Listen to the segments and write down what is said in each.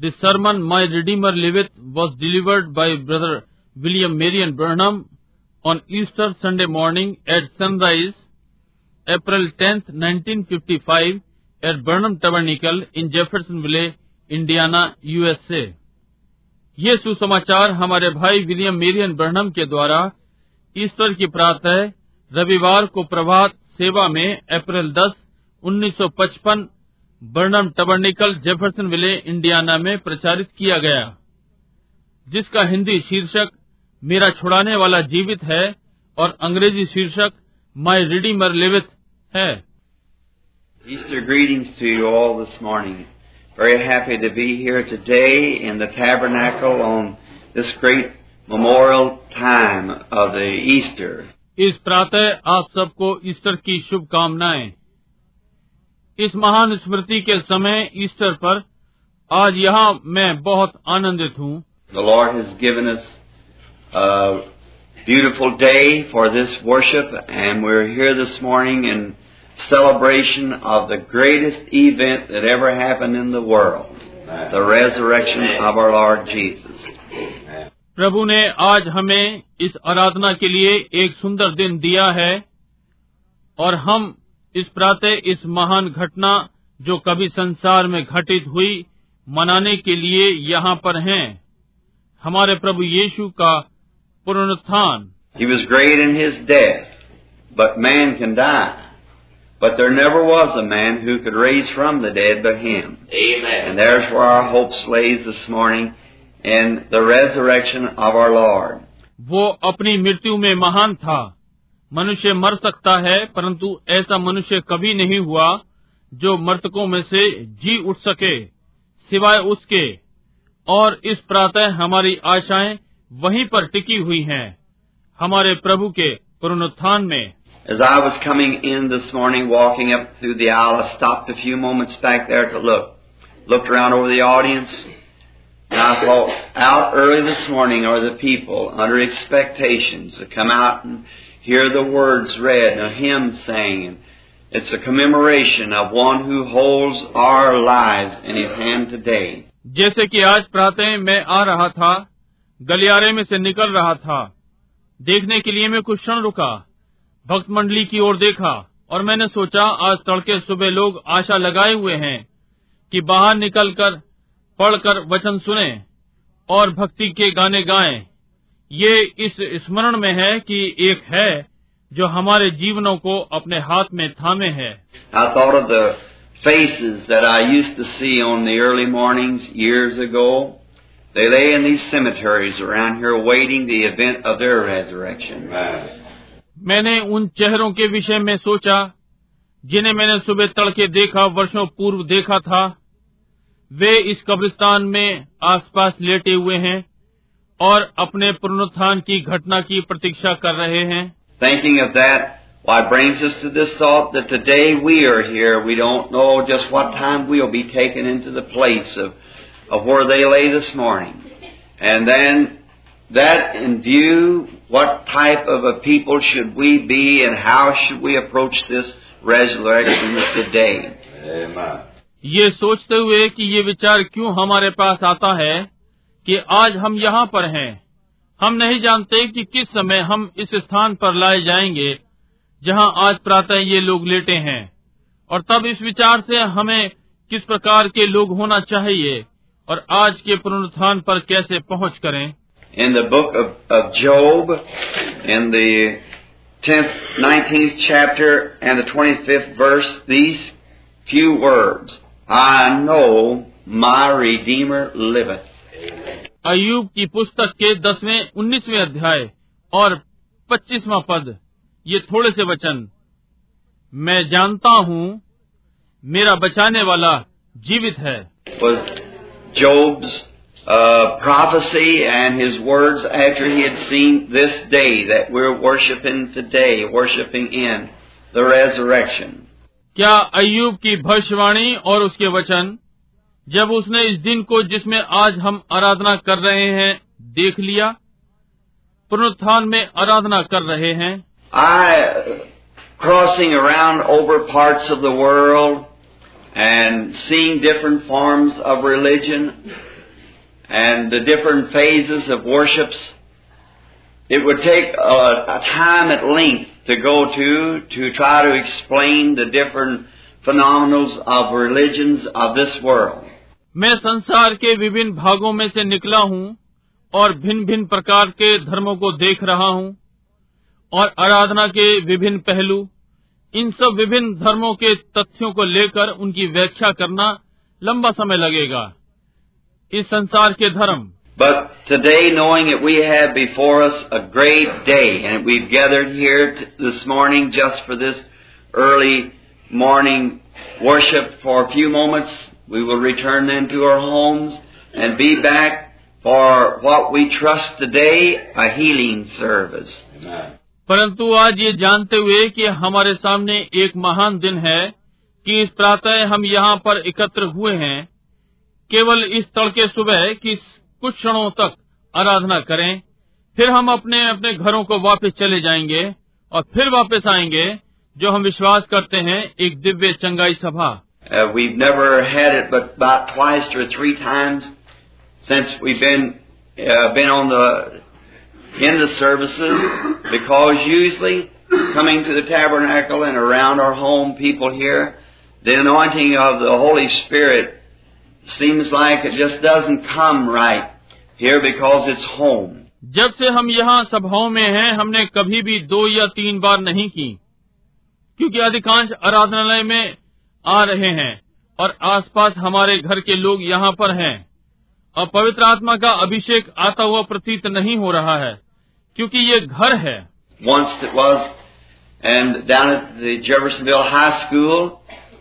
This sermon My Redeemer Liveth was delivered by brother William Marrion Branham on Easter Sunday morning at sunrise April tenth nineteen fifty five at Branham Tabernacle in Jeffersonville Indiana USA ये सुसमाचार हमारे भाई William Marrion Barnum के द्वारा Easter की प्रातः रविवार को प्रभात सेवा में अप्रैल 10 1955 बर्नम टबर्निकल जेफरसनविले इंडियाना में प्रचारित किया गया जिसका हिंदी शीर्षक मेरा छुड़ाने वाला जीवित है और अंग्रेज़ी शीर्षक माई रिडीमर लिविथ है Easter greetings to you all this morning. Very happy to be here today in the tabernacle on this great memorial time of the Easter. इस प्रातः आप सबको ईस्टर की शुभकामनाएँ इस महान स्मृति के समय ईस्टर पर आज यहाँ मैं बहुत आनंदित हूँ The Lord has given us a beautiful day for this worship, and we're here this morning in celebration of the greatest event that ever happened in the world the resurrection of our Lord Jesus. प्रभु ने आज हमें इस आराधना के लिए एक सुंदर दिन दिया है और हम इस प्रातः इस महान घटना जो कभी संसार में घटित हुई मनाने के लिए यहाँ पर हैं हमारे प्रभु यीशु का पुनरुत्थान He was great in his death, but man can die. But there never was a man who could raise from the dead but him. Amen. And there's where our hope lays this morning in the resurrection of our Lord. वो अपनी मृत्यु में महान था मनुष्य मर सकता है परंतु ऐसा मनुष्य कभी नहीं हुआ जो मृतकों में से जी उठ सके सिवाय उसके और इस प्रातः हमारी आशाएँ वहीं पर टिकी हुई हैं हमारे प्रभु के पुनरुत्थान में As I was coming in this morning, walking up through the aisle, I stopped a few moments back there to look. Looked around over the audience, and I thought, out early this morning are the people under expectations to come out and hear the words read, a hymn sang. It's a commemoration of one who holds our lives in his hand today. जैसे कि आज प्रातः मैं आ रहा था, गलियारे में से निकल रहा था देखने के लिए मैं कुछ क्षण रुका, भक्त मंडली की ओर देखा और मैंने सोचा, आज तड़के सुबह लोग आशा लगाए हुए हैं कि बाहर निकलकर, पढ़कर वचन सुने और भक्ति के गाने गाएँ। ये इस स्मरण में है कि एक है जो हमारे जीवनों को अपने हाथ में थामे है I thought of the faces that I used to see on the early mornings years ago. They lay in these cemeteries around here waiting the event of their resurrection. मैंने उन चेहरों के विषय में सोचा जिन्हें मैंने सुबह तड़के देखा वर्षों पूर्व देखा था वे इस कब्रिस्तान में आसपास लेटे हुए हैं और अपने पुनरुत्थान की घटना की प्रतीक्षा कर रहे हैं Thinking of that, why brings us to this thought that today we are here. We don't know just what time we'll be taken into the place of, of where they lay this morning. And then that in view, what type of a people should we be and how should we approach this resurrection today? Amen. ये सोचते हुए कि ये विचार क्यों हमारे पास आता है कि आज हम यहाँ पर हैं। हम नहीं जानते कि किस समय हम इस स्थान पर लाए जाएँगे जहाँ आज प्रातः ये लोग लेटे हैं। और तब इस विचार से हमें किस प्रकार के लोग होना चाहिए और आज के पुनरुत्थान पर कैसे पहुँच करें। In the book of, of Job, in the 10th, 19th chapter and the 25th verse, these few words, I know my Redeemer liveth. Ayub की पुस्तक के दसवें उन्नीसवें अध्याय और पच्चीसवां पद ये थोड़े से वचन मैं जानता हूँ मेरा बचाने वाला जीवित है Job's uh, prophecy and his words after he had seen this day that we're worshiping today, worshiping in the resurrection. क्या अयूब की भविष्यवाणी और उसके वचन जब उसने इस दिन को जिसमें आज हम आराधना कर रहे हैं देख लिया पुनरुत्थान में आराधना कर रहे हैं I, crossing around over parts of the world and seeing different forms of religion and the different phases of worships, it would take a, a time at length to go to to try to explain the different phenomena of religions of this world. मैं संसार के विभिन्न भागों में से निकला हूँ और भिन्न भिन्न प्रकार के धर्मों को देख रहा हूँ और आराधना के विभिन्न पहलू इन सब विभिन्न धर्मों के तथ्यों को लेकर उनकी व्याख्या करना लंबा समय लगेगा इस संसार के धर्म But today, knowing that we have before us a great day, and we've gathered here t- this morning just for this early morning worship for a few moments, we will return then to our homes and be back for what we trust today, a healing service. परंतु आज ये जानते हुए कि हमारे सामने एक महान दिन है कि इस प्रातः हम यहाँ पर एकत्र हुए हैं। केवल इस तड़के सुबह की कुछ क्षणों तक आराधना करें फिर हम अपने अपने घरों को वापस चले जाएँगे और फिर वापस आएँगे जो हम विश्वास करते हैं एक दिव्य चंगाई सभा। Uh, we've never had it but about twice or three times since we've been uh, been on the in the services because usually coming to the tabernacle and around our home people here, the anointing of the Holy Spirit seems like it just doesn't come right here because it's home. जब से हम यहाँ सभाओं में हैं हमने कभी भी दो या तीन बार नहीं की क्योंकि अधिकांश आराधनालय में आ रहे हैं और आसपास हमारे घर के लोग यहाँ पर हैं। और पवित्र आत्मा का अभिषेक आता हुआ प्रतीत नहीं हो रहा है क्योंकि ये घर है। Once it was, and down at the Jeffersonville High School,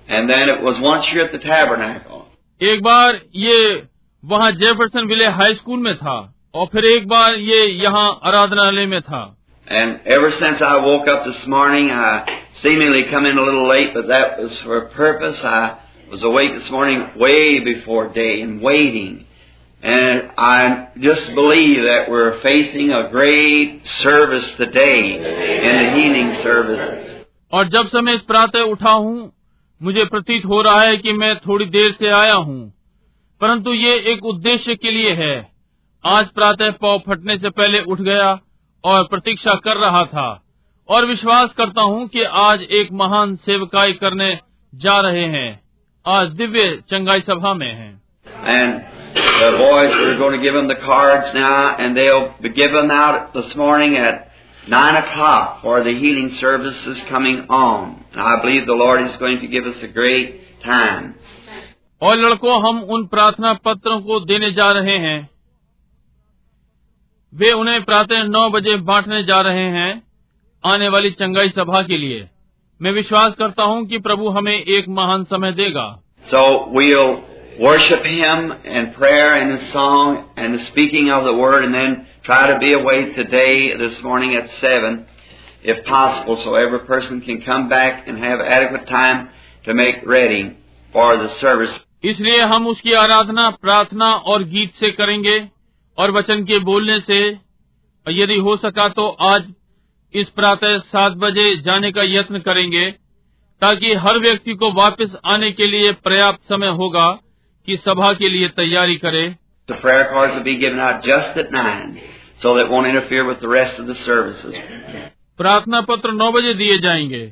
and then it was once here at the Tabernacle. एक बार ये वहाँ जेफरसन विले हाई स्कूल में था और फिर एक बार ये यहाँ आराधनालय में था। And ever since I woke up this morning, I seemingly come in a little late, but that was for a purpose. I was awake this morning way before day and waiting. And I just believe that we're facing a great service today in the healing service. और जब से मैं इस प्रातः उठा हूँ मुझे प्रतीत हो रहा है कि मैं थोड़ी देर से आया हूँ परंतु ये एक उद्देश्य के लिए है आज प्रातः पाव फटने से पहले उठ गया और प्रतीक्षा कर रहा था और विश्वास करता हूँ कि आज एक महान सेवकाई करने जा रहे हैं आज दिव्य चंगाई सभा में हैं And the boys, we're going to give them the cards now, and they'll be given out this morning at 9 o'clock for the healing services coming on. And I believe the Lord is going to give us a great time. और लड़कों हम उन प्रार्थना पत्रों को देने जा रहे हैं वे उन्हें प्रातः नौ बजे बांटने जा रहे हैं आने वाली चंगाई सभा के लिए मैं विश्वास करता हूँ कि प्रभु हमें एक महान समय देगा So we'll worship Him in prayer and in song and the speaking of the Word, and then try to be away today, this morning at 7, if possible, so every person can come back and have adequate time to make ready for the service. इसलिए हम उसकी आराधना प्रार्थना और गीत से करेंगे और वचन के बोलने से यदि हो सका तो आज इस प्रातः सात बजे जाने का यत्न करेंगे ताकि हर व्यक्ति को वापस आने के लिए पर्याप्त समय होगा कि सभा के लिए तैयारी करे The prayer cards will be given out just at 9, so that it won't interfere with the rest of the services. प्रार्थना पत्र नौ बजे दिए जाएँगे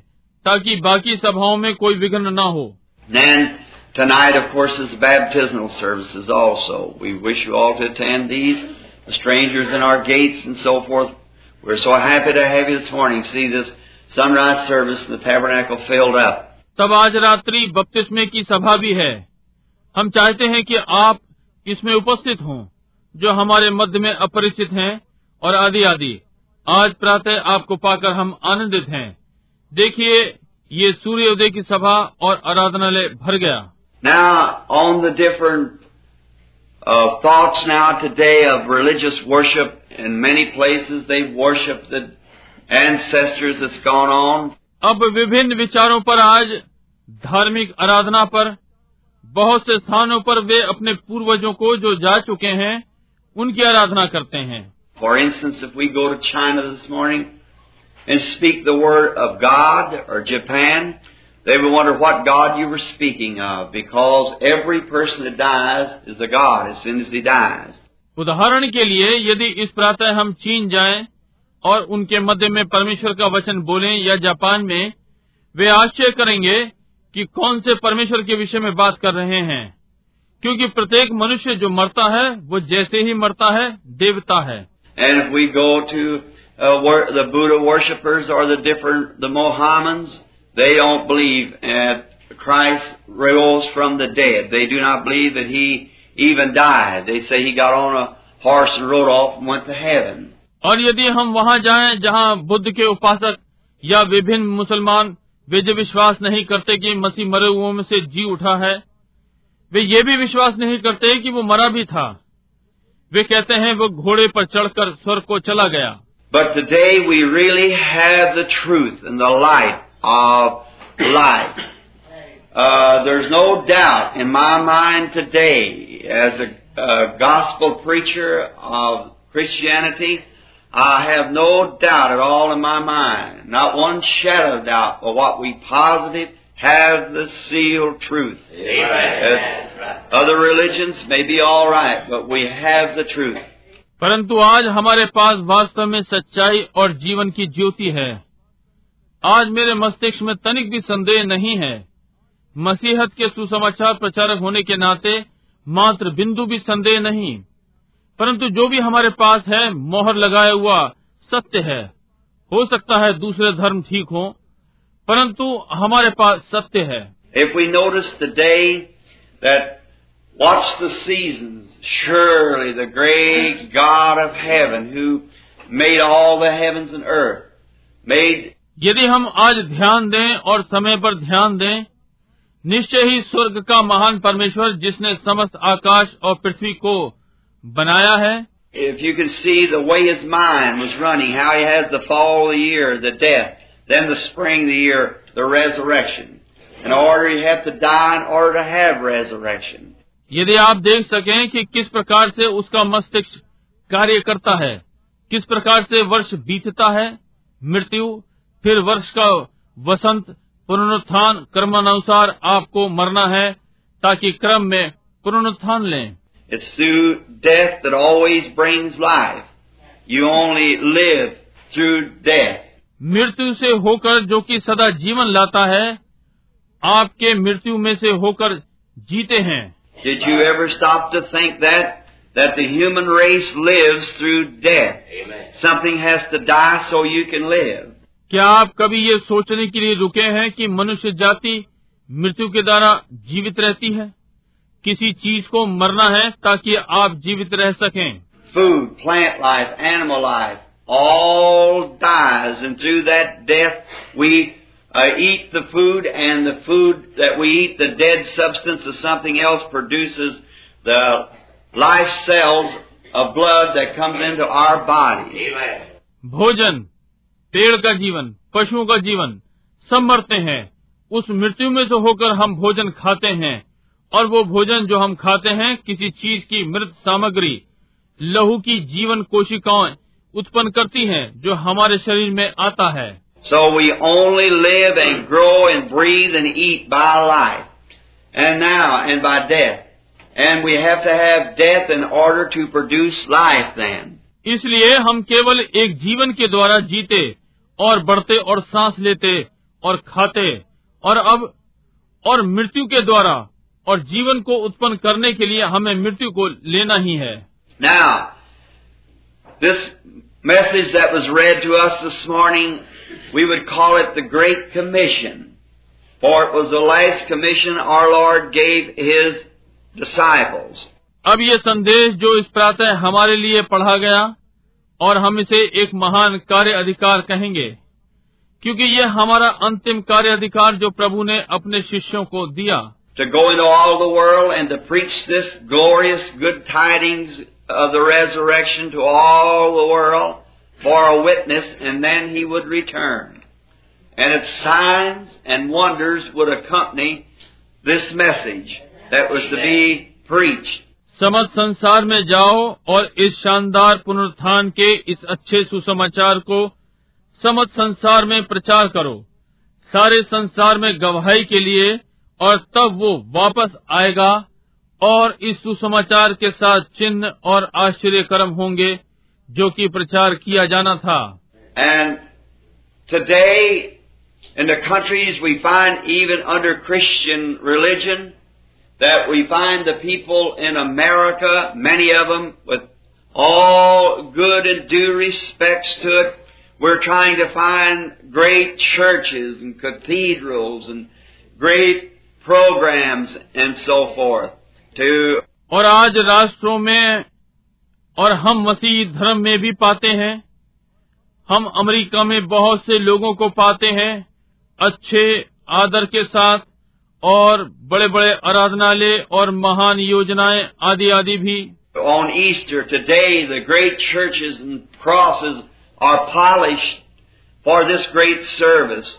ताकि बाकी सभाओं में कोई विघ्न न हो Then tonight, of course, is baptismal services also. We wish you all to attend these. The strangers in our gates and so forth. We're so happy to have you this morning. See this sunrise service in the tabernacle filled up. तब आज रात्रि बपतिस्मे की सभा भी है हम चाहते हैं कि आप इसमें उपस्थित हों जो हमारे मध्य में अपरिचित हैं और आदि आदि आज प्रातः आपको पाकर हम आनंदित हैं देखिए ये सूर्योदय की सभा और आराधनालय भर गया Now, on the different uh, thoughts now today of religious worship, in many places they worship the ancestors that's gone on. अब विभिन्न विचारों पर आज धार्मिक आराधना पर बहुत से स्थानों पर वे अपने पूर्वजों को जो जा चुके हैं उनकी आराधना करते हैं For instance, if we go to China this morning and speak the word of God or Japan, they would wonder what God you were speaking of, because every person that dies is a God as soon as he dies. उदाहरण के लिए यदि इस प्रातः हम चीन जाएं और उनके मध्य में परमेश्वर का वचन बोलें या जापान में वे आश्चर्य करेंगे कि कौन से परमेश्वर के विषय में बात कर रहे हैं क्योंकि प्रत्येक मनुष्य जो मरता है वो जैसे ही मरता है देवता है And if we go to uh, wor- the Buddha worshippers or the different, the Mohammedans, they don't believe that Christ rose from the dead. They do not believe that he even died. They say he got on a horse and rode off and went to heaven. और यदि हम वहां जाएं जहां बुद्ध के उपासक या विभिन्न मुसलमान वे जो विश्वास नहीं करते कि मसीह मरे हुओं में से जी उठा है वे ये भी विश्वास नहीं करते कि वो मरा भी था वे कहते हैं वो घोड़े पर चढ़कर स्वर्ग को चला गया But today we really have the truth and the light of life. Uh, there's no doubt in my mind today, as a, a gospel preacher of Christianity, I have no doubt at all in my mind, not one shadow of doubt, but what we positive have the sealed truth. Amen. Other religions may be all right, but we have the truth. परंतु आज हमारे पास वास्तव में सच्चाई और जीवन की ज्योति है आज मेरे मस्तिष्क में तनिक भी संदेह नहीं है। मसीहत के सुसमाचार प्रचारक होने के नाते मात्र बिंदु भी संदेह नहीं। परंतु जो भी हमारे पास है, मोहर लगाया हुआ सत्य है। हो सकता है दूसरे धर्म ठीक हो, परंतु हमारे पास सत्य है। If made यदि हम आज ध्यान दें और समय पर ध्यान दें निश्चय ही स्वर्ग का महान परमेश्वर जिसने समस्त आकाश और पृथ्वी को बनाया है if you can see the way his mind was running, how he has the fall of the year, the death, then the spring of the year, the resurrection. In order you have to die in order to have resurrection. यदि आप देख सकें कि किस प्रकार से उसका मस्तिष्क कार्य करता है किस प्रकार से वर्ष बीतता है मृत्यु फिर वर्ष का वसंत पुनरुत्थान क्रमानुसार आपको मरना है ताकि क्रम में पुनरुत्थान लें It's through death that always brings life. You only live through death. मृत्यु से होकर जो कि सदा जीवन लाता है आपके मृत्यु में से होकर जीते हैं Did you ever stop to think that? That the human race lives through death. Amen. Something has to die so you can live. क्या आप कभी ये सोचने के लिए रुके हैं कि मनुष्य जाति मृत्यु के द्वारा जीवित रहती है? किसी चीज़ को मरना है ताकि आप जीवित रह सकें। Food plant life animal life all dies and through that death we eat the food and the food we eat the dead substance of something else produces the life cells blood comes into our body भोजन पेड़ का जीवन पशुओं का जीवन सब मरते हैं उस मृत्यु में से होकर हम भोजन खाते हैं और वो भोजन जो हम खाते हैं किसी चीज़ की मृत सामग्री लहू की जीवन कोशिकाएँ उत्पन्न करती हैं जो हमारे शरीर में आता है So we only live and grow and breathe and eat by life. And now, and by death. And we have to have death in order to produce life then. इसलिए हम केवल एक जीवन के द्वारा जीते और बढ़ते और सांस लेते और खाते और अब और मृत्यु के द्वारा और जीवन को उत्पन्न करने के लिए हमें मृत्यु को लेना ही है Now, this message that was read to us this morning, we would call it the Great Commission. For it was the last commission our Lord gave His disciples. अब ये संदेश जो इस प्रातः हमारे लिए पढ़ा गया और हम इसे एक महान कार्य अधिकार कहेंगे क्योंकि ये हमारा अंतिम कार्य अधिकार जो प्रभु ने अपने शिष्यों को दिया to go into all the world and to preach this glorious good tidings of the resurrection to all the world for a witness, and then he would return. And its signs and wonders would accompany this message that was to be preached. समस्त संसार में जाओ और इस शानदार पुनरुत्थान के इस अच्छे सुसमाचार को समस्त संसार में प्रचार करो। सारे संसार में गवाही के लिए और तब वो वापस आएगा और इस सुसमाचार के साथ चिन्ह और आश्चर्य कर्म होंगे जो कि प्रचार किया जाना था। And today, in the countries we find even under Christian religion, that we find the people in America, many of them, with all good and due respects to it, we're trying to find great churches and cathedrals and great programs and so forth to और आज राष्ट्रों में और हम मसीह धर्म में भी पाते हैं हम अमेरिका में बहुत से लोगों को पाते हैं अच्छे आदर के साथ और बड़े बड़े आराधनालय और महान योजनाएँ आदि आदि भी। On Easter today the great churches and crosses are polished for this great service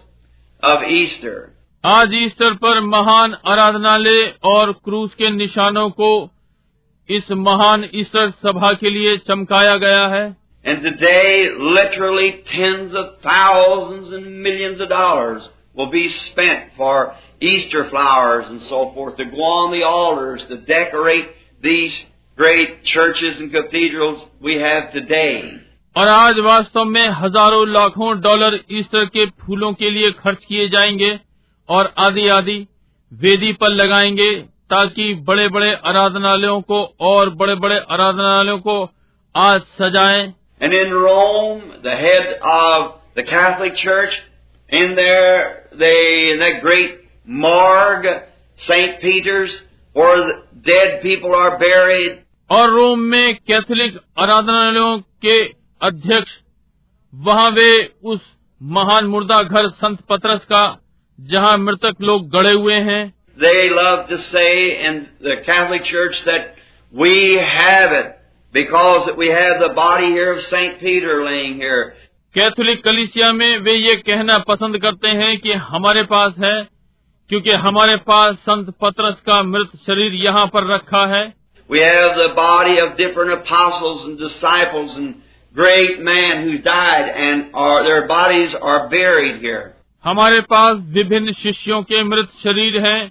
of Easter आज ईस्टर पर महान आराधनालय और क्रूज के निशानों को इस महान ईस्टर सभा के लिए चमकाया गया है। And today literally tens of thousands and millions of dollars will be spent for Easter flowers and so forth to go on the altars to decorate these great churches and cathedrals we have today. और आज वास्तव में हजारों लाखों dollar Easter के फूलों के लिए खर्च किए जाएंगे और आदि आदि वेदी पर लगाएंगे ताकि बड़े बड़े आराधनालयों को और बड़े बड़े आराधनालयों को आज सजाएं And in Rome, the head of the Catholic Church, in there, they, in that great morgue, St. Peter's, where the dead people are buried, और रोम में कैथोलिक आराधनालयों के अध्यक्ष वहां वे उस महान मुर्दा घर संत पत्रस का जहां मृतक लोग गड़े हुए हैं they love to say in the Catholic Church that we have it because we have the body here of St. Peter laying here. Catholic कलिसिया में वे ये कहना पसंद करते हैं कि हमारे पास है क्योंकि हमारे पास संत पत्रस का मृत शरीर यहाँ पर रखा है We have the body of different apostles and disciples and great men who died and are, their bodies are buried here. हमारे पास विभिन्न शिष्यों के मृत शरीर हैं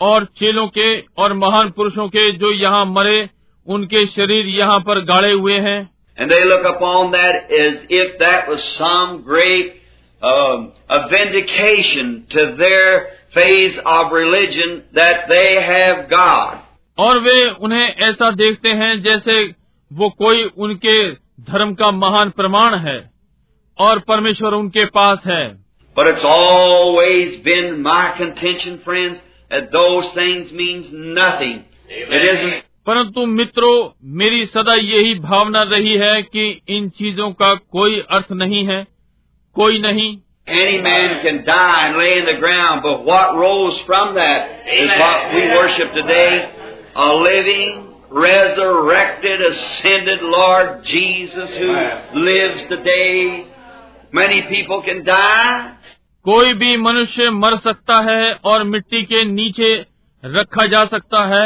और चेलों के और महान पुरुषों के जो यहाँ मरे उनके शरीर यहाँ पर गाड़े हुए हैं And they look upon that as if that was some great um, a vindication to their phase of religion that they have God. और वे उन्हें ऐसा देखते हैं जैसे वो कोई उनके धर्म का महान प्रमाण है और परमेश्वर उनके पास है But it's always been my contention, friends, that those things means nothing. It isn't परंतु मित्रों मेरी सदा यही भावना रही है कि इन चीज़ों का कोई अर्थ नहीं है कोई नहीं any man can die and lay in the ground, but what rose from that is what we worship today. A living, resurrected, ascended Lord Jesus who lives today. Many people can die, कोई भी मनुष्य मर सकता है और मिट्टी के नीचे रखा जा सकता है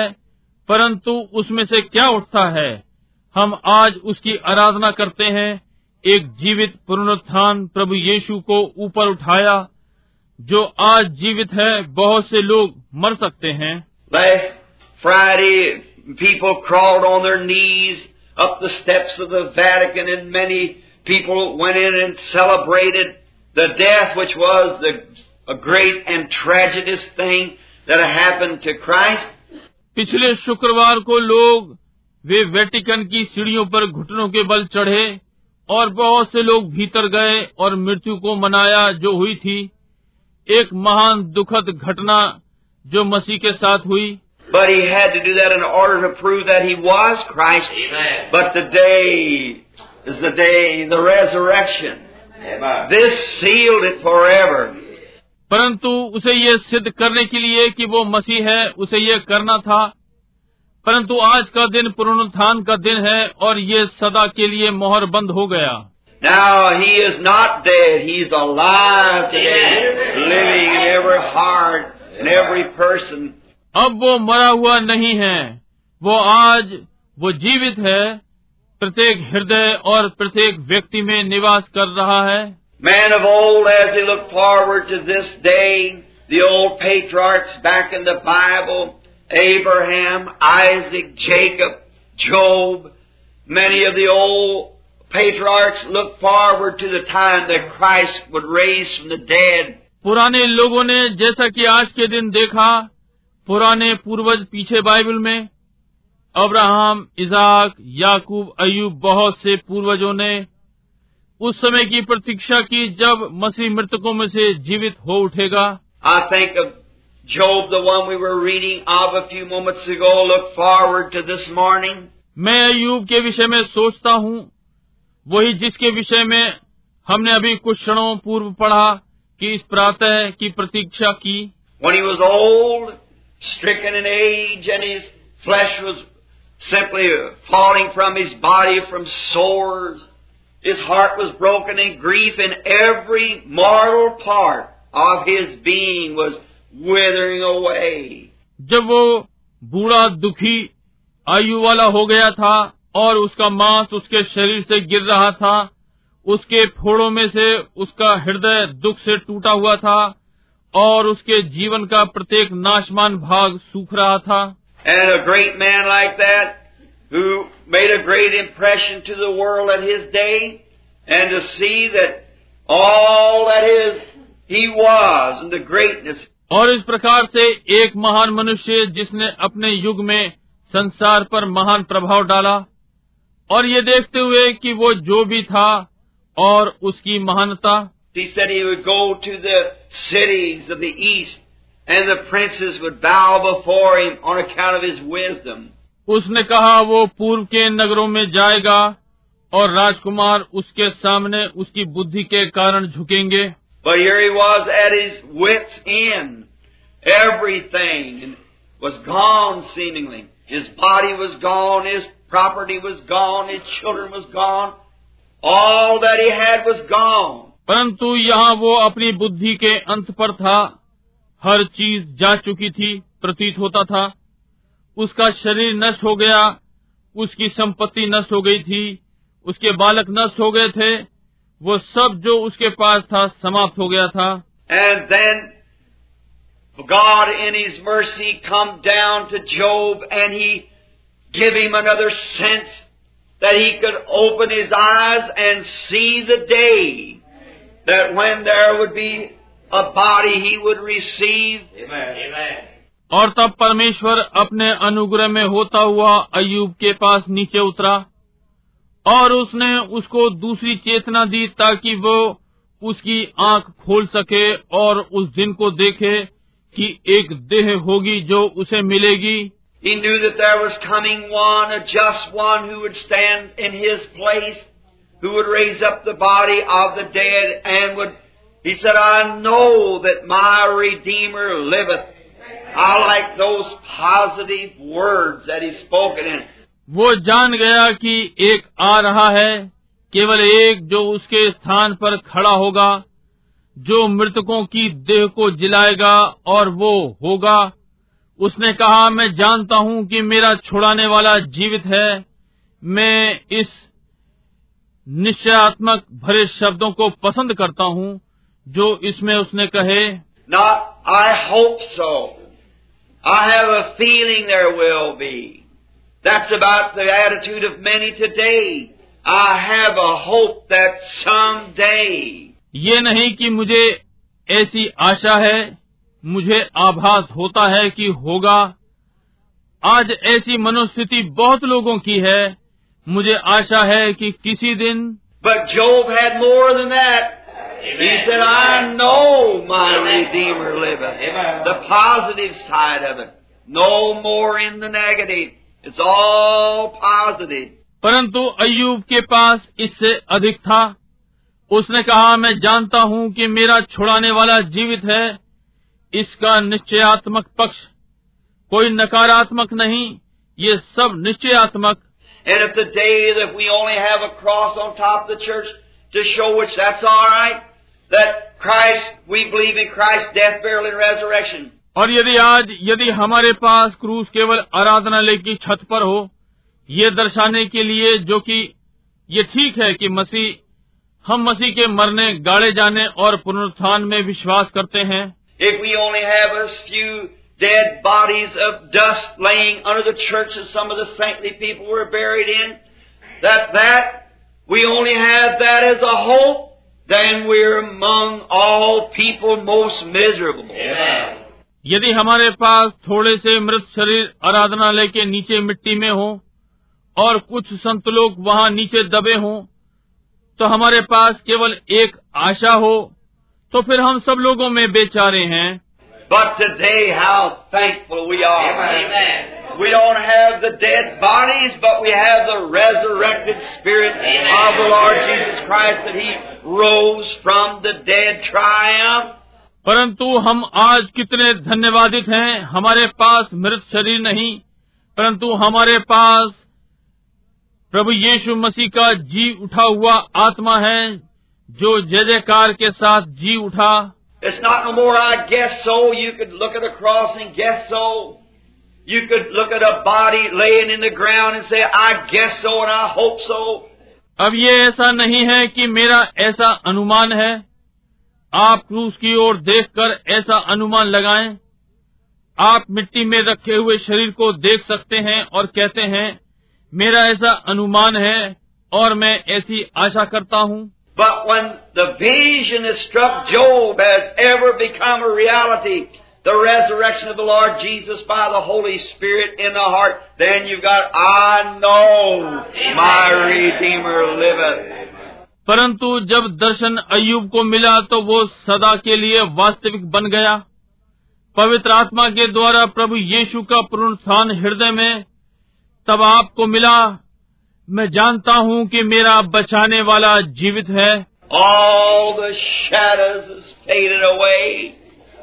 परंतु उसमें से क्या उठता है हम आज उसकी आराधना करते हैं एक जीवित पुनरुत्थान प्रभु यीशु को ऊपर उठाया जो आज जीवित है बहुत से लोग मर सकते हैं। Friday great and tragedious thing to Christ पिछले शुक्रवार को लोग वे वेटिकन की सीढ़ियों पर घुटनों के बल चढ़े और बहुत से लोग भीतर गए और मृत्यु को मनाया जो हुई थी एक महान दुखद घटना जो मसीह के साथ हुई But he had to do that in order to prove that he was Christ. Amen. But today is the day, the resurrection. Amen. This sealed it forever. परंतु उसे ये सिद्ध करने के लिए कि वो मसीह है उसे ये करना था परंतु आज का दिन पुनरुत्थान का दिन है और ये सदा के लिए मोहर बंद हो गया Now he is not dead. He's alive today, living in every heart and every person. अब वो मरा हुआ नहीं है वो आज वो जीवित है प्रत्येक हृदय और प्रत्येक व्यक्ति में निवास कर रहा है Man of old, as they look forward to this day, the old patriarchs back in the Bible, Abraham, Isaac, Jacob, Job, many of the old patriarchs look forward to the time that Christ would raise from the dead. पुराने लोगों ने जैसा कि आज के दिन देखा पुराने पूर्वज पीछे बाइबल में अब्राहम इजाक याकूब अयूब बहुत से पूर्वजों ने उस समय की प्रतीक्षा की जब मसीह मृतकों में से जीवित हो उठेगा think of Job, the one we were reading of a few moments ago, look forward to this morning. मैं अयूब के विषय में सोचता हूँ वही जिसके विषय में हमने अभी कुछ क्षणों पूर्व पढ़ा कि इस प्रातः की प्रतीक्षा की When he was old, stricken in age, and his flesh was simply falling from his body from sores, his heart was broken in grief, and every mortal part of his being was withering away. जब वो बूढ़ा दुखी आयु वाला हो गया था और उसका मांस उसके शरीर से गिर रहा था उसके फोड़ों में से उसका हृदय दुख से टूटा हुआ था और उसके जीवन का प्रत्येक नाशमान भाग सूख रहा था And a great man like that, who made a great impression to the world at his day, and to see that all that is he was and the greatness और इस प्रकार से एक महान मनुष्य जिसने अपने युग में संसार पर महान प्रभाव डाला और ये देखते हुए कि वो जो भी था और उसकी महानता He said he would go to the cities of the east and the princes would bow before him on account of his wisdom. उसने कहा वो पूर्व के नगरों में जाएगा और राजकुमार उसके सामने उसकी बुद्धि के कारण झुकेंगे But here he was at his wits' end. Everything was gone seemingly. His body was gone, his property was gone, his children was gone. All that he had was gone. परंतु यहाँ वो अपनी बुद्धि के अंत पर था हर चीज़ जा चुकी थी प्रतीत होता था उसका शरीर नष्ट हो गया उसकी संपत्ति नष्ट हो गई थी उसके बालक नष्ट हो गए थे वो सब जो उसके पास था समाप्त हो गया था। And then God in is mercy come down to Job and he give him another sense that he could open his eyes and see the day that when there would be a body he would receive और तब परमेश्वर अपने अनुग्रह में होता हुआ अयूब के पास नीचे उतरा। और उसने उसको दूसरी चेतना दी ताकि वो उसकी आँख खोल सके और उस दिन को देखे कि एक देह होगी जो उसे मिलेगी He knew that there was coming one, a just one, who would raise up the body of the dead, and would, he said, I know that my Redeemer liveth. I like those positive words that he spoken in. वो जान गया कि एक आ रहा है, केवल एक जो उसके स्थान पर खड़ा होगा, जो मृतकों की देह को जिलाएगा और वो होगा उसने कहा, मैं जानता हूँ कि मेरा छुड़ाने वाला जीवित है मैं इस निश्चयात्मक भरे शब्दों को पसंद करता हूँ, जो इसमें उसने कहे I hope so. I have a feeling there will be. That's about the attitude of many today. I have a hope that someday. ये नहीं कि मुझे ऐसी आशा है मुझे आभास होता है कि होगा आज ऐसी मनोस्थिति बहुत लोगों की है मुझे आशा है कि किसी दिन But Job had more than that. He said, I know my Redeemer liveth. The positive side of it. No more in the negative. परंतु अयुब के पास इससे अधिक था। उसने कहा मैं जानता हूँ कि मेरा छुड़ाने वाला जीवित है। इसका निश्चयात्मक पक्ष कोई नकारात्मक नहीं। ये सब निश्चयात्मक। Christ. और यदि आज यदि हमारे पास क्रूस केवल आराधना लेख की छत पर हो ये दर्शाने के लिए जो कि ये ठीक है कि मसीह हम मसीह के मरने गाड़े जाने और पुनरुत्थान में विश्वास करते हैं। If we only have a few dead bodies यदि हमारे पास थोड़े से मृत शरीर आराधनालय के नीचे मिट्टी में हो और कुछ संत लोग वहाँ नीचे दबे हों तो हमारे पास केवल एक आशा हो तो फिर हम सब लोगों में बेचारे हैं But today, how thankful we are. Amen. We don't have the dead bodies, but we have the resurrected Spirit Amen. of the Lord Jesus Christ that He rose from the dead triumph. परंतु हम आज कितने धन्यवादित हैं हमारे पास मृत शरीर नहीं परंतु हमारे पास प्रभु यीशु मसीह का जी उठा हुआ आत्मा है जो जय जयकार के साथ जी उठा It's not no more I guess so. You could look at a cross and guess so. You could look at a body laying in the ground and say, I guess so and I hope so. अब ये ऐसा नहीं है कि मेरा ऐसा अनुमान है आप क्रूस की ओर देखकर ऐसा अनुमान लगाएँ आप मिट्टी में रखे हुए शरीर को देख सकते हैं और कहते हैं मेरा ऐसा अनुमान है और मैं ऐसी आशा करता हूँ But when the vision that struck Job has ever become a reality, the resurrection of the Lord Jesus by the Holy Spirit in the heart, then you've got, I know my Redeemer liveth. परंतु जब दर्शन अयुब को मिला तो वो सदा के लिए वास्तविक बन गया पवित्र आत्मा के द्वारा प्रभु यीशु का पुनरुत्थान हृदय में तब आपको मिला मैं जानता हूँ कि मेरा बचाने वाला जीवित है All the shadows has faded away.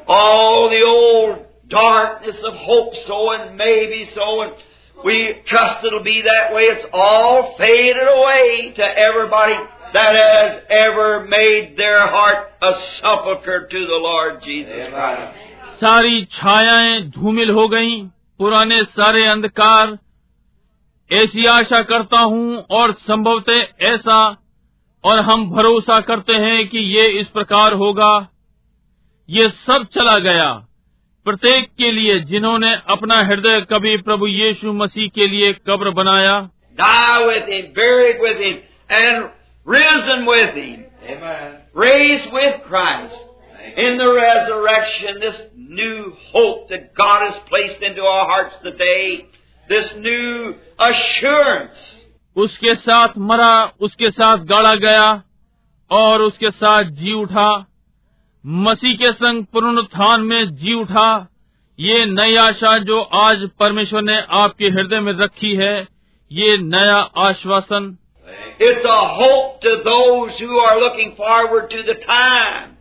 All the old darkness of hope so and maybe so and we trust it'll be that way. It's all faded away to everybody that has ever made their heart a sepulchre to the Lord Jesus Christ. सारी छायाएँ धूमिल हो गईं, पुराने सारे अंधकार। ऐसी आशा करता हूँ और संभवतः ऐसा और हम भरोसा करते हैं कि ये इस प्रकार होगा। ये सब चला गया। प्रत्येक के लिए जिन्होंने अपना हृदय कभी प्रभु यीशु मसीह के लिए कब्र बनाया। With Him, risen with Him. Raised with Christ. In the resurrection, this new hope that God has placed into our hearts today, this new assurance. उसके साथ मरा उसके साथ गाड़ा गया और उसके साथ जी उठा मसीह के संग पुनरुत्थान में जी उठा ये नई आशा जो आज परमेश्वर ने आपके हृदय में रखी है ये नया आश्वासन It's a hope to those who are looking forward to the time.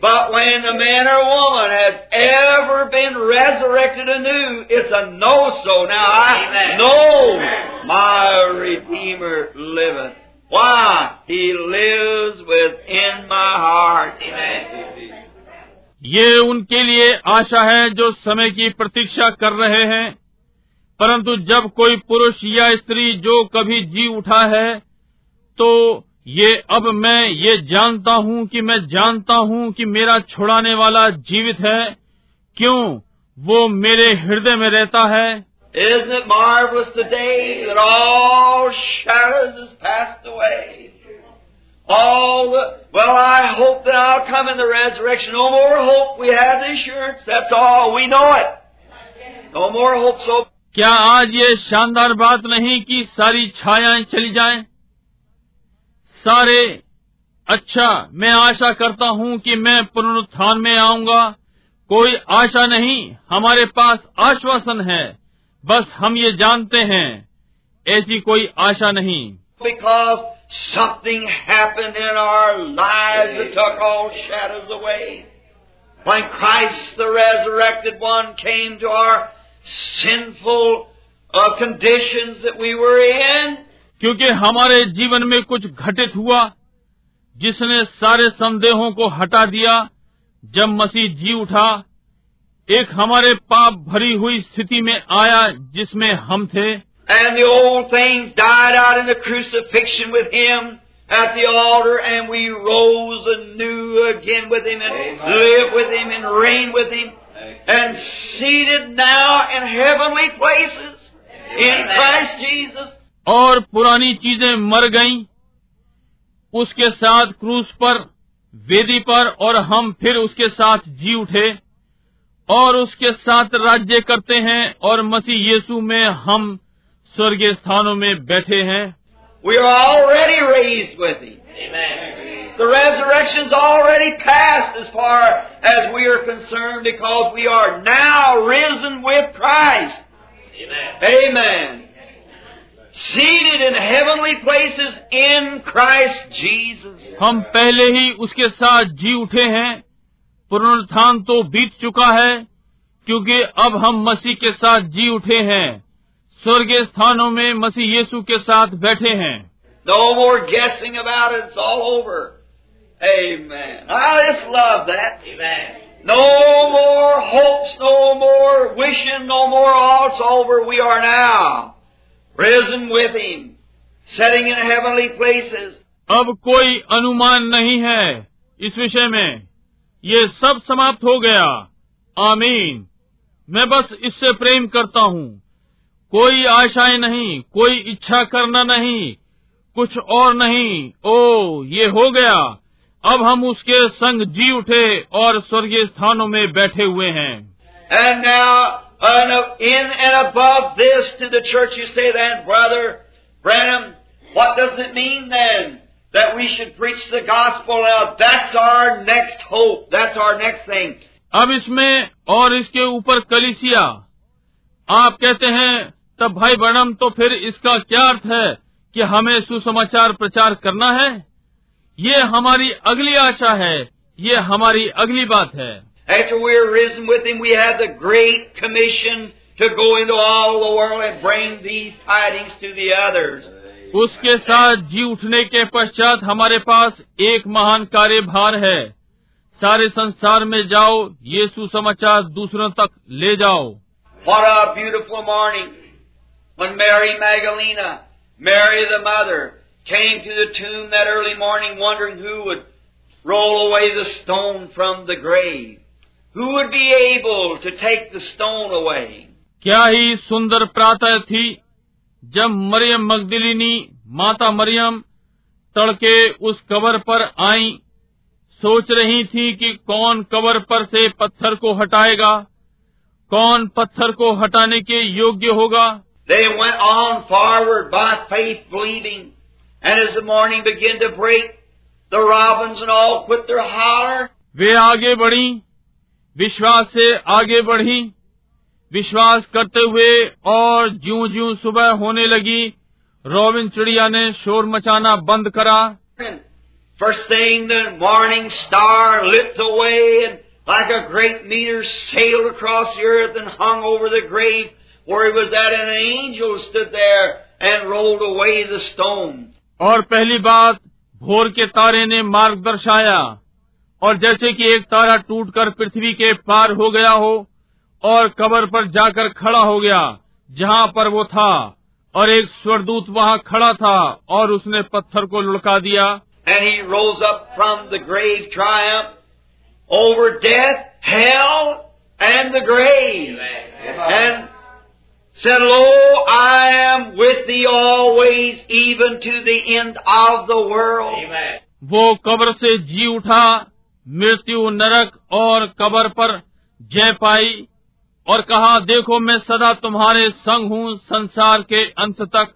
But when a man or woman has ever been resurrected anew, it's a no-so. Now I know my Redeemer liveth. Why? He lives within my heart. ये उनके लिए आशा है जो समय की प्रतीक्षा कर रहे हैं परंतु जब कोई पुरुष या स्त्री जो कभी जी उठा है तो ये अब मैं ये जानता हूँ कि मैं जानता हूँ कि मेरा छुड़ाने वाला जीवित है क्यों वो मेरे हृदय में रहता है। No more hope, so क्या आज ये शानदार बात नहीं कि सारी छायाएँ चली जाएँ? सारे अच्छा मैं आशा करता हूँ कि मैं पुनरुत्थान में आऊँगा कोई आशा नहीं, हमारे पास आश्वासन है बस हम ये जानते हैं, ऐसी कोई आशा नहीं because something away. sinful uh, conditions that we were in, क्योंकि हमारे जीवन में कुछ घटित हुआ जिसने सारे संदेहों को हटा दिया जब मसीह जी उठा एक हमारे पाप भरी हुई स्थिति में आया जिसमें हम थे and the old things died out in the crucifixion with Him, at the altar and we rose anew again with Him and Amen. live with Him and reign with Him And seated now in heavenly places in Christ Jesus. और पुरानी चीज़ें मर गईं उसके साथ क्रूस पर वेदी पर और हम फिर उसके साथ जी उठे और उसके साथ राज्य करते हैं और मसीह यीशु में हम स्वर्गीय स्थानों में बैठे हैं We are already raised with Him. Amen. The resurrection's already passed as far as we are concerned because we are now risen with Christ. Amen. Amen. Seated in heavenly places in Christ Jesus. हम पहले ही उसके साथ जी उठे हैं पुनरुत्थान तो बीत चुका है क्योंकि अब हम मसीह के साथ जी उठे हैं स्वर्गीय स्थानों में मसीह यीशु के साथ बैठे हैं No more guessing about it. It's all over. Amen. I just love that. Amen. No more hopes, no more wishing, no more all. It's over. We are now risen with Him, sitting in heavenly places. अब कोई अनुमान नहीं है इस विषय में ये सब समाप्त हो गया आमीन मैं बस इससे प्रेम करता हूँ कोई आशाएं नहीं कोई इच्छा करना नहीं कुछ और नहीं ओ ये हो गया अब हम उसके संग जी उठे और स्वर्गीय स्थानों में बैठे हुए हैं And now, un- in and above this to the church, you say then, Brother Branham, what does it mean then that we should preach the gospel? Now, that's our next hope. That's our next thing. अब इसमें और इसके ऊपर कलिसिया आप कहते हैं तब भाई बणम तो फिर इसका क्या अर्थ है कि हमें सुसमाचार प्रचार करना है ये हमारी अगली आशा है ये हमारी अगली बात है। उसके साथ जी उठने के पश्चात हमारे पास एक महान कार्यभार है। सारे संसार में जाओ ये सुसमाचार दूसरों तक ले जाओ। What a beautiful morning when Mary the mother, came to the tomb that early morning wondering who would roll away the stone from the grave. Who would be able to take the stone away? क्या ही सुंदर प्रातः थी जब मरियम मगदलिनी माता मरियम तड़के उस cover पर आई सोच रही थी कि कौन कबर पर से पत्थर को हटाएगा कौन पत्थर को हटाने के योग्य होगा They went on forward by faith believing, and as the morning began to break, the robins and all quit their holler, वे आगे बढ़ी विश्वास से आगे बढ़ी विश्वास करते हुए और ज्यो ज्यो सुबह होने लगी रोबिन चिड़िया ने शोर मचाना बंद करा And first thing, the morning star lit the way and like a great meteor sailed across the earth and hung over the grave where he was at and an angel stood there और पहली बात भोर के तारे ने मार्ग दर्शाया। और जैसे कि एक तारा टूटकर पृथ्वी के पार हो गया हो और कबर पर जाकर खड़ा हो गया जहाँ पर वो था। और एक स्वरदूत वहाँ खड़ा था और उसने पत्थर को लुड़का दिया। And he rose up from the grave said, Lo, I am with thee always, even to the end of the world. वो कब्र से जी उठा मृत्यु नरक और कब्र पर जय पाई और कहा देखो मैं सदा तुम्हारे संग हूँ संसार के अंत तक.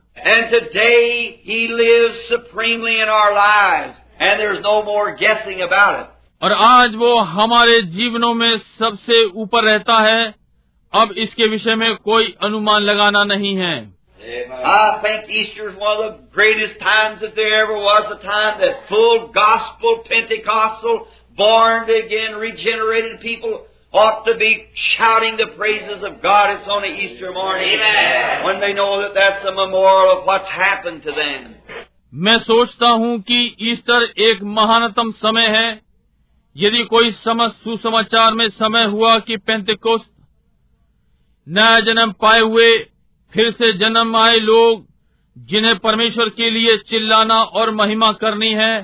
और आज वो हमारे जीवनों में सबसे ऊपर रहता है अब इसके विषय में कोई अनुमान लगाना नहीं है I think Easter is one of the greatest times that there ever was, a time that full gospel, Pentecostal, born again, regenerated people ought to be shouting the praises of God. It's on a Easter morning Amen. when they know that that's a memorial of what's happened to them. मैं सोचता हूँ कि Easter एक महानतम समय है यदि कोई समझ सुसमाचार में समय हुआ कि पेंतिकोस्त नया जन्म पाए हुए फिर से जन्म आए लोग जिन्हें परमेश्वर के लिए चिल्लाना और महिमा करनी है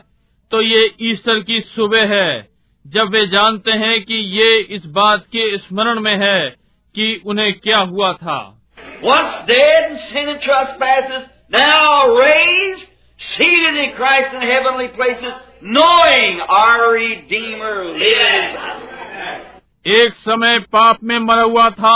तो ये ईस्टर की सुबह है जब वे जानते हैं कि ये इस बात के स्मरण में है कि उन्हें क्या हुआ था Once dead in sin and trespasses, now raised, seated in Christ in heavenly places, knowing our Redeemer lives. एक समय पाप में मरा हुआ था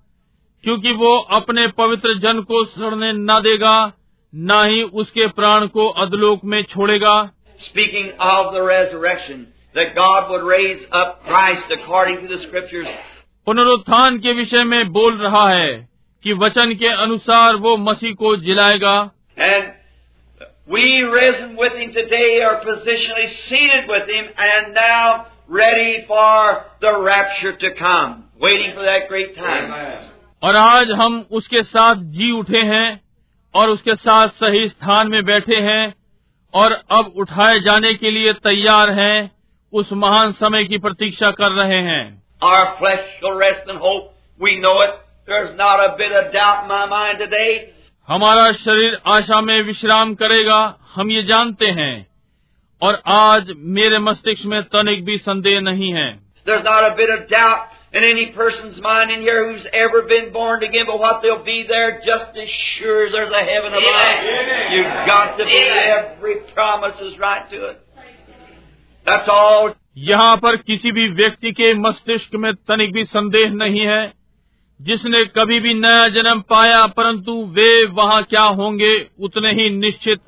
क्योंकि वो अपने पवित्र जन को सड़ने न देगा न ही उसके प्राण को अधलोक में छोड़ेगा। Speaking of the resurrection to God would पुनरुत्थान के विषय में बोल रहा है कि वचन के अनुसार वो मसीह को जिलाएगा। And we risen with in today are positionally seated with him and now ready for the rapture to come waiting for that great और आज हम उसके साथ जी उठे हैं और उसके साथ सही स्थान में बैठे हैं और अब उठाए जाने के लिए तैयार हैं उस महान समय की प्रतीक्षा कर रहे हैं Our flesh shall rest in hope. We know it. There's not a bit of doubt in my mind today. हमारा शरीर आशा में विश्राम करेगा हम ये जानते हैं और आज मेरे मस्तिष्क में तनिक भी संदेह नहीं है There's not a bit of doubt in any person's mind in here who's ever been born again, but what they'll be there just as sure as there's a heaven above. Yeah. You've got to believe every promise is right to it. That's all. यहाँ पर किसी भी व्यक्ति के मस्तिष्क में तनिक भी संदेह नहीं है जिसने कभी भी नया जन्म पाया परंतु वे वहाँ क्या होंगे उतने ही निश्चित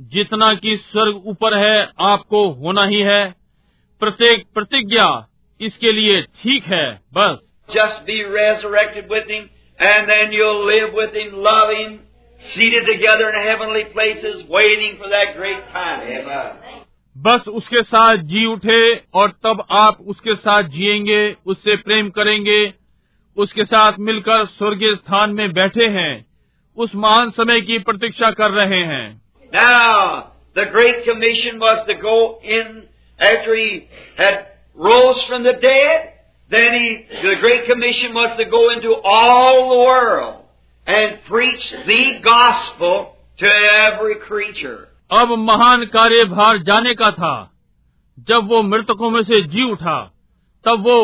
जितना कि स्वर्ग ऊपर है आपको होना ही है प्रत्येक प्रतिज्ञा इसके लिए ठीक है बस। Just be resurrected with and then you live with him loving seated together in heavenly places waiting for that great time बस उसके साथ जी उठे और तब आप उसके साथ जिएँगे उससे प्रेम करेंगे उसके साथ मिलकर स्वर्गीय स्थान में बैठे हैं उस महान समय की प्रतीक्षा कर रहे हैं। Now, the great commission was to go in after he had rose from the dead. Then he, the Great Commission was to go into all the world and preach the gospel to every creature. अब महान कार्यभार जाने का था जब वो मृतकों में से जी उठा तब वो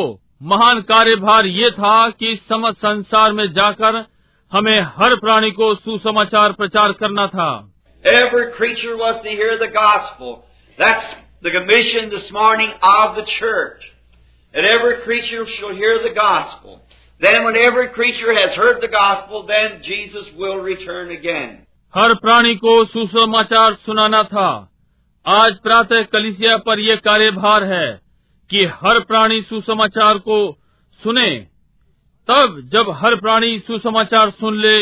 महान कार्यभार ये था कि समस्त संसार में जाकर हमें हर प्राणी को सुसमाचार प्रचार करना था Every creature was to hear the gospel. That's the commission this morning of the church. That every creature shall hear the gospel. Then when every creature has heard the gospel, then Jesus will return again. हर प्राणी को सुसमाचार सुनाना था आज प्रातः कलिसिया पर यह कार्यभार है कि हर प्राणी सुसमाचार को सुने तब जब हर प्राणी सुसमाचार सुन ले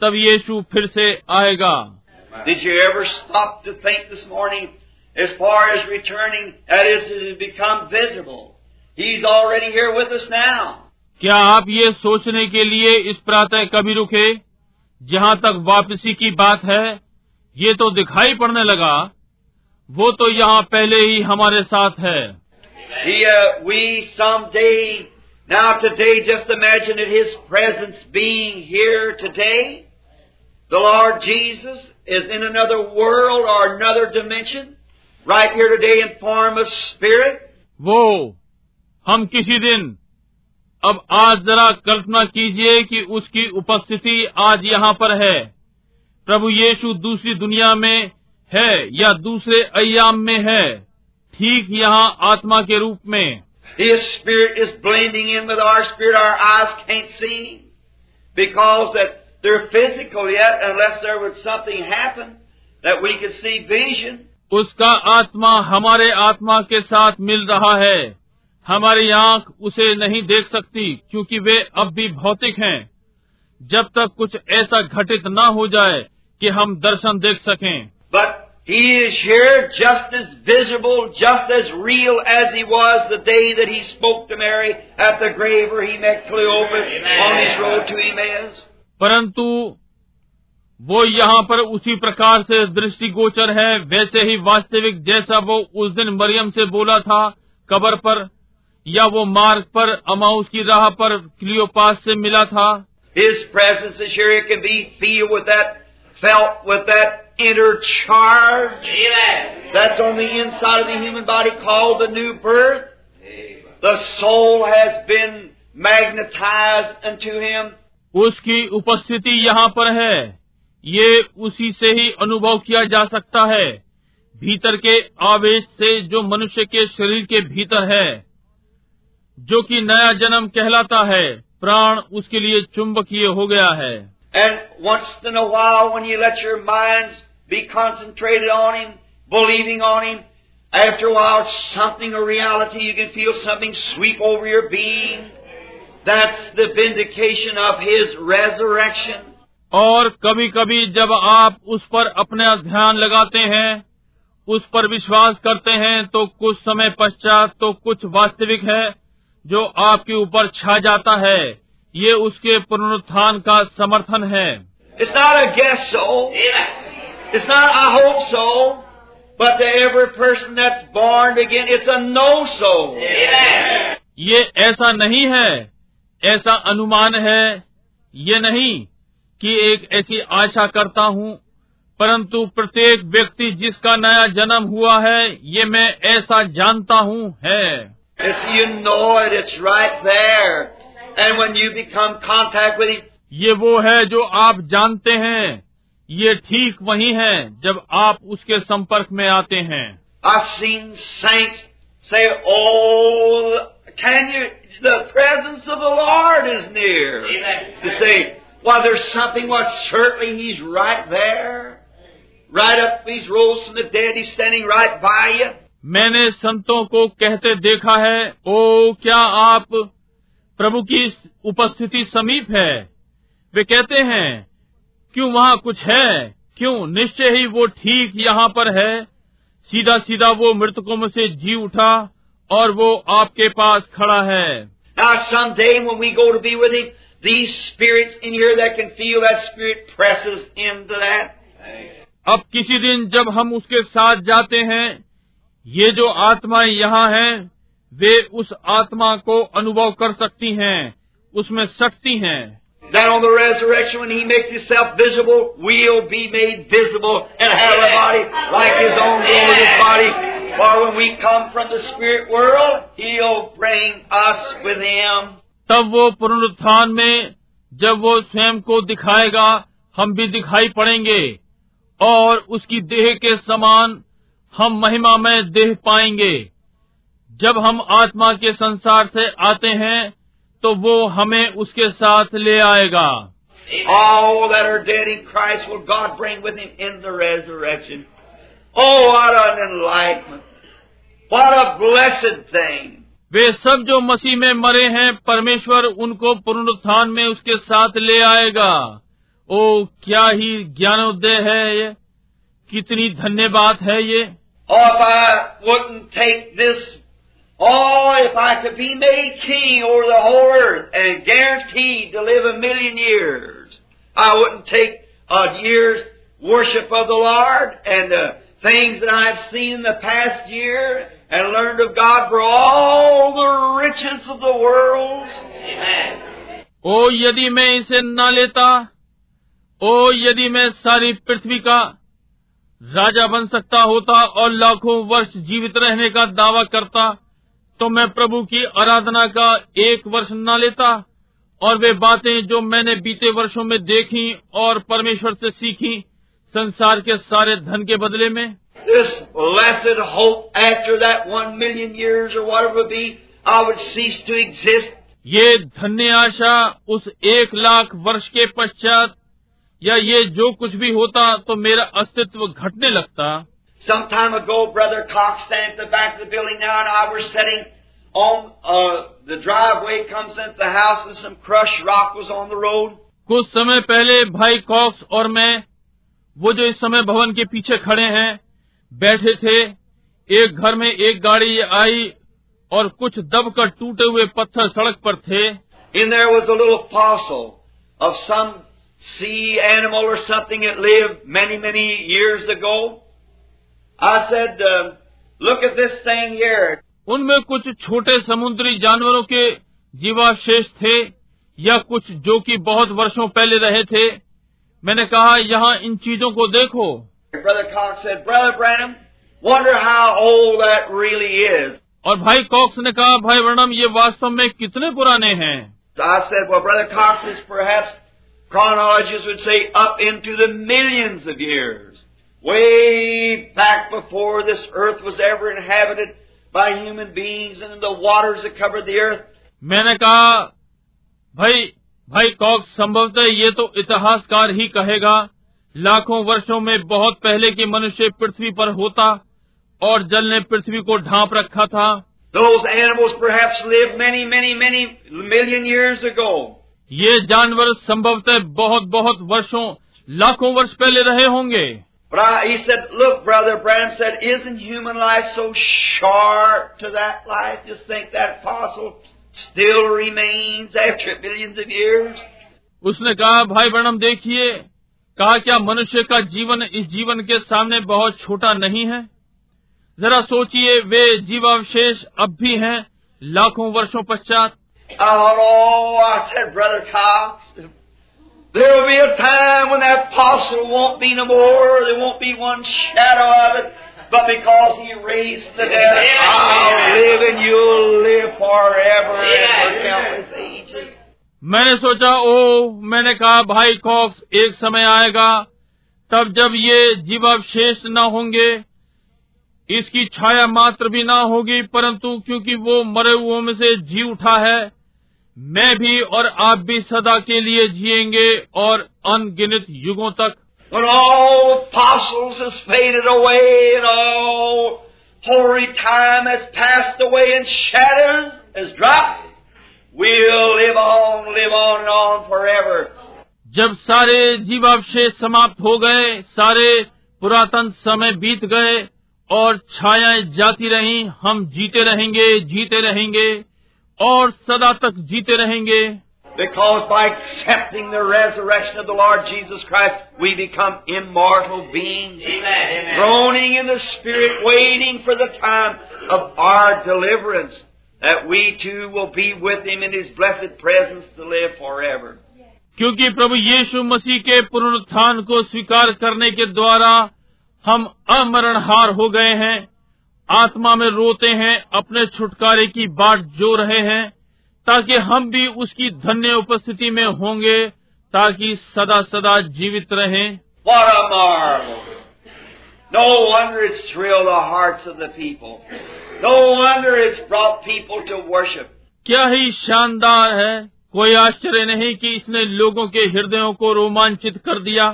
तब यीशु फिर से आएगा Did you ever stop to think this morning as far as returning, that is, it has become visible. He's already here with us now. क्या आप ये सोचने के लिए इस प्रातः कभी रुके जहाँ तक वापसी की बात है ये तो दिखाई पड़ने लगा वो तो यहाँ पहले ही हमारे साथ है He, uh, we someday, now today, just imagine that His presence being here today. The Lord Jesus is in another world or another dimension, Right here today in form of spirit. वो हम किसी दिन अब आज जरा कल्पना कीजिए कि उसकी उपस्थिति आज यहाँ पर है प्रभु यीशु दूसरी दुनिया में है या दूसरे अयाम में है ठीक यहाँ आत्मा के रूप में His spirit is blending in with our spirit. Our eyes can't see because that they're physical yet, unless there would something happen that we could see vision. उसका आत्मा हमारे आत्मा के साथ मिल रहा है। हमारी आँख उसे नहीं देख सकती क्योंकि वे अब भी भौतिक हैं। जब तक कुछ ऐसा घटित न हो जाए कि हम दर्शन देख सकें। But he is visible just real as he was the day he spoke at the grave he met परंतु वो यहाँ पर उसी प्रकार से दृष्टिगोचर है वैसे ही वास्तविक जैसा वो उस दिन मरियम से बोला था कबर पर या वो मार्ग पर अमाउस की राह पर क्लियोपास से मिला था His presence is here. It can be feel with that, felt with that inner charge. Amen. That's on the inside of the human body called the new birth. The soul has been magnetized unto him. उसकी उपस्थिति यहाँ पर है ये उसी से ही अनुभव किया जा सकता है भीतर के आवेश से जो मनुष्य के शरीर के भीतर है जो कि नया जन्म कहलाता है प्राण उसके लिए चुंबकीय हो गया है And once in a while, when you let your minds be concentrated on Him, believing on Him, after a while, something, a reality, you can feel something sweep over your being. That's the vindication of His resurrection. और कभी कभी जब आप उस पर अपना ध्यान लगाते हैं उस पर विश्वास करते हैं तो कुछ समय पश्चात तो कुछ वास्तविक है जो आपके ऊपर छा जाता है ये उसके पुनरुत्थान का समर्थन है It's not a guess so. Amen. It's not I hope so. But to every person that's born again, it's a no so. ये ऐसा नहीं है ऐसा अनुमान है ये नहीं कि एक ऐसी आशा करता हूँ परंतु प्रत्येक व्यक्ति जिसका नया जन्म हुआ है ये मैं ऐसा जानता हूँ है It's you know it, it's right there. And when you become contact with Him, ये वो है जो आप जानते हैं ये ठीक वही है जब आप उसके संपर्क में आते हैं I've seen saints say, Oh, can you, the presence of the Lord is near. Amen. To say, well, there's something, well, certainly He's right there. Right up, He's rose from the dead, He's standing right by you. मैंने संतों को कहते देखा है ओ क्या आप प्रभु की उपस्थिति समीप है वे कहते हैं क्यों वहाँ कुछ है क्यों निश्चय ही वो ठीक यहाँ पर है सीधा सीधा वो मृतकों में से जी उठा और वो आपके पास खड़ा है Now, someday when we go to be with Him, these spirits in here that can feel that spirit presses into that. अब किसी दिन जब हम उसके साथ जाते हैं ये जो आत्माएं यहाँ हैं वे उस आत्मा को अनुभव कर सकती हैं उसमें सकती हैं Then on the resurrection, when He makes Himself visible, we'll be made visible and have a body like His own glorious body. For when we come from the spirit world, He'll bring us with Him. तब वो पुनरुत्थान में जब वो स्वयं को दिखाएगा, हम भी दिखाई पड़ेंगे और उसकी देह के समान हम महिमा में देह पाएँगे। जब हम आत्मा के संसार से आते हैं तो वो हमें उसके साथ ले आएगा। ब्लेसिड थिंग वे सब जो मसीह में मरे हैं, परमेश्वर उनको पुनरुत्थान में उसके साथ ले आएगा। ओ, क्या ही ज्ञानोदय है ये। कितनी धन्यवाद है ये। Worship of the Lord and the things that I've and learned of God for all the riches of the world. Amen. ओ यदि मैं इसे न लेता ओ यदि मैं सारी पृथ्वी का राजा बन सकता होता और लाखों वर्ष जीवित रहने का दावा करता तो मैं प्रभु की आराधना का एक वर्ष न लेता और वे बातें जो मैंने बीते वर्षों में देखी और परमेश्वर से सीखी संसार के सारे धन के बदले में This blessed hope after that one million years or whatever it be, I would cease to exist. ये धन्य आशा उस एक लाख वर्ष के पश्चात या ये जो कुछ भी होता तो मेरा अस्तित्व घटने लगता Some time ago, Brother Cox standing at the back of the building now and I were sitting on uh, the driveway comes into the house and some crushed rock was on the road. कुछ समय पहले भाई COX और मैं वो जो इस समय भवन के पीछे खड़े हैं बैठे थे एक घर में एक गाड़ी आई और कुछ दबकर टूटे हुए पत्थर सड़क पर थे। उनमें कुछ छोटे समुद्री जानवरों के जीवाशेष थे या कुछ जो कि बहुत वर्षों पहले रहे थे। मैंने कहा यहाँ इन चीज़ों को देखो। Brother Cox said, Brother Branham, wonder how old that really is. और भाई कॉक्स ने कहा भाई वर्णम ये वास्तव में कितने पुराने हैं So I said, well, Brother Cox is perhaps, chronologists would say, up into the millions of years. Way back before this earth was ever inhabited by human beings and the waters that covered the earth. मैंने कहा भाई भाई COX संभवतः ये तो इतिहासकार ही कहेगा लाखों वर्षों में बहुत पहले के मनुष्य पृथ्वी पर होता और जल ने पृथ्वी को ढांप रखा था। ये जानवर संभवतः बहुत बहुत वर्षों लाखों वर्ष पहले रहे होंगे। उसने कहा भाई बणम देखिए कहा क्या मनुष्य का जीवन इस जीवन के सामने बहुत छोटा नहीं है जरा सोचिए वे जीवावशेष अब भी हैं लाखों वर्षों पश्चात I thought, oh, I said, Brother Cox, there will be a time when that fossil won't be no more. There won't be one shadow of it. But because He raised the dead, I'll live and you'll live forever and for countless ages. मैंने सोचा ओ मैंने कहा भाई COX एक समय आएगा तब जब ये जीवावशेष न होंगे इसकी छाया मात्र भी ना होगी परंतु क्योंकि वो मरे हुओं में से जी उठा है मैं भी और आप भी सदा के लिए जिएँगे और अनगिनत युगों तक। All fossils has faded away and all hoary time has passed away and shadows has dropped, we'll live on, live on and on forever. जब सारे जीवावशेष समाप्त हो गए सारे पुरातन समय बीत गए और छायाएं जाती रहीं हम जीते रहेंगे जीते रहेंगे और सदा तक जीते रहेंगे Because by accepting the resurrection of the Lord Jesus Christ, we become immortal beings, Amen. groaning in the Spirit, waiting for the time of our deliverance, क्योंकि प्रभु यीशु मसीह के पुनरुत्थान को स्वीकार करने के द्वारा हम अमरणहार हो गए हैं आत्मा में रोते हैं अपने छुटकारे की बात जो रहे हैं ताकि हम भी उसकी धन्य उपस्थिति में होंगे ताकि सदा सदा जीवित रहें। No No wonder it's brought people to worship. क्या ही शानदार है कोई आश्चर्य नहीं कि इसने लोगों के हृदयों को रोमांचित कर दिया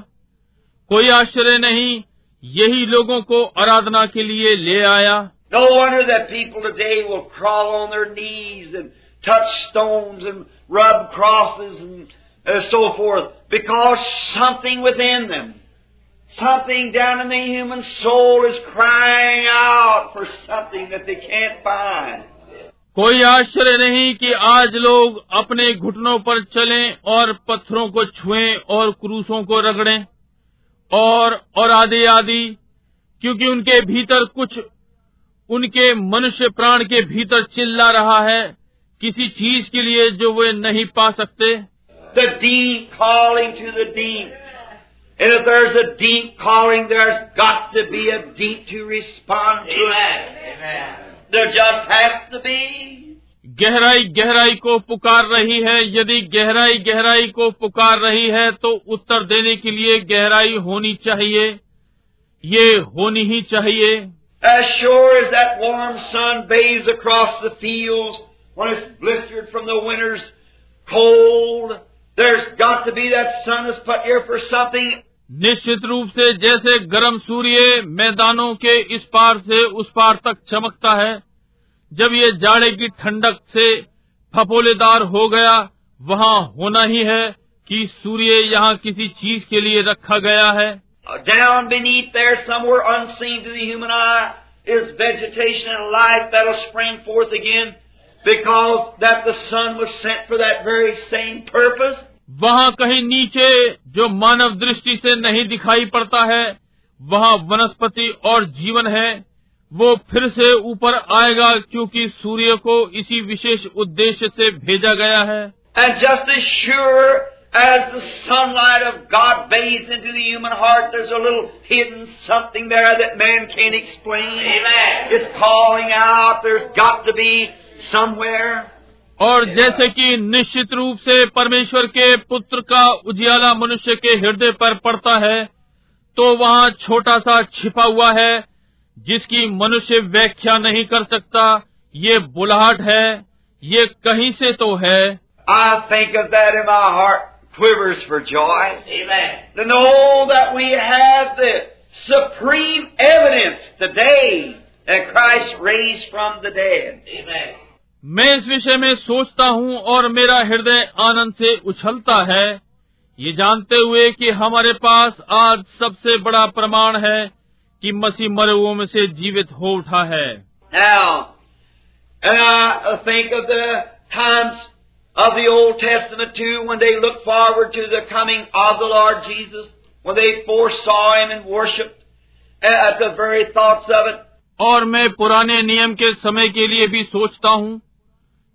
कोई आश्चर्य नहीं यही लोगों को आराधना के लिए ले आया No wonder that people today will crawl on their knees and touch stones and rub crosses and uh, so forth because something within them, something down in the human soul is crying out for something that they can't find. कोई आश्चर्य नहीं कि आज लोग अपने घुटनों पर चलें और पत्थरों को छुएँ और क्रूसों को रगड़ें और और आदि आदि क्योंकि उनके भीतर कुछ उनके मनुष्य प्राण के भीतर चिल्ला रहा है किसी चीज़ के लिए जो वे नहीं पा सकते The deep calling to the deep. And if there's a deep calling, there's got to be a deep to respond to it. Amen. Amen. There just has to be. गहराई गहराई को पुकार रही है यदि गहराई गहराई को पुकार रही है तो उत्तर देने के लिए गहराई होनी चाहिए ये होनी ही चाहिए As sure as that warm sun bathes across the fields when it's blistered from the winter's cold, there's got to be that sun is put here for something. निश्चित रूप से जैसे गर्म सूर्य मैदानों के इस पार से उस पार तक चमकता है, जब ये जाड़े की ठंडक से फपोलेदार हो गया, वहाँ होना ही है कि सूर्य यहाँ किसी चीज़ के लिए रखा गया है। Because that the son was sent for that very same purpose वहाँ कहीं नीचे जो मानव दृष्टि से नहीं दिखाई पड़ता है वहाँ वनस्पति और जीवन है वो फिर से ऊपर आएगा क्योंकि सूर्य को इसी विशेष उद्देश्य से भेजा गया है। And just sure as the और जैसे कि निश्चित रूप से परमेश्वर के पुत्र का उजियाला मनुष्य के हृदय पर पड़ता है तो वहाँ छोटा सा छिपा हुआ है जिसकी मनुष्य व्याख्या नहीं कर सकता ये बुलाहट है ये कहीं से तो है I think of that in my heart quivers for joy. Amen. To know that we have the supreme evidence today that Christ raised from the dead. Amen. मैं इस विषय में सोचता हूँ और मेरा हृदय आनंद से उछलता है ये जानते हुए कि हमारे पास आज सबसे बड़ा प्रमाण है कि मसीह मरे हुओं में से जीवित हो उठा है Now, and think of the times of the Old Testament too, when they looked forward to the coming of the Lord Jesus, when they foresaw Him and worshipped at the very thoughts of it. और मैं पुराने नियम के समय के लिए भी सोचता हूँ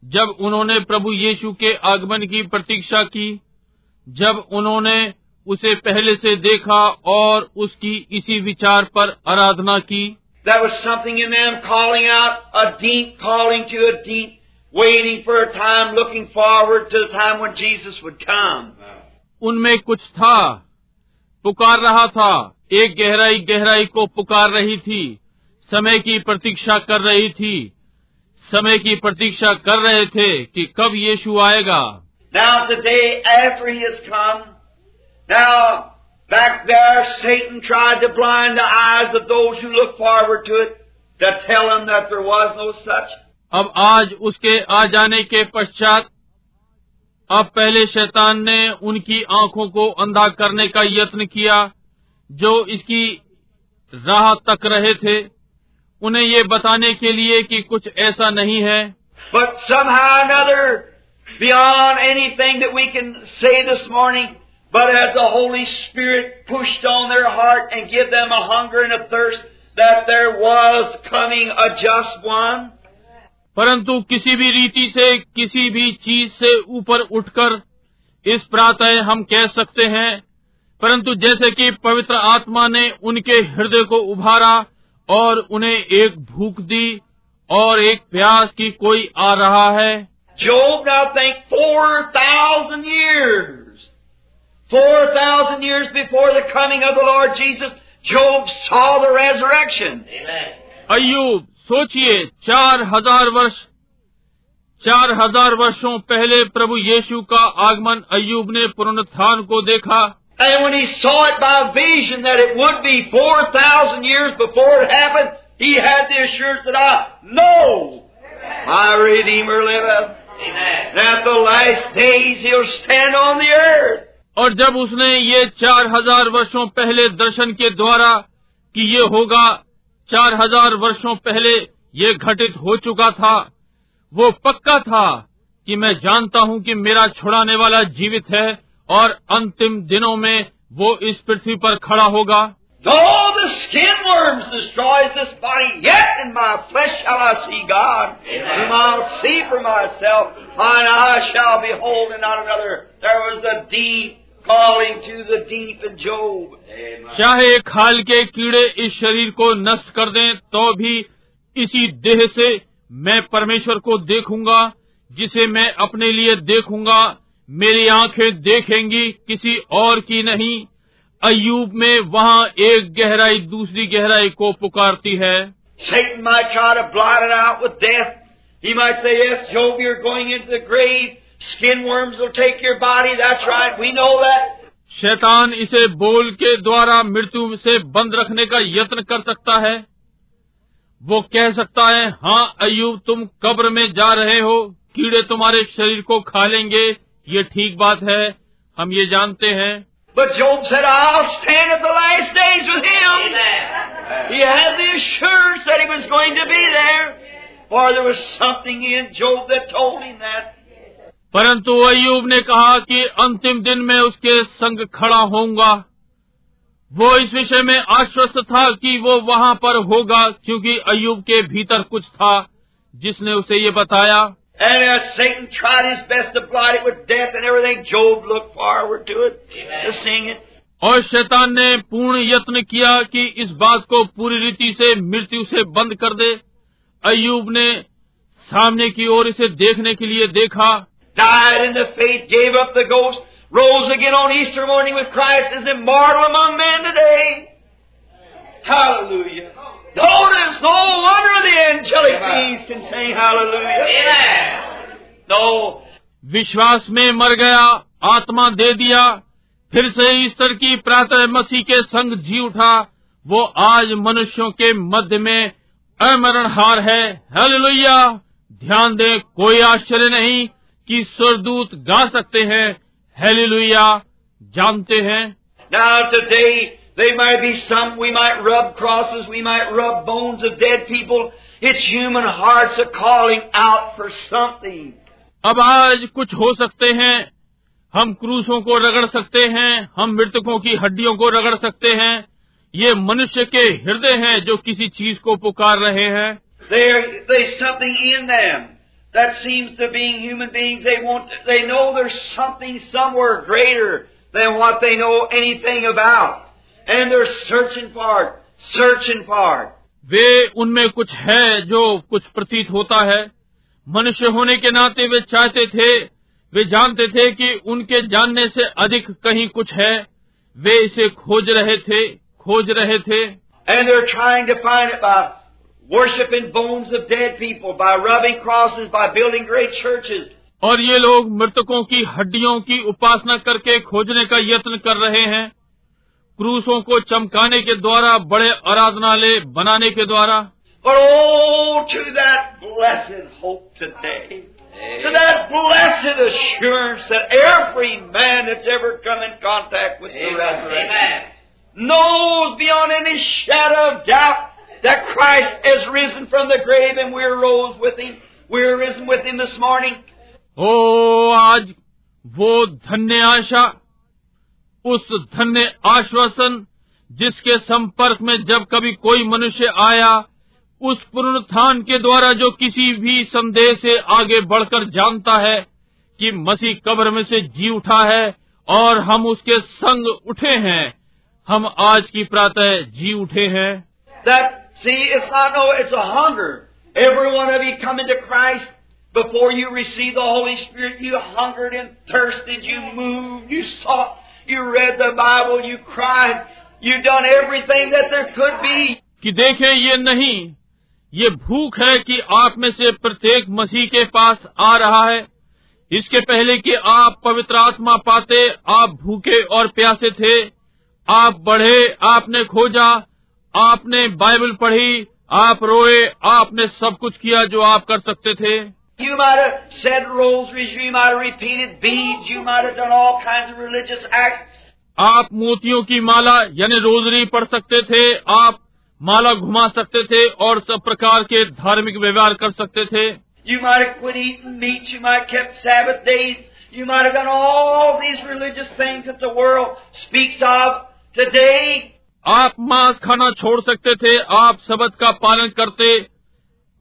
जब उन्होंने प्रभु यीशु के आगमन की प्रतीक्षा की जब उन्होंने उसे पहले से देखा और उसकी इसी विचार पर आराधना की। उनमें कुछ था। पुकार रहा था। एक गहराई गहराई को पुकार रही थी। समय की प्रतीक्षा कर रही थी। समय की प्रतीक्षा कर रहे थे कि कब यीशु आएगा Now today, after He has come, now back there Satan tried to blind the eyes of those who look forward to it, to tell them that there was no such. अब आज उसके आ जाने के पश्चात अब पहले शैतान ने उनकी आँखों को अंधा करने का यत्न किया जो इसकी राह तक रहे थे उन्हें ये बताने के लिए कि कुछ ऐसा नहीं है But somehow another, beyond anything that we can say this morning, but as the Holy Spirit pushed on their heart and give them a hunger and a thirst that there was coming a just one. परंतु किसी भी रीति से किसी भी चीज़ से ऊपर उठकर इस प्रातः हम कह सकते हैं परंतु जैसे कि पवित्र आत्मा ने उनके हृदय को उभारा और उन्हें एक भूख दी और एक प्यास की कोई आ रहा है। जो अयुब सोचिए चार हज़ार वर्ष चार हज़ार वर्षों पहले प्रभु यीशु का आगमन अयुब ने पुनरुत्थान को देखा। And when he saw it by vision that it would be 4,000 years before it happened, he had the assurance that I know my Redeemer liveth. Amen. And at the last days he'll stand on the earth. और जब उसने ये चार हज़ार वर्षों पहले दर्शन के द्वारा कि ये होगा चार हज़ार वर्षों पहले ये घटित हो चुका था वो पक्का था कि मैं जानता हूँ कि मेरा छुड़ाने वाला जीवित है और अंतिम दिनों में वो इस पृथ्वी पर खड़ा होगा। चाहे खाल के कीड़े इस शरीर को नष्ट कर दें, तो भी इसी देह से मैं परमेश्वर को देखूँगा जिसे मैं अपने लिए देखूँगा। मेरी आँखें देखेंगी किसी और की नहीं। अयूब में वहाँ एक गहराई दूसरी गहराई को पुकारती है। शैतान इसे बोल के द्वारा मृत्यु से बंद रखने का यत्न कर सकता है। वो कह सकता है हाँ अयूब तुम कब्र में जा रहे हो। कीड़े तुम्हारे शरीर को खा लेंगे। ये ठीक बात है हम ये जानते हैं But Job said, I'll stand at the last days with him. He had the assurance that he was going to be there. For there was something in Job that told him that. परंतु अयूब ने कहा कि अंतिम दिन में उसके संग खड़ा होऊँगा वो इस विषय में आश्वस्त था कि वो वहाँ पर होगा क्योंकि अयूब के भीतर कुछ था जिसने उसे ये बताया And as Satan tried his best to blind it with death and everything, Job looked forward to it, to seeing it. और शैतान ने पूर्ण यत्न किया कि इस बात को पूरी रीति से मृत्यु से बंद कर दे अयूब ने सामने की ओर इसे देखने के लिए देखा Died in the faith, gave up the ghost, rose again on Easter morning with Christ, is immortal among men today. Hallelujah. Notice, no wonder the angelic beings can sing hallelujah. Amen. No, विश्वास में मर गया आत्मा दे दिया फिर से Easter की प्रातः मसीह के संग जी उठा वो आज मनुष्यों के मध्य में अमरणहार है। हालेलुया। ध्यान दें कोई आश्चर्य नहीं कि स्वरदूत गा सकते हैं। हालेलुया। जानते हैं। Now today, there might be some, we might rub crosses, we might rub bones of dead people. It's human hearts are calling out for something. अब आज कुछ हो सकते हैं हम क्रूसों को रगड़ सकते हैं हम मृतकों की हड्डियों को रगड़ सकते हैं ये मनुष्य के हृदय हैं जो किसी चीज को पुकार रहे हैं There, there's something in them that seems to being human beings. They want, they know there's something somewhere greater than what they know anything about. वे उनमें कुछ है जो कुछ प्रतीत होता है। मनुष्य होने के नाते वे चाहते थे वे जानते थे कि उनके जानने से अधिक कहीं कुछ है। वे इसे खोज रहे थे खोज रहे थे। और ये लोग मृतकों की हड्डियों की उपासना करके खोजने का यत्न कर रहे हैं। क्रूसों को चमकाने के द्वारा बड़े आराधनालय बनाने के द्वारा But oh, to that blessed hope today. To that blessed assurance that every man that's ever come in contact with the resurrection Amen. knows beyond any shadow of doubt that Christ has risen from the grave and we're rose with Him. We're risen with Him this morning. ओ आज वो धन्य आशा उस धन्य आश्वासन जिसके संपर्क में जब कभी कोई मनुष्य आया उस पुनरुत्थान के द्वारा जो किसी भी संदेह से आगे बढ़कर जानता है कि मसीह कब्र में से जी उठा है और हम उसके संग उठे हैं हम आज की प्रातः जी उठे हैं That, see, it's not no, it's a hunger. Every one of you coming to Christ, before you received the Holy Spirit, you hungered and thirsted, you moved, you sought, you read the Bible, you cried, you done everything that there could be. कि देखें ये नहीं ये भूख है कि आप में से प्रत्येक मसीह के पास आ रहा है इसके पहले कि आप पवित्र आत्मा पाते आप भूखे और प्यासे थे आप बढ़े आपने खोजा आपने बाइबल पढ़ी आप रोए आपने सब कुछ किया जो आप कर सकते थे You might have said rosaries, you might have repeated beads, you might have done all kinds of religious acts. आप मोतियों की माला यानी रोजरी पढ़ सकते थे आप माला घुमा सकते थे और सब प्रकार के धार्मिक व्यवहार कर सकते थे You might have quit eating meat. You might have kept Sabbath days. You might have done all these religious things that the world speaks of today. आप मांस खाना छोड़ सकते थे आप सबत का पालन करते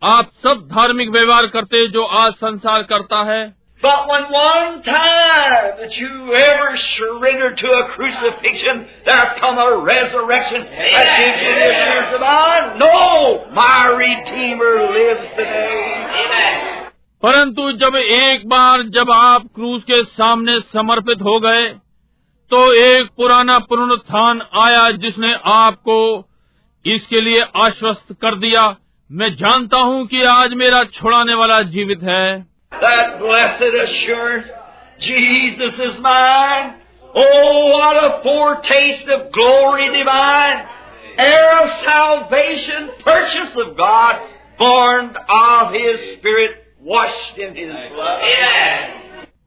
आप सब धार्मिक व्यवहार करते जो आज संसार करता है But when one time that you ever surrendered to a crucifixion, there come a resurrection that gives you the assurance of, I know my Redeemer lives today. Amen. परंतु जब एक बार जब आप क्रूज के सामने समर्पित हो गए तो एक पुराना पुनरुत्थान आया जिसने आपको इसके लिए आश्वस्त कर दिया मैं जानता हूँ कि आज मेरा छुड़ाने वाला जीवित है।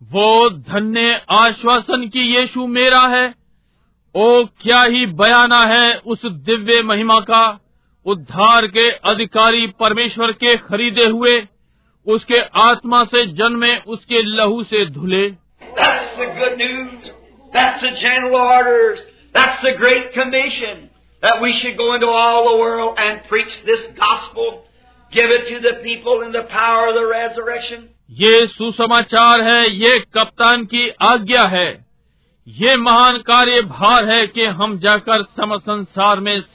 वो धन्य आश्वासन की यीशु मेरा है। ओ क्या ही बयाना है उस दिव्य महिमा का। उद्धार के अधिकारी परमेश्वर के खरीदे हुए उसके आत्मा से जन्मे उसके लहू से धुले। ये सुसमाचार है ये कप्तान की आज्ञा है। ये महान कार्य भार है कि हम जाकर समसंसार में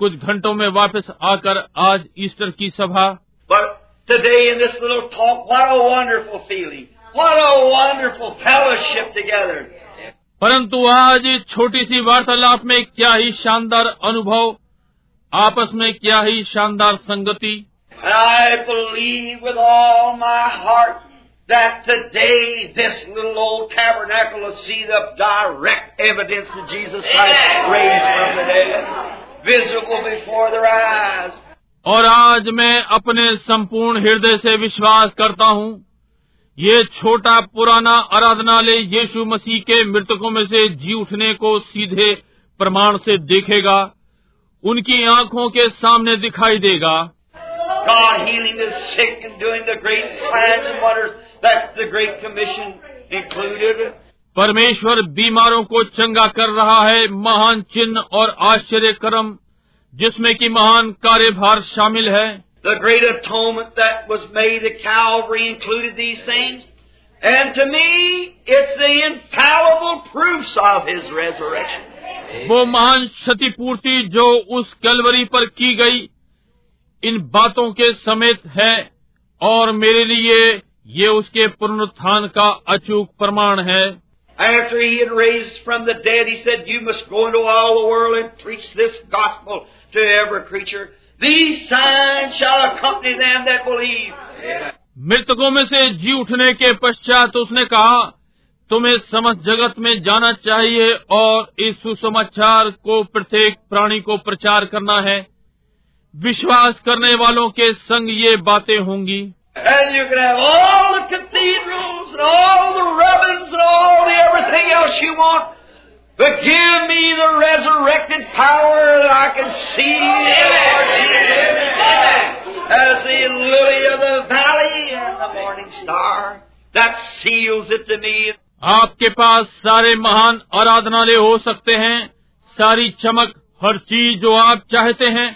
कुछ घंटों में वापस आकर आज ईस्टर की सभा। परंतु आज छोटी सी वार्तालाप में क्या ही शानदार अनुभव आपस में क्या ही शानदार संगति। और आज मैं अपने संपूर्ण हृदय से विश्वास करता हूँ ये छोटा पुराना आराधनालय यीशु मसीह के मृतकों में से जी उठने को सीधे प्रमाण से देखेगा उनकी आँखों के सामने दिखाई देगा That. परमेश्वर बीमारों को चंगा कर रहा है महान चिन्ह और आश्चर्य कर्म जिसमें कि महान कार्यभार शामिल है The great atonement that was made at Calvary included these things. And to me, it's the infallible proofs of His resurrection. वो महान क्षतिपूर्ति जो उस कलवरी पर की गई इन बातों के समेत है और मेरे लिए ये उसके पुनरुत्थान का अचूक प्रमाण है After He had raised from the dead, He said, You must go into all the world and preach this gospel to every creature. These signs shall accompany them that believe. मृतकों में से जी उठने के पश्चात उसने कहा तुम्हें समस्त जगत में जाना चाहिए और इस सुसमाचार को प्रत्येक प्राणी को प्रचार करना है विश्वास करने वालों के संग ये बातें होंगी And you can have all the cathedrals and all the rubbings and all the everything else you want. But give me the resurrected power that I can see the Lord Jesus as the lily of the valley and the morning star. That seals it to me. आपके पास सारे महान आराधनालय हो सकते हैं सारी चमक हर चीज जो आप चाहते हैं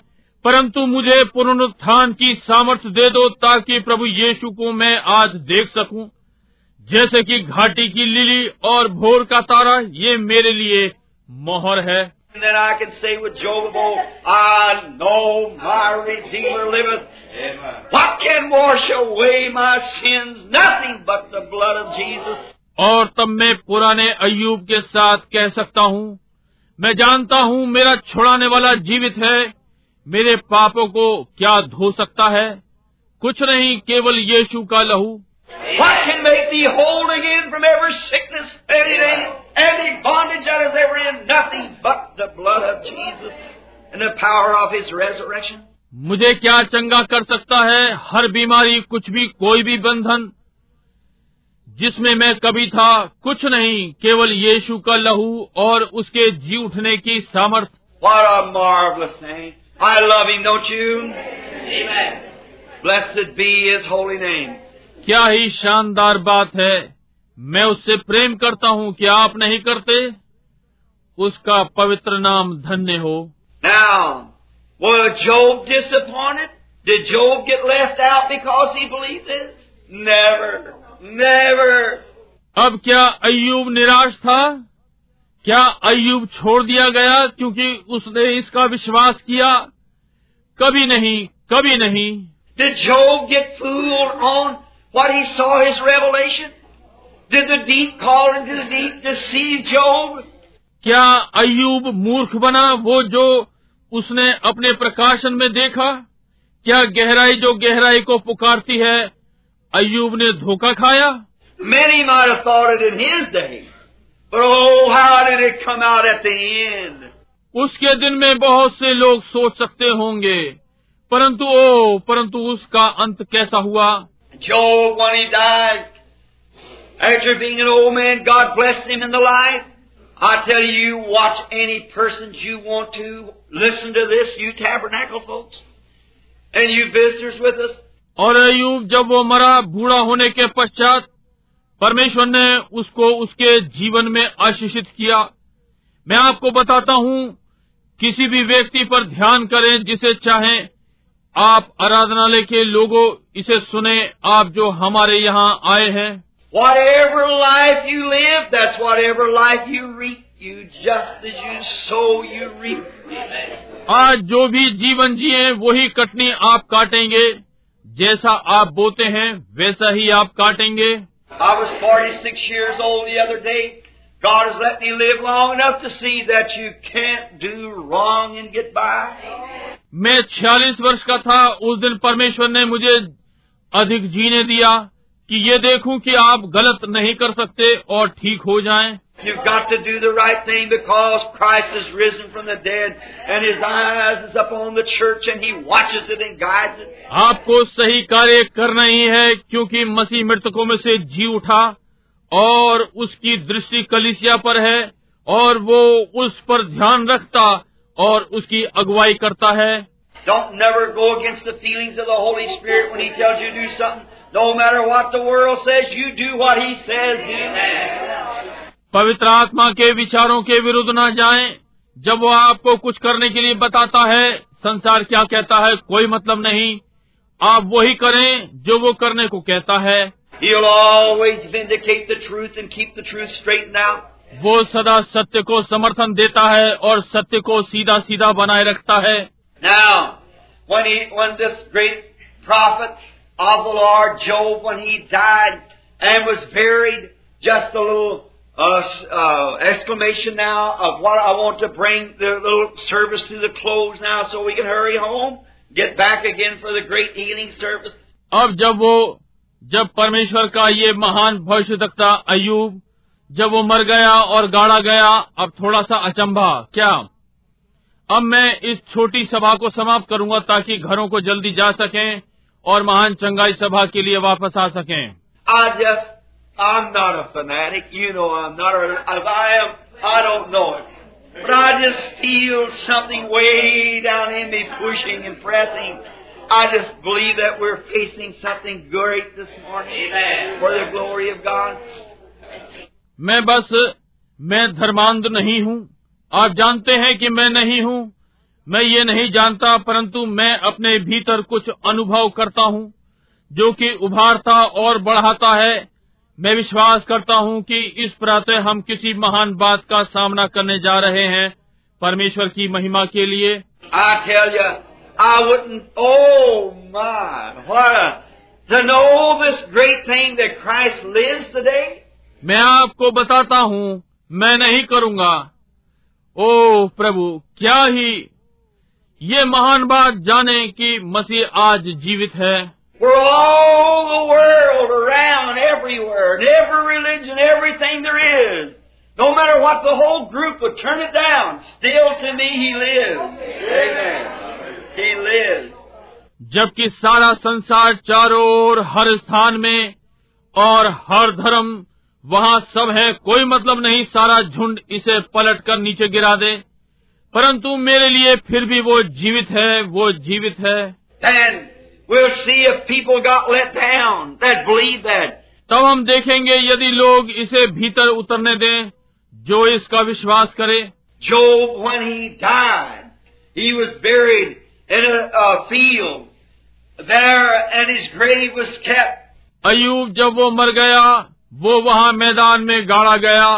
परंतु मुझे पुनरुत्थान की सामर्थ्य दे दो ताकि प्रभु यीशु को मैं आज देख सकूँ जैसे कि घाटी की लिली और भोर का तारा ये मेरे लिए मोहर है And then I can say with Job I know my Redeemer liveth. What can wash away my sins? Nothing but the blood of Jesus. और तब मैं पुराने अयूब के साथ कह सकता हूँ मैं जानता हूँ मेरा छुड़ाने वाला जीवित है मेरे पापों को क्या धो सकता है कुछ नहीं केवल यीशु का लहू What can make thee whole again from every sickness, anything, any bondage that is ever in? Nothing but the blood of Jesus and the power of His resurrection. मुझे क्या चंगा कर सकता है हर बीमारी कुछ भी कोई भी बंधन जिसमें मैं कभी था कुछ नहीं केवल यीशु का लहू और उसके जी उठने की सामर्थ What a marvelous thing. I love Him, don't you? Amen. Blessed be His holy name. क्या ही शानदार बात है मैं उससे प्रेम करता हूँ क्या आप नहीं करते उसका पवित्र नाम धन्य हो Now, was Job disappointed? Did Job get left out because he believed this? Never. Never. अब क्या अय्यूब निराश था क्या अय्यूब छोड़ दिया गया क्योंकि उसने इसका विश्वास किया कभी नहीं कभी नहीं Did Job get fooled on what he saw his revelation? Did the deep call into the deep deceive Job? क्या अय्यूब मूर्ख बना वो जो उसने अपने प्रकाशन में देखा क्या गहराई जो गहराई को पुकारती है अयूब ने धोखा खाया Many might have thought it in his day. But oh, how did it come out at the end? उसके दिन में बहुत से लोग सोच सकते होंगे। परंतु ओ परंतु उसका अंत कैसा हुआ? और अयूब जब वो मरा बूढ़ा होने के पश्चात परमेश्वर ने उसको उसके जीवन में आशीषित किया। मैं आपको बताता हूँ किसी भी व्यक्ति पर ध्यान करें जिसे चाहें आप आराधनालय के लोगों इसे सुने आप जो हमारे यहाँ आए हैं Whatever life you live, that's whatever life you reap. You just as you sow, you reap. आज जो भी जीवन जिए वही कटनी आप काटेंगे जैसा आप बोते हैं वैसा ही आप काटेंगे I was 46 years old the other day. God has let me live long enough to see that you can't do wrong and get by. मैं छियालीस वर्ष का था उस दिन परमेश्वर ने मुझे अधिक जीने दिया कि ये देखूं कि आप गलत नहीं कर सकते और ठीक हो जाएं। You've got to do the right thing because Christ is risen from the dead and His eyes is upon the church and He watches it and guides it. आपको सही कार्य करना ही है क्योंकि मसीह मृतकों में से जी उठा और उसकी दृष्टि कलिसिया पर है और वो उस पर ध्यान रखता और उसकी अगुवाई करता है Don't never go against the feelings of the Holy Spirit when He tells you to do something. No matter what the world says, you do what He says. Do. पवित्र आत्मा के विचारों के विरुद्ध न जाएँ। जब वो आपको कुछ करने के लिए बताता है संसार क्या कहता है कोई मतलब नहीं आप वही करें जो वो करने को कहता है He'll always vindicate the truth and keep the truth straightened out. वो सदा सत्य को समर्थन देता है और सत्य को सीधा सीधा बनाए रखता है Now, when he, when this great prophet of the Lord, Job, when he died and was buried, just a little uh, s- uh, exclamation now of what I want to bring the little service to the close now so we can hurry home, get back again for the great healing service. अब जब वो जब परमेश्वर का ये महान भविष्य तकता अयूब जब वो मर गया और गाड़ा गया, अब थोड़ा सा अचंभा। क्या? अब मैं इस छोटी सभा को समाप्त करूँगा ताकि घरों को जल्दी जा सकें और महान चंगाई सभा के लिए वापस आ सकें। But I just feel something way down in me pushing and pressing. I just believe that we're facing something great this morning. Amen. for the glory of God. मैं बस मैं धर्मांध नहीं हूँ। आप जानते हैं कि मैं नहीं हूँ। मैं ये नहीं जानता परंतु मैं अपने भीतर कुछ अनुभव करता हूँ जो कि उभारता और बढ़ाता है। मैं विश्वास करता हूँ कि इस प्रातः हम किसी महान बात का सामना करने जा रहे हैं परमेश्वर की महिमा के लिए। I tell you, I wouldn't. Oh my! What a to know this great thing that Christ lives today. मैं आपको बताता हूँ मैं नहीं करूँगा ओ प्रभु क्या ही ये महान बात जाने कि मसीह आज जीवित है For all the world around, everywhere, and every religion, everything there is, no matter what the whole group would turn it down, still to me He lives. Amen. He lives. जबकि सारा संसार चारों ओर हर स्थान में और हर धर्म वहाँ सब है कोई मतलब नहीं सारा झुंड इसे पलट कर नीचे गिरा दे परंतु मेरे लिए फिर भी वो जीवित है वो जीवित है Then we'll see if people got let down that believe that. तब हम देखेंगे यदि लोग इसे भीतर उतरने दें जो इसका विश्वास करे Job, when he died, he was buried in a, a field there, and his grave was kept. अयूब जब वो मर गया वो वहाँ मैदान में गाड़ा गया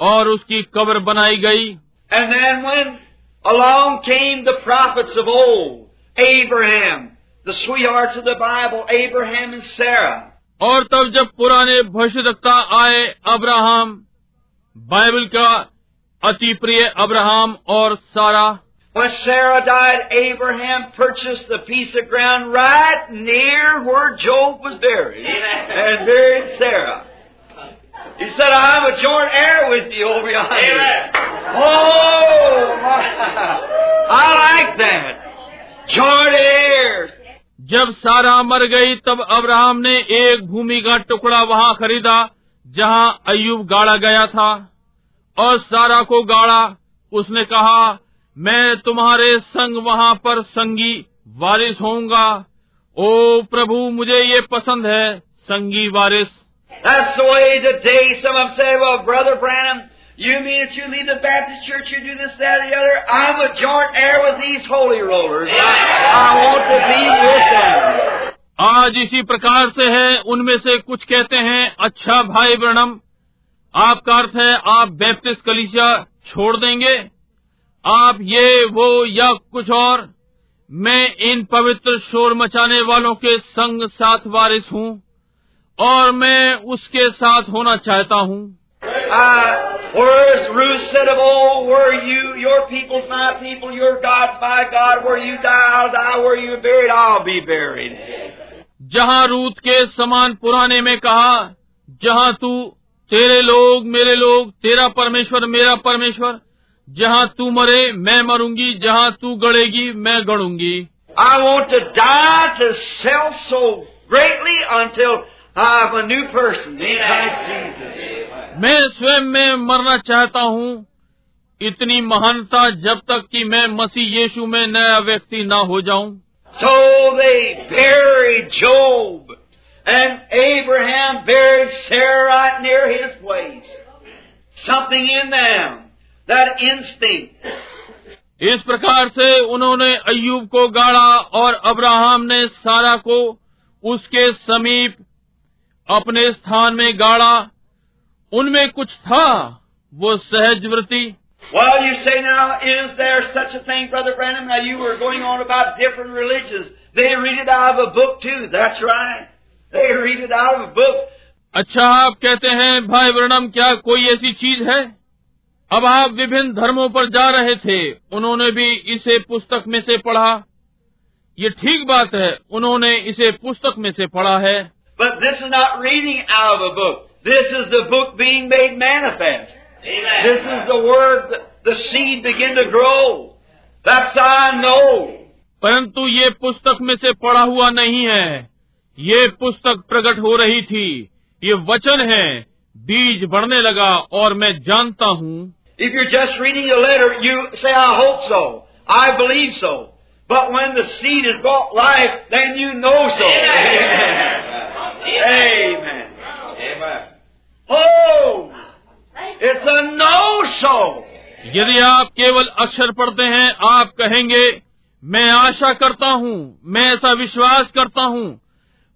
और उसकी कब्र बनाई गई And then when along came the prophets of old, Abraham, the sweethearts of the Bible, Abraham and Sarah, और तब जब पुराने भविष्यवक्ता आए अब्राहम बाइबल का अति प्रिय अब्राहम और सारा When Sarah died, Abraham purchased the piece of ground right near where Job was buried Amen. and buried Sarah. He said, I'm a joint heir with you over yonder. Amen. Oh, my. I like that. Joint heirs. जब सारा मर गई तब Abraham ने एक भूमि का टुकड़ा वहां खरीदा जहां अयुब गाड़ा गया था और सारा को गाड़ा उसने कहा मैं तुम्हारे संग वहाँ पर संगी वारिस होऊँगा ओ प्रभु मुझे ये पसंद है संगी वारिस That's the way today some of them well, Brother Branham, you mean that you leave the Baptist church, you do this, that, or the other? I'm a joint heir with these holy rollers. I, I want to be with them. आज इसी प्रकार से है उनमें से कुछ कहते हैं अच्छा भाई ब्रणम आपका अर्थ है आप बैप्टिस्ट कलिसिया छोड़ देंगे आप ये वो या कुछ और? मैं इन पवित्र शोर मचाने वालों के संग साथ वारिस हूँ और मैं उसके साथ होना चाहता हूँ। जहाँ रूत के समान पुराने में कहा जहाँ तू तेरे लोग मेरे लोग तेरा परमेश्वर मेरा परमेश्वर जहाँ तू मरे मैं मरूँगी। जहाँ तू गड़ेगी मैं गड़ूँगी। I want to sell so greatly until new person मैं स्वयं में मरना चाहता हूँ। इतनी महानता जब तक कि मैं मसीह यीशु में नया व्यक्ति ना हो जाऊँ। So they buried Job and Abraham buried Sarah right near his place something in them that instinct. इस प्रकार से उन्होंने अय्यूब को गाड़ा और अब्राहम ने सारा को उसके समीप अपने स्थान में गाड़ा उनमें कुछ था वो सहज वृत्ति Well, you say now, is there such a thing, Brother Branham? Now you were going on about different religions. They read it out of a book too. That's right. They read it out of a book. अच्छा आप कहते हैं भाई वर्णम क्या कोई ऐसी चीज़ है अब आप विभिन्न धर्मों पर जा रहे थे उन्होंने भी इसे पुस्तक में से पढ़ा। ये ठीक बात है उन्होंने इसे पुस्तक में से पढ़ा है। बुक दिस परंतु ये पुस्तक में से पढ़ा हुआ नहीं है। ये पुस्तक प्रकट हो रही थी। ये वचन है। बीज बढ़ने लगा और मैं जानता हूँ। If you just reading you say I hope so I believe so but when the seed is got life then you know so how it's a no सो यदि आप केवल अक्षर पढ़ते हैं आप कहेंगे मैं आशा करता हूँ मैं ऐसा विश्वास करता हूँ।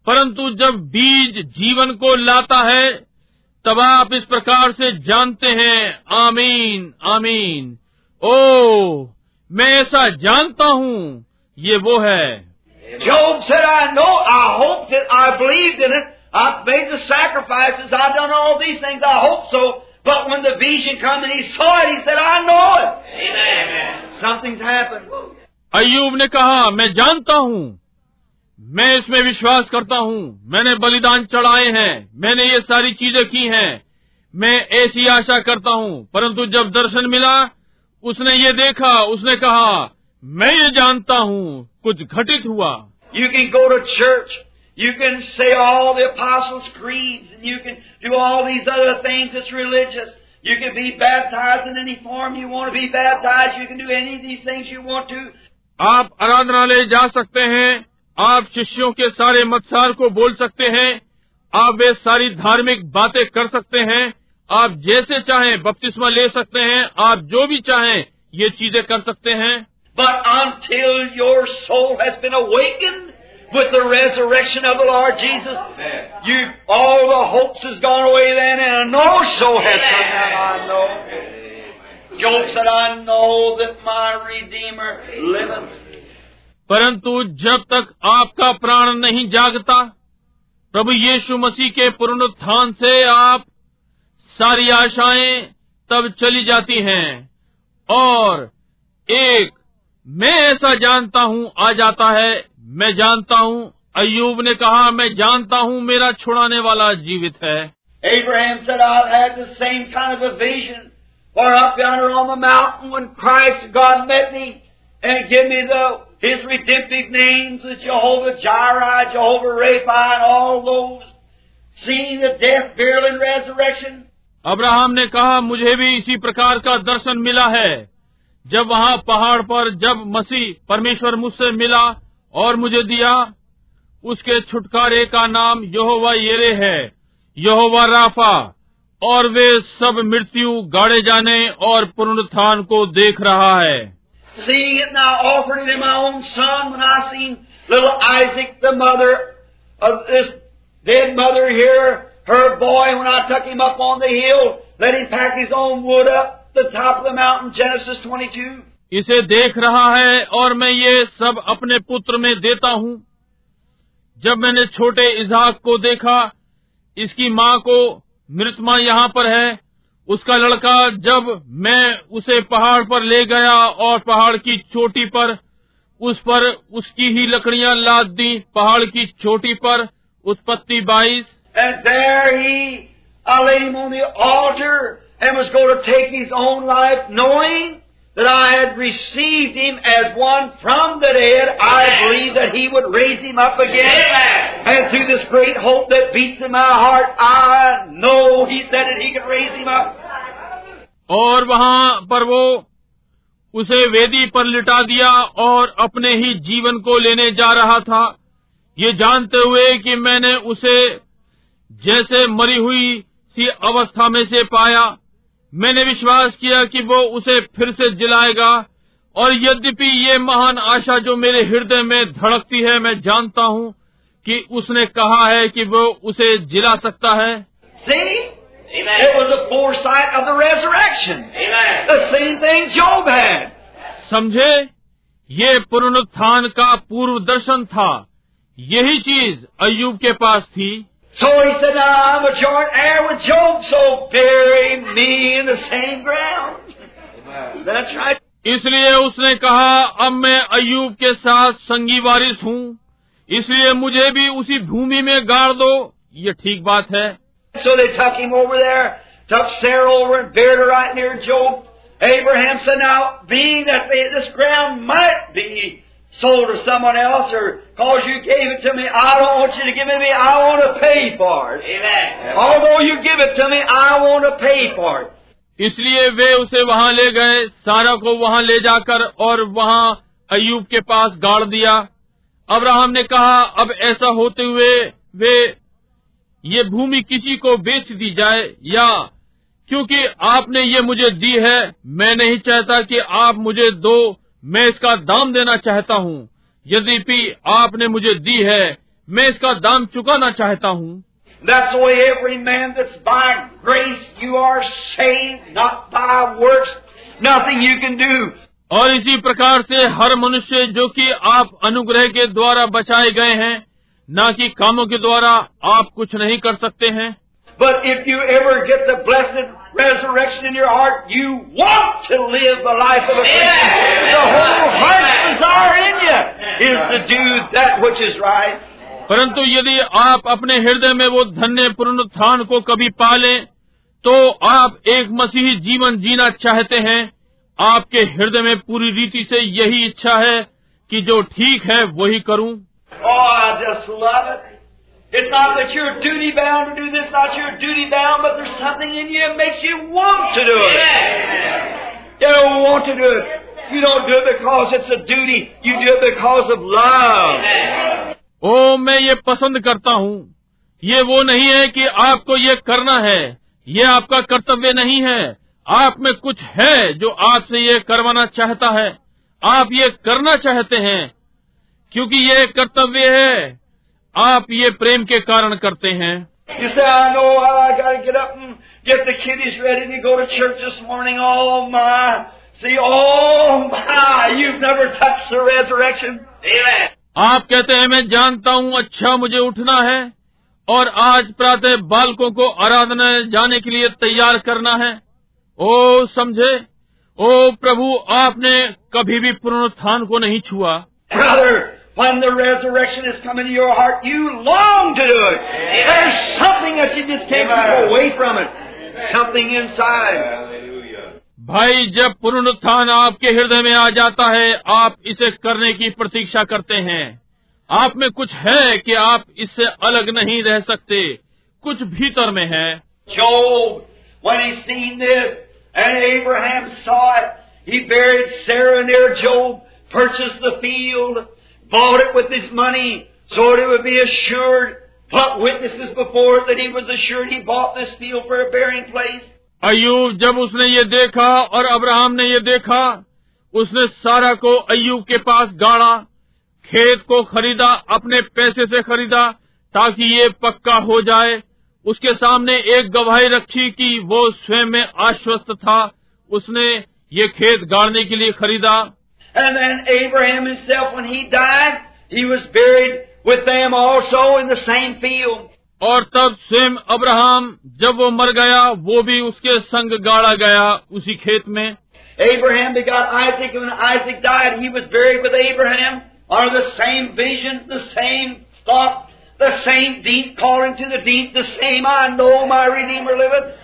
परंतु जब बीज जीवन को लाता है तब आप इस प्रकार से जानते हैं आमीन आमीन ओ मैं ऐसा जानता हूँ ये वो है Job said, I know, I hoped it, I believed in it, I've made the sacrifices, I've done all these things, I hope so. But when the vision come and he saw it, he said, I know it. Amen. Something's happened. Ayub ने कहा मैं जानता हूँ मैं इसमें विश्वास करता हूँ मैंने बलिदान चढ़ाए हैं मैंने ये सारी चीज़ें की हैं मैं ऐसी आशा करता हूँ परंतु जब दर्शन मिला उसने ये देखा उसने कहा मैं ये जानता हूँ कुछ घटित हुआ You can go to church. You can say all the apostles' creeds, and you can do all these other things that's religious. You can be baptized in any form you want to be baptized. You can do any of these things you want to. आप आराधनालय जा सकते हैं आप शिष्यों के सारे मत्सार को बोल सकते हैं आप वे सारी धार्मिक बातें कर सकते हैं आप जैसे चाहें बपतिस्मा ले सकते हैं आप जो भी चाहें ये चीज़ें कर सकते हैं But until your soul has been awakened with the resurrection of the Lord Jesus, you all the hopes has gone away then, and no soul has come down. I know. Job said, "I know that my Redeemer liveth." परंतु जब तक आपका प्राण नहीं जागता प्रभु यीशु मसीह के पुनरुत्थान से आप सारी आशाएँ तब चली जाती हैं और एक मैं ऐसा जानता हूँ आ जाता है मैं जानता हूँ अयूब ने कहा मैं जानता हूँ मेरा छुड़ाने वाला जीवित है Abraham said, I've had the same kind of a vision. For up yonder on the mountain when Christ, God met me and gave me the, His redemptive names, the Jehovah Jireh, Jehovah Rapha, and all those. Seeing the death, burial, and resurrection. Abraham ने कहा मुझे भी इसी प्रकार का दर्शन मिला है जब वहाँ पहाड़ पर जब मसीह परमेश्वर मुझसे मिला और मुझे दिया उसके छुटकारे का नाम यहोवा येरे है यहोवा राफा और वे सब मृत्यु गाड़े जाने और पुनरुत्थान को देख रहा है Seeing it now offered it in my own son when I seen little Isaac, the mother of this dead mother here, her boy, when I took him up on the hill, let him pack his own wood up the top of the mountain, Genesis 22. इसे देख रहा है और मैं ये सब अपने पुत्र में देता हूँ जब मैंने छोटे इजहाक को देखा इसकी माँ को मृत माँ यहाँ पर है उसका लड़का जब मैं उसे पहाड़ पर ले गया और पहाड़ की चोटी पर उस पर उसकी ही लकड़ियाँ लाद दी पहाड़ की चोटी पर उत्पत्ति बाईस। और वहाँ पर वो उसे वेदी पर लिटा दिया और अपने ही जीवन को लेने जा रहा था। ये जानते हुए कि मैंने उसे जैसे मरी हुई सी अवस्था में से पाया। मैंने विश्वास किया कि वो उसे फिर से जिलाएगा और यद्यपि ये महान आशा जो मेरे हृदय में धड़कती है, मैं जानता हूँ कि उसने कहा है कि वो उसे जिला सकता है। See? Amen. It was a foresight of the resurrection. Amen. The same thing Job had. समझे? ये पुनरुत्थान का पूर्व दर्शन था। यही चीज़ अयुब के पास थी। So said, Job, so इसलिए उसने कहा अब मैं अयुब के साथ संगी वारिस हूँ। इसलिए मुझे भी उसी भूमि में गाड़ दो। ये ठीक बात है। So they took him over there, took Sarah over and buried her right near Job. Abraham said, Now, being that they, this ground might be sold to someone else, or cause you gave it to me, I don't want you to give it to me, I want to pay for it. Amen. Although you give it to me, I want to pay for it. इसलिए वे उसे वहाँ ले गए सारा को वहाँ ले जाकर और वहाँ अयूब के पास गाड़ दिया अब्राहम ने कहा अब ऐसा होते हुए वे ये भूमि किसी को बेच दी जाए या क्योंकि आपने ये मुझे दी है मैं नहीं चाहता कि आप मुझे दो मैं इसका दाम देना चाहता हूँ यद्यपि आपने मुझे दी है मैं इसका दाम चुकाना चाहता हूँ That's the way every man that's by grace you are saved, not by works, nothing you can do. और इसी प्रकार से हर मनुष्य जो कि आप अनुग्रह के द्वारा बचाए गए हैं न कि कामों के द्वारा आप कुछ नहीं कर सकते हैं। But if you ever get the blessing Resurrection in your heart, you want to live the परंतु यदि आप अपने हृदय में वो धन्य पुनरुत्थान को कभी पालें, तो आप एक मसीही जीवन जीना चाहते हैं। आपके हृदय में पूरी रीति से यही इच्छा है कि जो ठीक है वही करूँ। Oh, I just love it. It's not that you're duty bound to do this, not you're duty bound, but there's something in you that makes you want to do it. You want to do it. You don't do it because it's a duty. You do it because of love. ओ मैं ये पसंद करता हूँ ये वो नहीं है कि आपको ये करना है ये आपका कर्तव्य नहीं है आप में कुछ है जो आपसे ये करवाना चाहता है आप ये करना चाहते हैं क्योंकि ये कर्तव्य है आप ये प्रेम के कारण करते हैं। आप कहते हैं मैं जानता हूँ अच्छा मुझे उठना है और आज प्रातः बालकों को आराधना जाने के लिए तैयार करना है। ओ समझे? ओ प्रभु आपने कभी भी पुनरुत्थान को नहीं छुआ। when the resurrection has come into your heart, you long to do it. There's something that you just can't keep away from it. Something inside. Hallelujah. भाई जब पुनरुत्थान आपके हृदय में आ जाता है आप इसे करने की प्रतीक्षा करते हैं आप में कुछ है कि आप इससे अलग नहीं रह सकते कुछ भीतर में है Job, when he seen this, and Abraham saw it, he buried Sarah near Job, purchased the field, bought it with his money, so it would be assured, put witnesses before it that he was assured he bought this field for a burying place. Ayub जब उसने ये देखा और Abraham ने ये देखा उसने सारा को अयूब के पास गाड़ा खेत को खरीदा अपने पैसे से खरीदा ताकि ये पक्का हो जाए उसके सामने एक गवाही रखी कि वो स्वयं में आश्वस्त था उसने ये खेत गाड़ने के लिए खरीदा And then Abraham himself, when he died, he was buried with them also in the same field. और तब स्वयं अब्राहम जब वो मर गया वो भी उसके संग गाड़ा गया उसी खेत में Abraham begot Isaac, and when Isaac died, he was buried with Abraham under the same vision, the same thought, the same deep calling to the deep, the same I know my Redeemer liveth.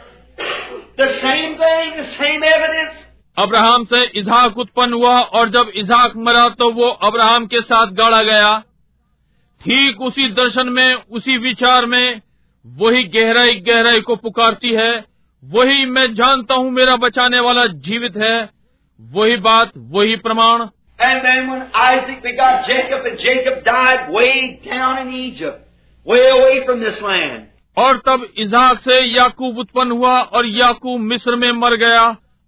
The same thing, the same evidence. Abraham से इजहाक उत्पन्न हुआ और जब इजहाक मरा तो वो Abraham के साथ गाड़ा गया। ठीक उसी दर्शन में उसी विचार में वही गहराई गहराई को पुकारती है। वही मैं जानता हूँ मेरा बचाने वाला जीवित है। वही बात वही प्रमाण। And then when Isaac begot Jacob, and Jacob died way down in Egypt, way away from this land. और तब इजहाक से याकूब उत्पन्न हुआ और याकूब मिस्र में मर गया।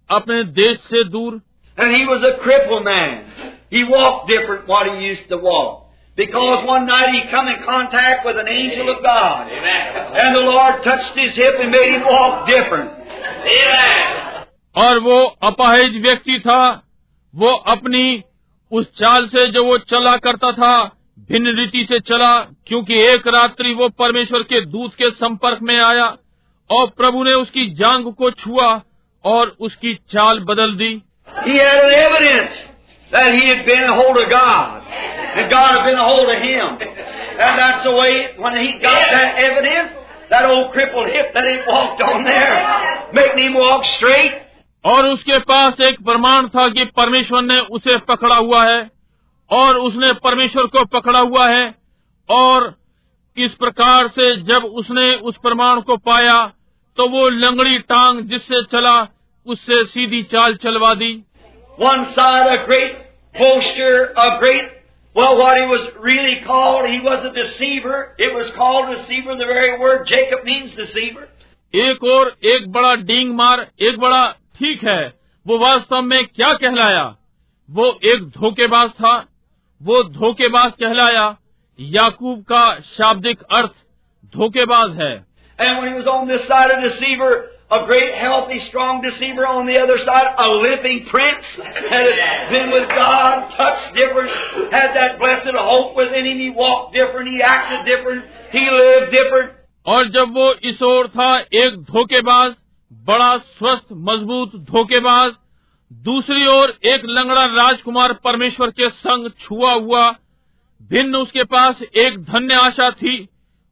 अपने देश से दूर And he was a crippled man. He walked different what he used to walk. Because one night he come in contact with an angel of God. Amen. And the Lord touched his hip and made him walk different. Amen. और वो अपाहिज व्यक्ति था वो अपनी उस चाल से जो वो चला करता था भिन्न रीति से चला क्योंकि एक रात्रि वो परमेश्वर के दूत के संपर्क में आया और प्रभु ने उसकी जांग को छुआ और उसकी चाल बदल दी। और उसके पास एक प्रमाण था कि परमेश्वर ने उसे पकड़ा हुआ है और उसने परमेश्वर को पकड़ा हुआ है और इस प्रकार से जब उसने उस प्रमाण को पाया तो वो लंगड़ी टांग जिससे चला उससे सीधी चाल चलवा दी side a great boaster, a great, well, what he was really called, he was a deceiver. It was called deceiver, the very word Jacob means deceiver. एक और एक बड़ा डींग मार एक बड़ा ठीक है वो वास्तव में क्या कहलाया वो एक धोखेबाज था वो धोखेबाज कहलाया याकूब का शाब्दिक अर्थ धोखेबाज है And when he was on this side a deceiver, a great, healthy, strong deceiver, on the other side a living prince, had been with God, touched different, had that blessed hope within him. He walked different, he acted different, he lived different. और जब वो इस ओर था एक धोखेबाज बड़ा स्वस्थ मजबूत धोखेबाज दूसरी ओर एक लंगड़ा राजकुमार परमेश्वर के संग छुआ हुआ भिन्न उसके पास एक धन्य आशा थी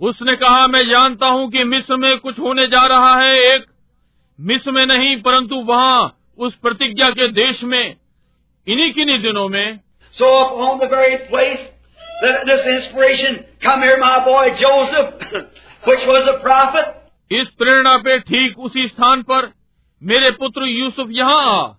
उसने कहा मैं जानता हूँ कि मिस्र में कुछ होने जा रहा है एक मिस्र में नहीं परंतु वहाँ उस प्रतिज्ञा के देश में इन्हीं किन्हीं दिनों में। So on the very this inspiration come here my boy Joseph which was a prophet इस प्रेरणा पे ठीक उसी स्थान पर मेरे पुत्र यूसुफ यहाँ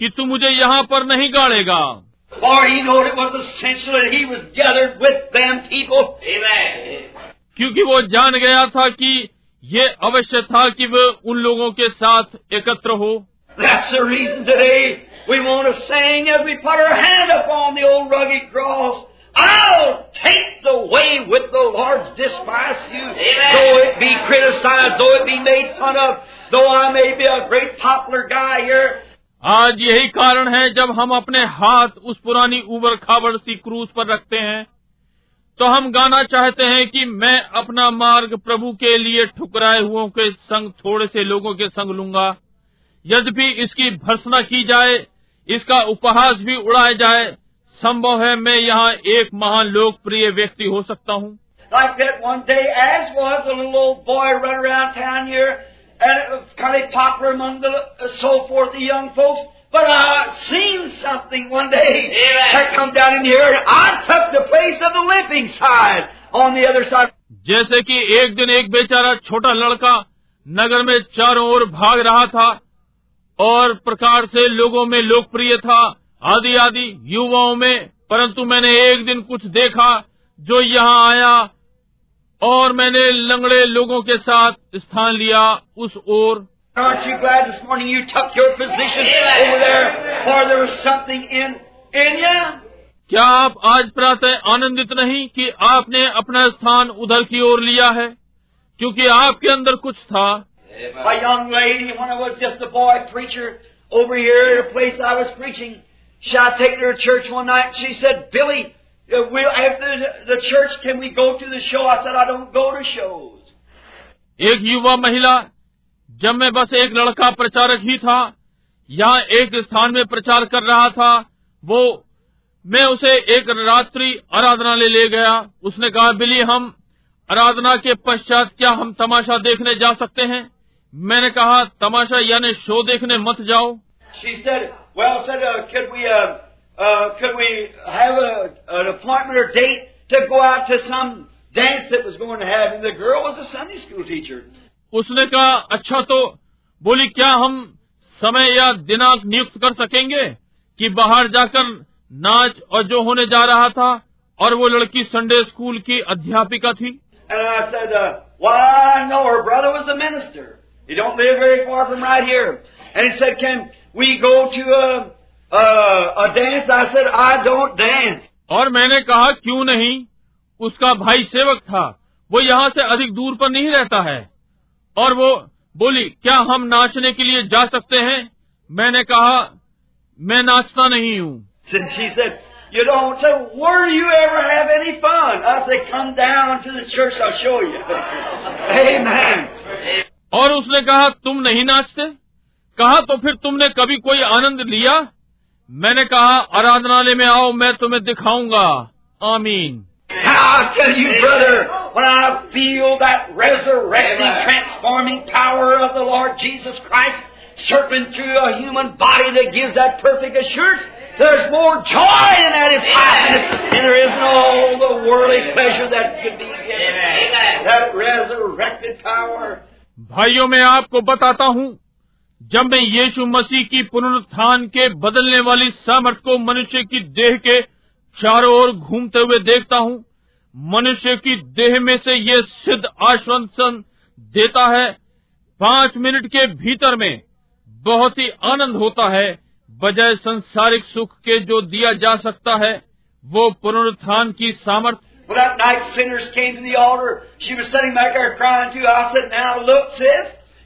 कि तू मुझे यहाँ पर नहीं गाड़ेगा For he knew it was essential that he was gathered with them people. क्योंकि वो जान गया था कि ये अवश्य था कि वो उन लोगों के साथ एकत्र हो That's the reason today we want to sing as we put our hand upon the old rugged cross. I'll take the way with the Lord's despise you, though it be criticized, though it be made fun of, though I may be a great popular guy here. आज यही कारण है जब हम अपने हाथ उस पुरानी उबर खाबड़ सी क्रूज पर रखते हैं तो हम गाना चाहते हैं कि मैं अपना मार्ग प्रभु के लिए ठुकराए हुओं के संग थोड़े से लोगों के संग लूँगा। यद्यपि इसकी भर्सना की जाए, इसका उपहास भी उड़ाया जाए, संभव है मैं यहाँ एक महान लोकप्रिय व्यक्ति हो सकता हूँ। Like and it was kind of popular among the uh, so forth, the young folks. But I seen something one day that come down in here, and I took the place of the limping side on the other side. जैसे कि एक दिन एक बेचारा छोटा लड़का नगर में चारों ओर भाग रहा था और प्रकार से लोगों में लोकप्रिय था आदि आदि युवाओं में परंतु मैंने एक दिन कुछ देखा जो यहाँ आया और मैंने लंगड़े लोगों के साथ स्थान लिया उस ओर Aren't you glad this morning you took your position over there, for there was something in in you? क्या आप आज प्रातः आनंदित नहीं कि आपने अपना स्थान उधर की ओर लिया है क्योंकि आपके अंदर कुछ था A young lady, when I was just a boy preacher over here at a place I was preaching, she I take her to church one night. She said, "Billy, uh, after the, the church, can we go to the show?" I said, "I don't go to shows." एक युवा महिला जब मैं बस एक लड़का प्रचारक ही था यहाँ एक स्थान में प्रचार कर रहा था वो मैं उसे एक रात्रि आराधनालय ले ले गया उसने कहा बिली हम आराधना के पश्चात क्या हम तमाशा देखने जा सकते हैं मैंने कहा तमाशा यानी शो देखने मत जाओ She said, "Well, said, uh, uh, uh, could we have a, an appointment or date to go out to some dance that was going to have?" And the girl was a Sunday school teacher. उसने कहा अच्छा तो बोली क्या हम समय या दिनांक नियुक्त कर सकेंगे कि बाहर जाकर नाच और जो होने जा रहा था और वो लड़की संडे स्कूल की अध्यापिका थी And I said, uh, "Why, I know her brother was a minister. He don't live very far from right here." And he said, "Can we go to a dance I said I don't dance और मैंने कहा क्यों नहीं? उसका भाई सेवक था। वो यहाँ से अधिक दूर पर नहीं रहता है। और वो बोली क्या हम नाचने के लिए जा सकते हैं? मैंने कहा मैं नाचता नहीं हूँ। You don't. Say, और उसने कहा तुम नहीं नाचते? कहा तो फिर तुमने कभी कोई आनंद लिया? मैंने कहा आराधनालय में आओ मैं तुम्हें दिखाऊंगा आमीन And I tell you, brother, when I feel that resurrecting, transforming power of the Lord Jesus Christ circling through a human body that gives that perfect assurance, there's more joy in that in happiness than there is in all the worldly pleasure that could be given. That resurrected power. भाइयों मैं आपको बताता हूँ जब मैं यीशु मसीह की पुनरुत्थान के बदलने वाली सामर्थ को मनुष्य की देह के चारों ओर घूमते हुए देखता हूँ, मनुष्य की देह में से ये सिद्ध आश्वासन देता है, पाँच मिनट के भीतर में बहुत ही आनंद होता है, बजाय संसारिक सुख के जो दिया जा सकता है, वो पुनरुत्थान की सामर्थ।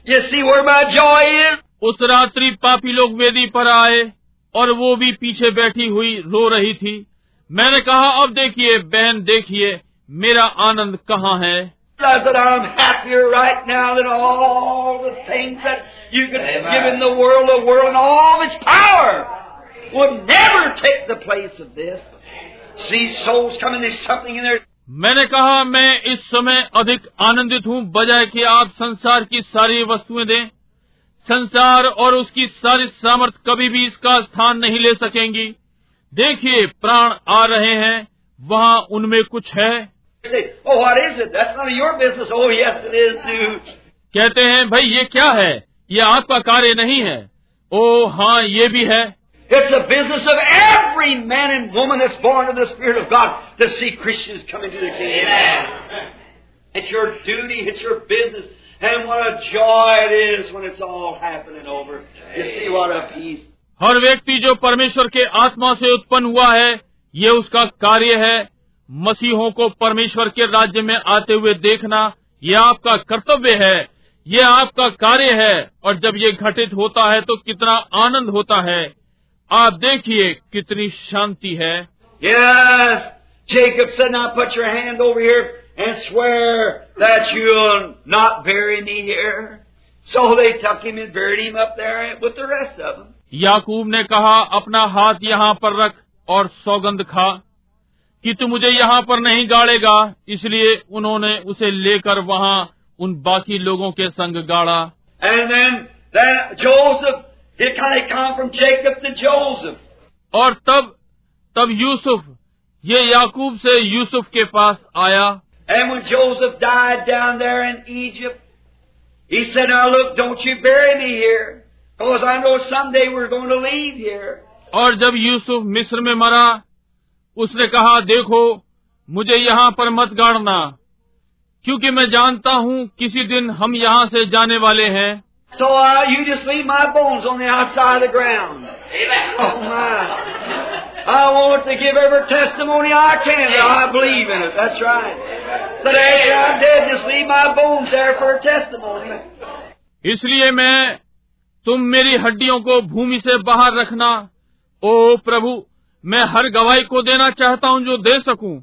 You see where my joy is? उस रात्रि पापी लोग वेदी पर आए और वो भी पीछे बैठी हुई रो रही थी। मैंने कहा अब देखिए बहन देखिए मेरा आनंद कहाँ है? मैंने कहा मैं इस समय अधिक आनंदित हूँ बजाय कि आप संसार की सारी वस्तुएँ दें। संसार और उसकी सारी सामर्थ कभी भी इसका स्थान नहीं ले सकेंगी देखिए प्राण आ रहे हैं वहाँ उनमें कुछ है oh, what is it? That's none of your business. Oh, yes, it is too. कहते हैं भाई ये क्या है ये आपका कार्य नहीं है ओ हाँ ये भी है It's the business of every man and woman that's born of the Spirit of God to see Christians come into the kingdom. Amen. It's your duty, it's your business, and what a joy it is when it's all happening over. You see what a peace. हर व्यक्ति जो परमेश्वर के आत्मा से उत्पन्न हुआ है ये उसका कार्य है मसीहों को परमेश्वर के राज्य में आते हुए देखना। ये आपका कर्तव्य है ये आपका कार्य है। और जब ये घटित होता है तो कितना आनंद होता है। आप देखिए कितनी शांति है। Yes, Jacob said, now put your hand over here. And swear that you'll not bury me here. So they took him and buried him up there with the rest of them. याकूब ने कहा अपना हाथ यहाँ पर रख और सौगंध खा कि तू मुझे यहाँ पर नहीं गाड़ेगा इसलिए उन्होंने उसे लेकर वहाँ उन बाकी लोगों के संग गाड़ा And then that Joseph, it kind of come from Jacob to Joseph. और तब तब यूसुफ ये याकूब से यूसुफ के पास आया And when Joseph died down there in Egypt, he said, Now look, don't you bury me here, because I know someday we're going to leave here. और जब यूसुफ मिस्र में मरा उसने कहा देखो मुझे यहाँ पर मत गाड़ना क्योंकि मैं जानता हूँ किसी दिन हम यहाँ से जाने वाले हैं So uh, you just leave my bones on the outside of the ground. Oh my. I want to give every testimony I can that I believe in it. That's right. So after I'm dead, just leave my bones there for a testimony. इसलिए मैं तुम मेरी हड्डियों को भूमि से बाहर रखना ओ प्रभु मैं हर गवाही को देना चाहता हूँ जो दे सकूँ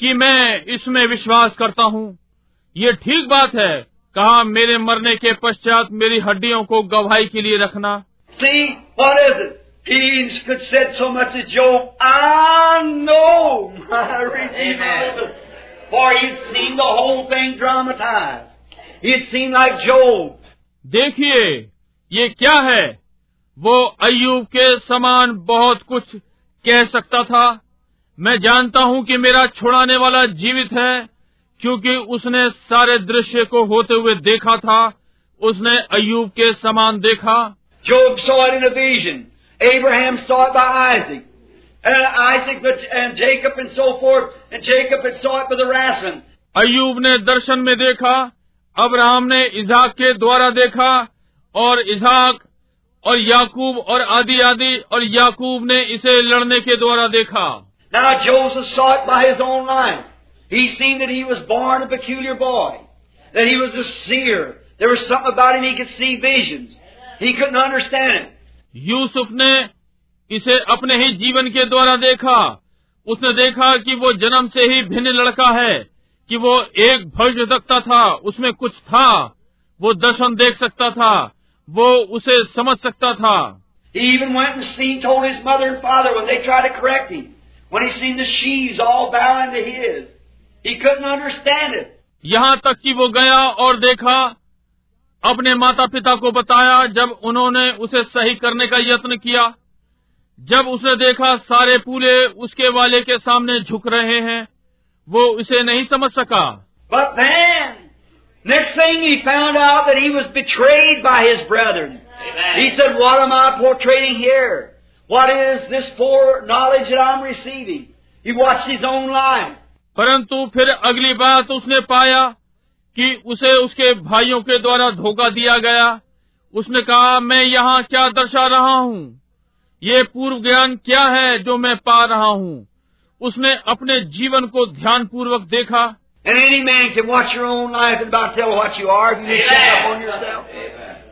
कि मैं इसमें विश्वास करता हूँ ये ठीक बात है कहा मेरे मरने के पश्चात मेरी हड्डियों को गवाही के लिए रखना। देखिए ये क्या है? वो अयुब के समान बहुत कुछ कह सकता था। मैं जानता हूँ कि मेरा छुड़ाने वाला जीवित है क्योंकि उसने सारे दृश्य को होते हुए देखा था उसने अयूब के समान देखा Job saw it in a vision. Abraham saw it by Isaac. And Isaac and Jacob and so forth. And Jacob had saw it by the wrestling. Ayub ने दर्शन में देखा अब्राहम ने इजाक के द्वारा देखा और इजाक और याकूब और आदि आदि और याकूब ने इसे लड़ने के द्वारा देखा Now Joseph saw it by his own life. He seen that he was born a peculiar boy. That he was a seer. There was something about him he could see visions. He couldn't understand it. Yusuf ने इसे अपने ही जीवन के द्वारा देखा उसने देखा कि वो जन्म से ही भिन्न लड़का है कि वो एक भविष्य दक्ता था उसमें कुछ था वो दर्शन देख सकता था वो उसे समझ सकता था He even went and seen, told his mother and father when they tried to correct him. When he seen the sheaves all bowing to his. He couldn't understand it. यहाँ तक कि वो गया और देखा अपने माता पिता को बताया जब उन्होंने उसे सही करने का यत्न किया जब उसने देखा सारे पूले उसके वाले के सामने झुक रहे हैं वो इसे नहीं समझ सका But then, next thing he found out that he was betrayed by his brethren. He said, What am I portraying here? What is this foreknowledge that I'm receiving? He watched his own life. परंतु फिर अगली बात उसने पाया कि उसे उसके भाइयों के द्वारा धोखा दिया गया। उसने कहा मैं यहाँ क्या दर्शा रहा हूँ? ये पूर्व ज्ञान क्या है जो मैं पा रहा हूँ? उसने अपने जीवन को ध्यान पूर्वक देखा। And any man can watch your own life and about tell what you are if you just check up on yourself.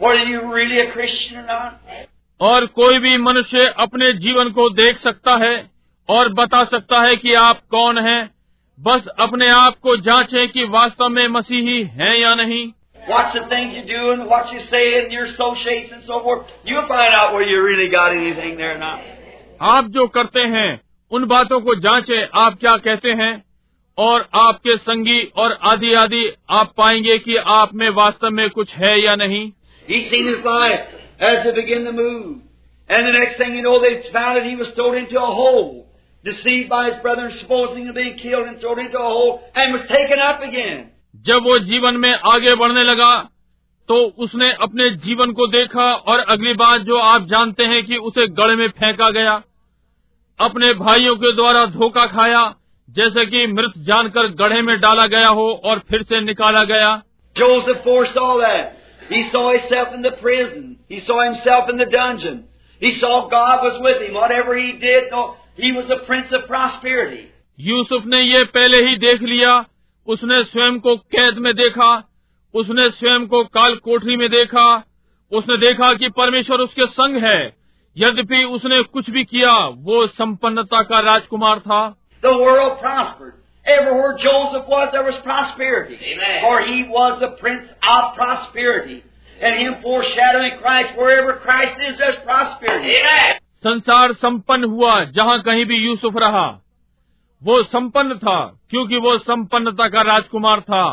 Whether you're really a Christian or not. और कोई भी मनुष्य अपने जीवन को देख सकता है और बता सकता है कि आप कौन हैं। बस अपने आप को जांचें कि वास्तव में मसीही हैं या नहीं Watch the things you do and what you say and your associates and so forth. You'll find out whether you really got anything there or not. आप जो करते हैं उन बातों को जांचे आप क्या कहते हैं और आपके संगी और आदि आदि आप पाएँगे कि आप में वास्तव में कुछ है या नहीं He seen his life as it began to move. And the next thing you know, they found that he was thrown into a hole, deceived by his brother, supposing to be killed, and thrown into a hole, and was taken up again. जब वो जीवन में आगे बढ़ने लगा तो उसने अपने जीवन को देखा और अगली बात जो आप जानते हैं कि उसे गड़े में फेंका गया अपने भाइयों के द्वारा धोखा खाया जैसे कि मृत जानकर गढ़े में डाला गया हो और फिर से निकाला गया Joseph foresaw that. He saw himself in the prison. He saw himself in the dungeon. He saw God was with him. Whatever he did, no, Yusuf ने ये पहले ही देख लिया। उसने स्वयं को कैद में देखा। उसने स्वयं को काल कोठरी में देखा। उसने देखा कि परमेश्वर उसके संग है। यद्यपि उसने कुछ भी किया वो संपन्नता का राजकुमार था। Christ संसार संपन्न हुआ जहाँ कहीं भी यूसुफ रहा वो संपन्न था क्योंकि वो संपन्नता का राजकुमार था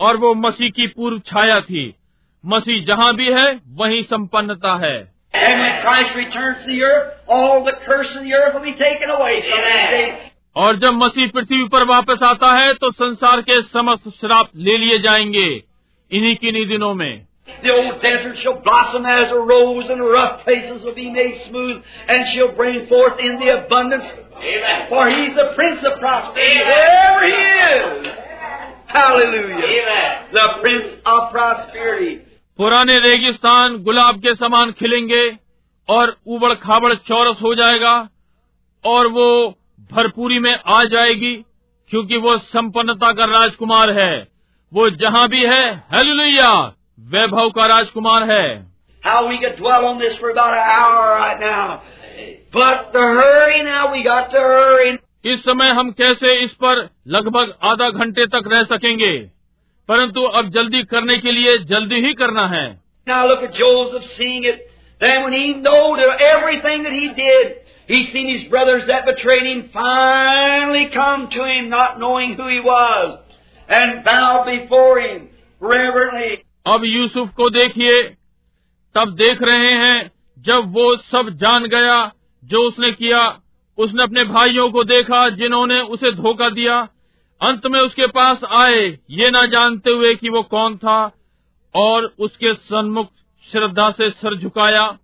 और वो मसीह की पूर्व छाया थी मसीह जहाँ भी है वहीं संपन्नता है And when Christ returns to the earth, all the curse of the earth will be taken away. So they Amen. say, और जब मसीह पृथ्वी पर वापस आता है तो संसार के समस्त श्राप ले लिए जाएँगे इन्हीं किन्हीं दिनों में The old desert shall blossom as a rose, and the rough places will be made smooth, and she'll bring forth in the abundance. Amen. For he's the Prince of prosperity, Amen. wherever he is. Hallelujah. Amen. The Prince of prosperity. पुराने रेगिस्तान गुलाब के समान खिलेंगे और उबड़ खाबड़ चौरस हो जाएगा और वो भरपूरी में आ जाएगी क्योंकि वो संपन्नता का राजकुमार है वो जहाँ भी है हेलुया वैभव का राजकुमार है। इस समय हम कैसे इस पर लगभग आधा घंटे तक रह सकेंगे? परंतु अब जल्दी करने के लिए जल्दी ही करना है। अब यूसुफ को देखिए, तब देख रहे हैं, जब वो सब जान गया, जो उसने किया, उसने अपने भाइयों को देखा, जिन्होंने उसे धोखा दिया, अंत में उसके पास आए, ये न जानते हुए कि वो कौन था, और उसके सन्मुख श्रद्धा से सर झुकाया।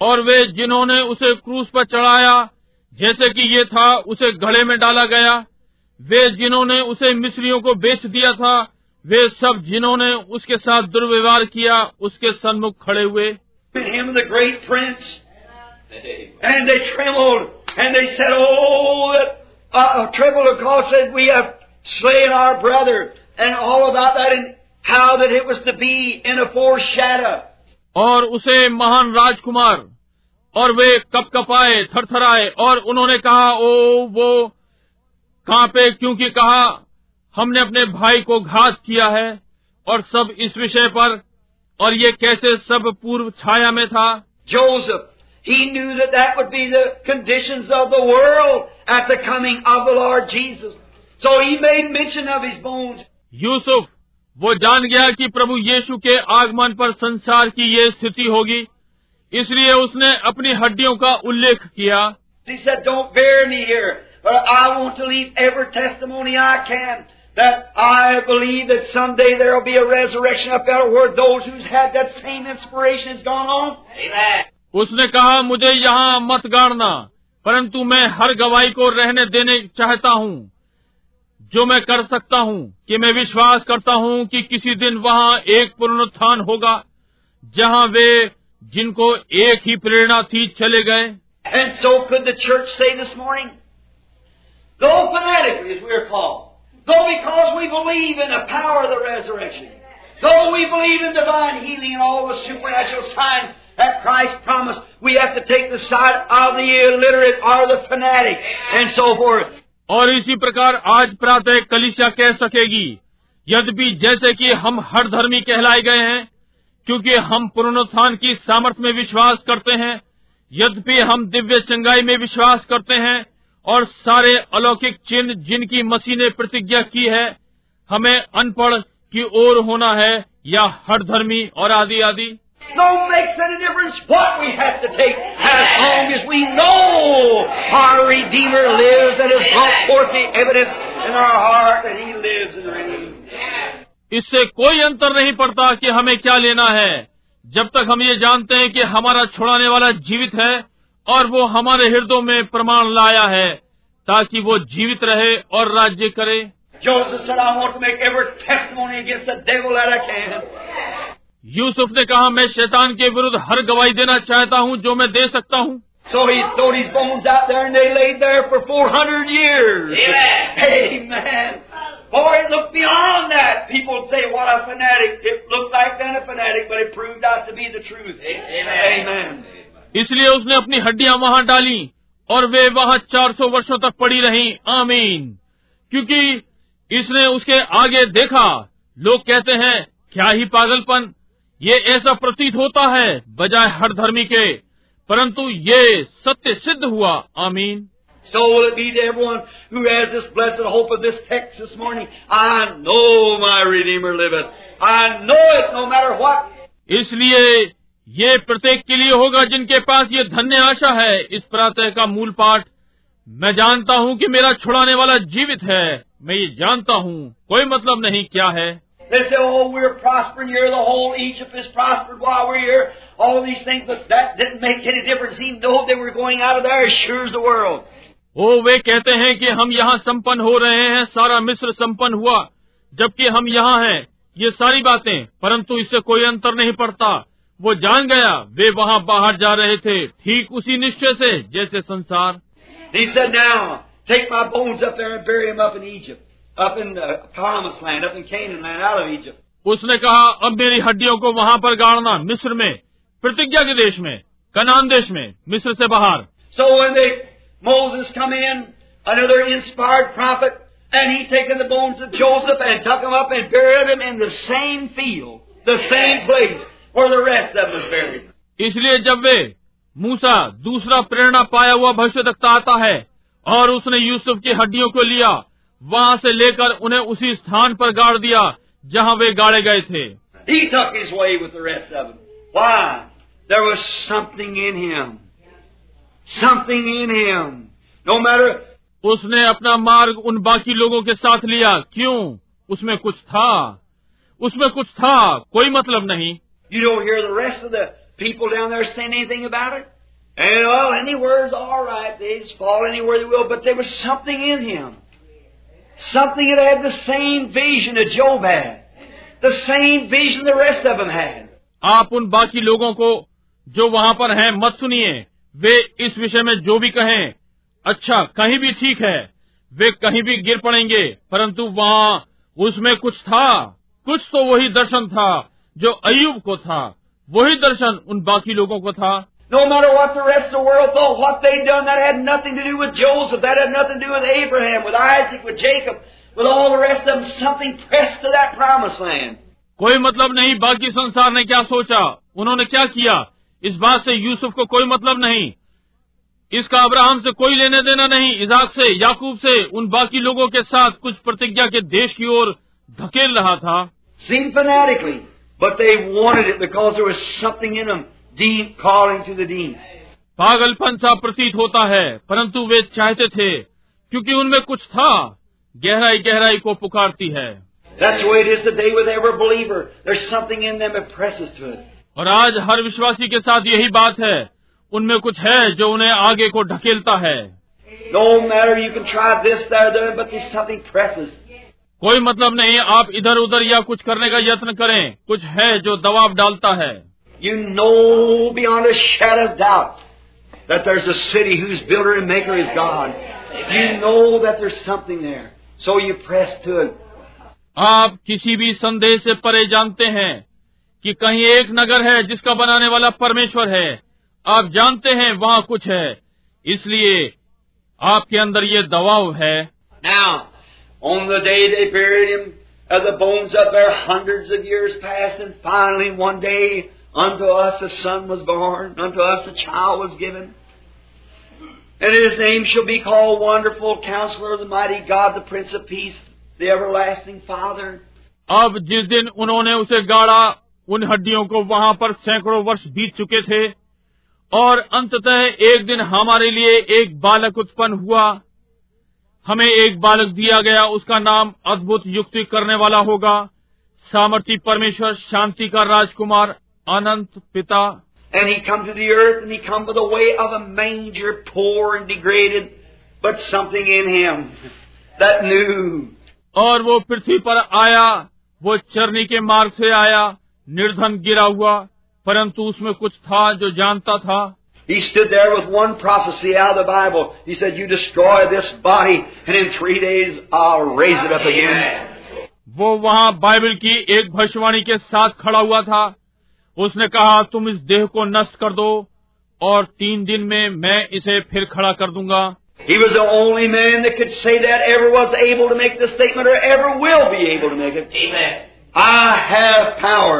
और वे जिन्होंने उसे क्रूस पर चढ़ाया जैसे कि ये था उसे घड़े में डाला गया। वे जिन्होंने उसे मिस्रियों को बेच दिया था वे सब जिन्होंने उसके साथ दुर्व्यवहार किया उसके सन्मुख खड़े हुए। और उसे महान राजकुमार और वे कप कपाए थरथराए और उन्होंने कहा ओ वो कांपे क्योंकि कहा हमने अपने भाई को घात किया है और सब इस विषय पर और ये कैसे सब पूर्व छाया में था Joseph, he knew that that would be the conditions of the world at the coming of the Lord Jesus. So he made mention of his bones. यूसुफ वो जान गया कि प्रभु यीशु के आगमन पर संसार की ये स्थिति होगी इसलिए उसने अपनी हड्डियों का उल्लेख किया। उसने कहा मुझे यहाँ मत गाड़ना परंतु मैं हर गवाही को रहने देने चाहता हूँ। जो मैं कर सकता हूँ कि मैं विश्वास करता हूँ कि किसी दिन वहाँ एक पुनरुत्थान होगा जहाँ वे जिनको एक ही प्रेरणा थी चले गए। So और इसी प्रकार आज प्रातः कलिशा कह सकेगी यद्य जैसे कि हम हर धर्मी कहलाए गए हैं क्योंकि हम पुनरुत्थान की सामर्थ्य में विश्वास करते हैं, यद्यपि हम दिव्य चंगाई में विश्वास करते हैं और सारे अलौकिक चिन्ह जिनकी मसीह ने प्रतिज्ञा की है, हमें अनपढ़ की ओर होना है या हर धर्मी और आदि आदि। इससे कोई अंतर नहीं पड़ता कि हमें क्या लेना है जब तक हम ये जानते हैं कि हमारा छुड़ाने वाला जीवित है और वो हमारे हृदय में प्रमाण लाया है ताकि वो जीवित रहे और राज्य करे यूसुफ ने कहा मैं शैतान के विरुद्ध हर गवाही देना चाहता हूँ जो मैं दे सकता हूँ So he threw his bones out there and they laid there for 400 years. Amen. Amen. Boy, it looked beyond that. People would say, what a fanatic. It looked like then a fanatic, but it proved out to be the truth. Amen. इसलिए उसने अपनी हड्डियाँ वहाँ डाली और वे वहाँ 400 वर्षों तक पड़ी रहीं आमीन क्योंकि इसने उसके आगे देखा लोग कहते हैं क्या ही पागलपन ये ऐसा प्रतीत होता है बजाय हर धर्मी के परंतु ये सत्य सिद्ध हुआ आमीन So will it be to everyone who has this blessed hope of this text this morning. I know my Redeemer liveth. I know it no matter what. इसलिए ये प्रत्येक के लिए होगा जिनके पास ये धन्य आशा है इस प्रातः का मूल पाठ मैं जानता हूँ कि मेरा छुड़ाने वाला जीवित है मैं ये जानता हूँ कोई मतलब नहीं क्या है They say, oh, we're prospering here. The whole Egypt is prospered while we're here. All these things, but that didn't make any difference. He knew they were going out of there as sure as the world. ओ वे कहते हैं कि हम यहाँ संपन्न हो रहे हैं सारा मिस्र संपन्न हुआ जबकि हम यहाँ हैं ये सारी बातें परंतु इससे कोई अंतर नहीं पड़ता वो जान गया वे वहाँ बाहर जा रहे थे ठीक उसी निश्चय से जैसे संसार he said, now, take my bones up there and bury them up in Egypt. Up in the promised land, up in Canaan land, out of Egypt. उसने कहा अब मेरी हड्डियों को वहाँ पर गाड़ना मिस्र में प्रतिज्ञा के देश में कनान देश में मिस्र से बाहर So when they, Moses come in, another inspired prophet, and he taken the bones of Joseph and took them up and buried them in the same field, the same place where the rest of them was buried. इसलिए जब वे मूसा दूसरा प्रेरणा पाया हुआ भविष्य आता है और उसने यूसुफ की हड्डियों को लिया वहाँ से लेकर उन्हें उसी स्थान पर गाड़ दिया जहाँ वे गाड़े गए थे He took his way with the rest of them. Why? There was something in him. Something in him. No matter, उसने अपना मार्ग उन बाकी लोगों के साथ लिया क्यों उसमें कुछ था उसमें कुछ था कोई मतलब नहीं you don't hear the rest of the people down there saying anything about it. And well, anywhere's all right. They just fall anywhere they will, but there was something in him. Something that had the same vision that Job had. The same vision the rest of them had. आप उन बाकी लोगों को जो वहाँ पर हैं मत सुनिए वे इस विषय में जो भी कहें अच्छा कहीं भी ठीक है वे कहीं भी गिर पड़ेंगे परंतु वहाँ उसमें कुछ था कुछ तो वही दर्शन था जो अयुब को था वही दर्शन उन बाकी लोगों को था No matter what the rest of the world thought, what they'd done, that had nothing to do with Joseph. That had nothing to do with Abraham, with Isaac, with Jacob, with all the rest of them. Something pressed to that promised land. कोई मतलब नहीं बाकी संसार ने क्या सोचा उन्होंने क्या किया इस बात से यूसुफ को कोई मतलब नहीं इसका अब्राहम से कोई लेने देना नहीं इजाक से याकूब से उन बाकी लोगों के साथ कुछ प्रतिज्ञा के देश की ओर धकेल रहा था पागलपन सा प्रतीत होता है परंतु वे चाहते थे क्योंकि उनमें कुछ था गहराई गहराई को पुकारती है That's the way it is today with every believer. There's something in them that presses to it. और आज हर विश्वासी के साथ यही बात है। उनमें कुछ है जो उन्हें आगे को ढकेलता है। कोई मतलब नहीं आप इधर उधर या कुछ करने का यत्न करें। कुछ है जो दबाव डालता है। यू नो बियॉन्डर आप किसी भी संदेह से परे जानते हैं। कि कहीं एक नगर है जिसका बनाने वाला परमेश्वर है आप जानते हैं वहाँ कुछ है इसलिए आपके अंदर ये दबाव है Now, on the day they buried him, of the bones up there hundreds of years past, and finally one day unto us a son was born, unto us a child was given. And his name shall be called Wonderful Counselor, the Mighty God, the Prince of Peace, the Everlasting Father. अब जिस दिन उन्होंने उसे गाड़ा उन हड्डियों को वहाँ पर सैकड़ों वर्ष बीत चुके थे और अंततः एक दिन हमारे लिए एक बालक उत्पन्न हुआ। हमें एक बालक दिया गया उसका नाम अद्भुत युक्ति करने वाला होगा। सामर्थी परमेश्वर शांति का राजकुमार अनंत पिता। And he come to the earth, and he come by the way of a manger, poor and degraded, but something in him that knew. और वो पृथ्वी पर आया वो चरनी के मार्ग से आया निर्धन गिरा हुआ परंतु उसमें कुछ था जो जानता था He stood there with one prophecy out of the Bible. He said, You destroy this body, and in three days I'll raise it up again. वो वहाँ बाइबल की एक भविष्यवाणी के साथ खड़ा हुआ था उसने कहा तुम इस देह को नष्ट कर दो और तीन दिन में मैं इसे फिर खड़ा कर दूँगा He was the only man that could say that, ever was able to make the statement, or ever will be able to make it. Amen. I have power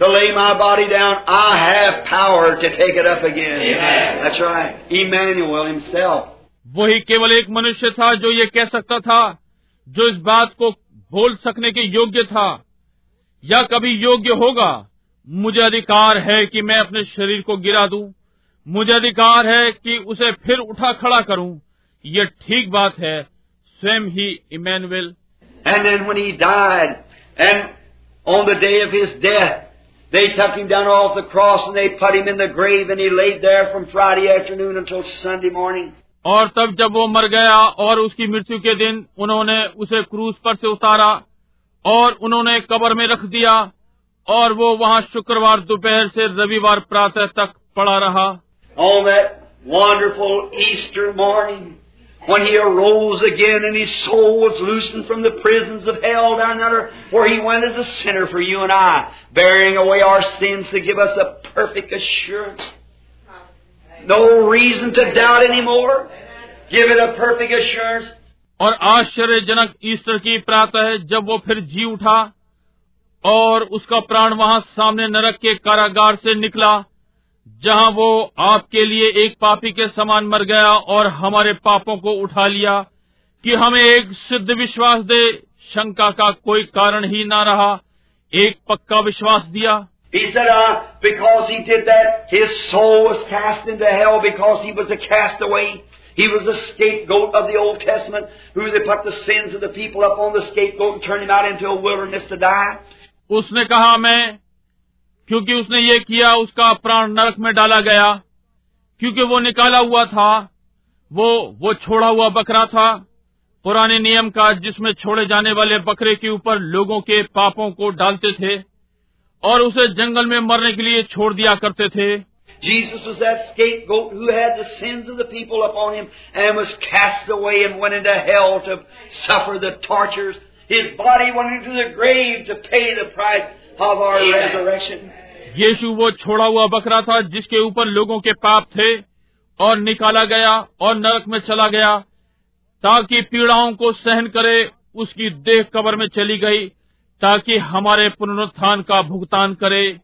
to lay my body down. I have power to take it up again. Amen. That's right. Emmanuel himself. वही केवल एक मनुष्य था जो ये कह सकता था जो इस बात को बोल सकने के योग्य था या कभी योग्य होगा मुझे अधिकार है कि मैं अपने शरीर को गिरा दूँ मुझे अधिकार है कि उसे फिर उठा खड़ा करूँ ये ठीक बात है स्वयं ही Emmanuel And then when he died, and on the day of his death, they took him down off the cross and they put him in the grave and he laid there from Friday afternoon until Sunday morning. और तब जब वो मर गया और उसकी मृत्यु के दिन उन्होंने उसे क्रूज पर से उतारा और उन्होंने कब्र में रख दिया और वो वहाँ शुक्रवार दोपहर से रविवार प्रातः तक पड़ा रहा On that wonderful Easter morning, when he arose again and his soul was loosened from the prisons of hell down under where he went as a sinner for you and I, bearing away our sins to give us a perfect assurance. No reason to doubt anymore. Give it a perfect assurance. और आश्चर्यजनक Easter की प्रातः जब वो फिर जी उठा और उसका प्राण वहां सामने नरक के कारागार से निकला जहाँ वो आपके लिए एक पापी के समान मर गया और हमारे पापों को उठा लिया कि हमें एक सिद्ध विश्वास दे शंका का कोई कारण ही ना रहा एक पक्का विश्वास दिया He said, uh, because he did that, his soul was cast into hell because he was a castaway. He was a scapegoat of the Old Testament, who they put the sins of the people up on the scapegoat and turned him out into a wilderness to die. उसने कहा मैं क्योंकि उसने ये किया, उसका प्राण नरक में डाला गया। क्योंकि वो निकाला हुआ था, वो वो छोड़ा हुआ बकरा था। पुराने नियम का जिसमें छोड़े जाने वाले बकरे के ऊपर लोगों के पापों को डालते थे और उसे जंगल में मरने के लिए छोड़ दिया करते थे। His body went into the grave to pay the price. यीशु वो छोड़ा हुआ बकरा था जिसके ऊपर लोगों के पाप थे और निकाला गया और नरक में चला गया ताकि पीड़ाओं को सहन करे उसकी देह कबर में चली गई ताकि हमारे पुनरुत्थान का भुगतान करे।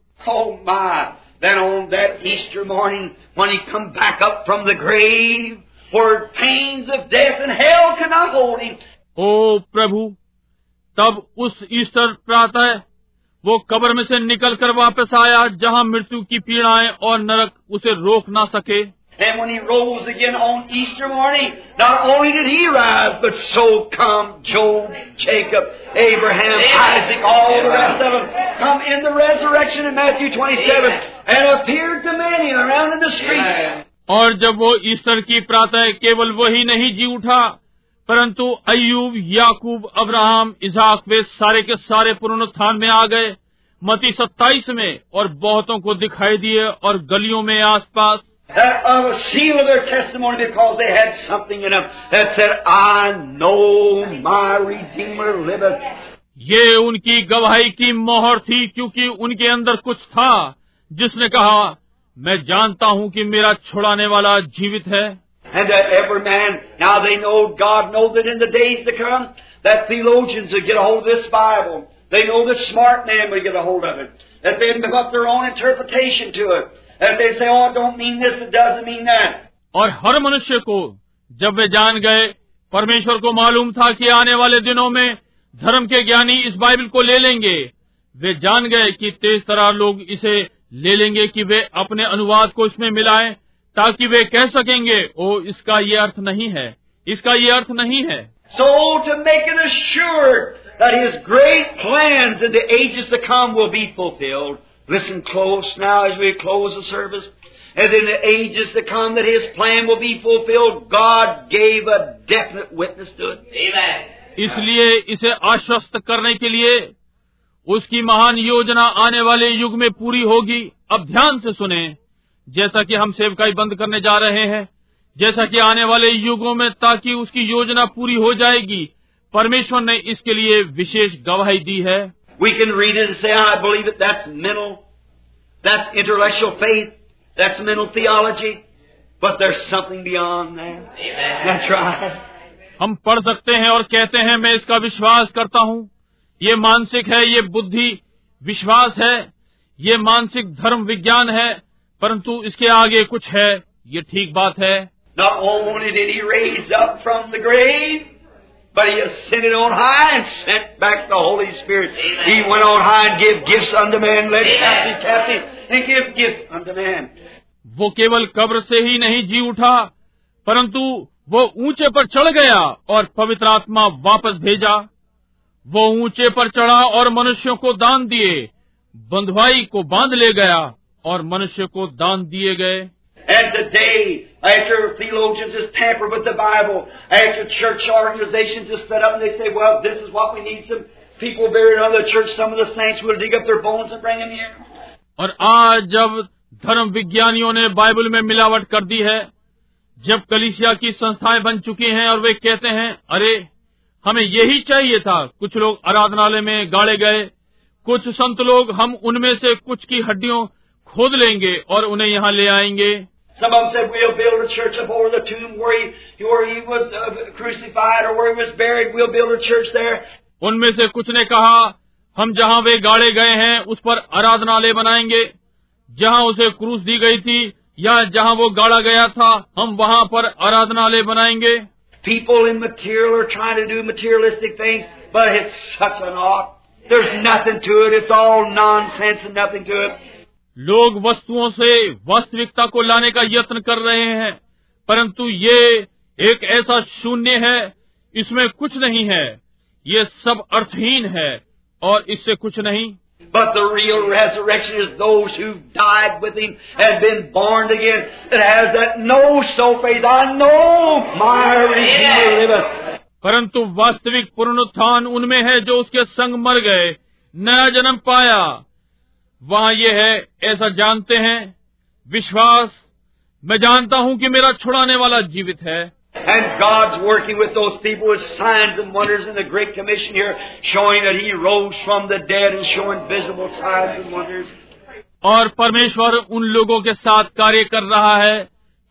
ओ प्रभु oh तब उस ईस्टर प्रातः वो कब्र में से निकल कर वापस आया जहाँ मृत्यु की पीड़ाएँ और नरक उसे रोक ना सके। और जब वो ईस्टर की प्रातः केवल वही नहीं जी उठा परंतु अयूब याकूब अब्राहम इजाक वे सारे के सारे पुनरुत्थान में आ गए। मती सत्ताईस में और बहुतों को दिखाई दिए और गलियों में आसपास। That of a seal of their testimony because they had something in them that said, I know my Redeemer liveth. ये उनकी गवाही की मोहर थी क्योंकि उनके अंदर कुछ था। जिसने कहा मैं जानता हूँ कि मेरा छुड़ाने वाला जीवित है। And that every man, now they know, God knows that in the days to come, that theologians would get a hold of this Bible. They know the smart man would get a hold of it. That they'd put their own interpretation to it. That they'd say, oh, it don't mean this, it doesn't mean that. और हर मनुष्य को जब वे जान गए परमेश्वर को मालूम था कि आने वाले दिनों में धर्म के ज्ञानी इस बाइबल को ले लेंगे वे जान गए कि तेज तरार लोग इसे ले लेंगे कि वे अपने अनुवाद को इसमें मिलाएं ताकि वे कह सकेंगे ओ इसका ये अर्थ नहीं है इसका ये अर्थ नहीं है। So to make it sure that his great plan in the age is the come will be fulfilled listen close now as we close the service and in the age is the come that his plan will be fulfilled God gave a definite witness to it amen इसलिए इसे आश्वस्त करने के लिए उसकी महान योजना आने वाले युग में पूरी होगी। अब ध्यान से सुने। जैसा कि हम सेवकाई बंद करने जा रहे हैं जैसा कि आने वाले युगों में ताकि उसकी योजना पूरी हो जाएगी परमेश्वर ने इसके लिए विशेष गवाही दी है। We can read it say I believe that's menial that's international faith that's menial theology but there something beyond that that's right हम पढ़ सकते हैं और कहते हैं मैं इसका विश्वास करता हूँ। ये मानसिक है ये बुद्धि विश्वास है ये मानसिक धर्म विज्ञान है परंतु इसके आगे कुछ है ये ठीक बात है Not only did he raise up from the grave, but he ascended on high and sent back the Holy Spirit. Amen. He went on high and gave gifts unto man, led captive captive, and give gifts unto man. वो केवल कब्र से ही नहीं जी उठा परंतु वो ऊँचे पर चढ़ गया और पवित्र आत्मा वापस भेजा वो ऊँचे पर चढ़ा और मनुष्यों को दान दिए बंधुआई को बाँध ले गया और मनुष्य को दान दिए गए And today, after theologians just tamper with the Bible, after church organizations just set up and they say, well, this is what we need some people buried under the church, some of the saints will dig up their bones and bring them here. और आज जब धर्म विज्ञानियों ने Bible में मिलावट कर दी है जब कलिसिया की संस्थाएँ बन चुकी हैं और वे कहते हैं अरे हमें यही चाहिए था कुछ लोग आराधनालय में गाड़े गए कुछ संत लोग हम उनमें से कुछ की हड्डियों खोद लेंगे और उन्हें यहाँ ले आएँगे। उनमें से कुछ ने कहा हम जहाँ वे गाड़े गए हैं उस पर आराधनालय बनाएँगे। जहाँ उसे क्रूस दी गई थी या जहाँ वो गाड़ा गया था हम वहाँ पर आराधनालय बनाएँगे। पीपल इन मटीरियल लोग वस्तुओं से वास्तविकता को लाने का यत्न कर रहे हैं परंतु ये एक ऐसा शून्य है इसमें कुछ नहीं है ये सब अर्थहीन है और इससे कुछ नहीं But the real resurrection is those who died with him and been born again. It has that no so faith. I know my Redeemer liveth. परंतु वास्तविक पुनरुत्थान उनमें है जो उसके संग मर गए नया जन्म पाया वहाँ ये है ऐसा जानते हैं विश्वास मैं जानता हूँ कि मेरा छुड़ाने वाला जीवित है And God's working with those people with signs and wonders in the Great Commission here, showing that He rose from the dead and showing visible signs and wonders. और परमेश्वर उन लोगों के साथ कार्य कर रहा है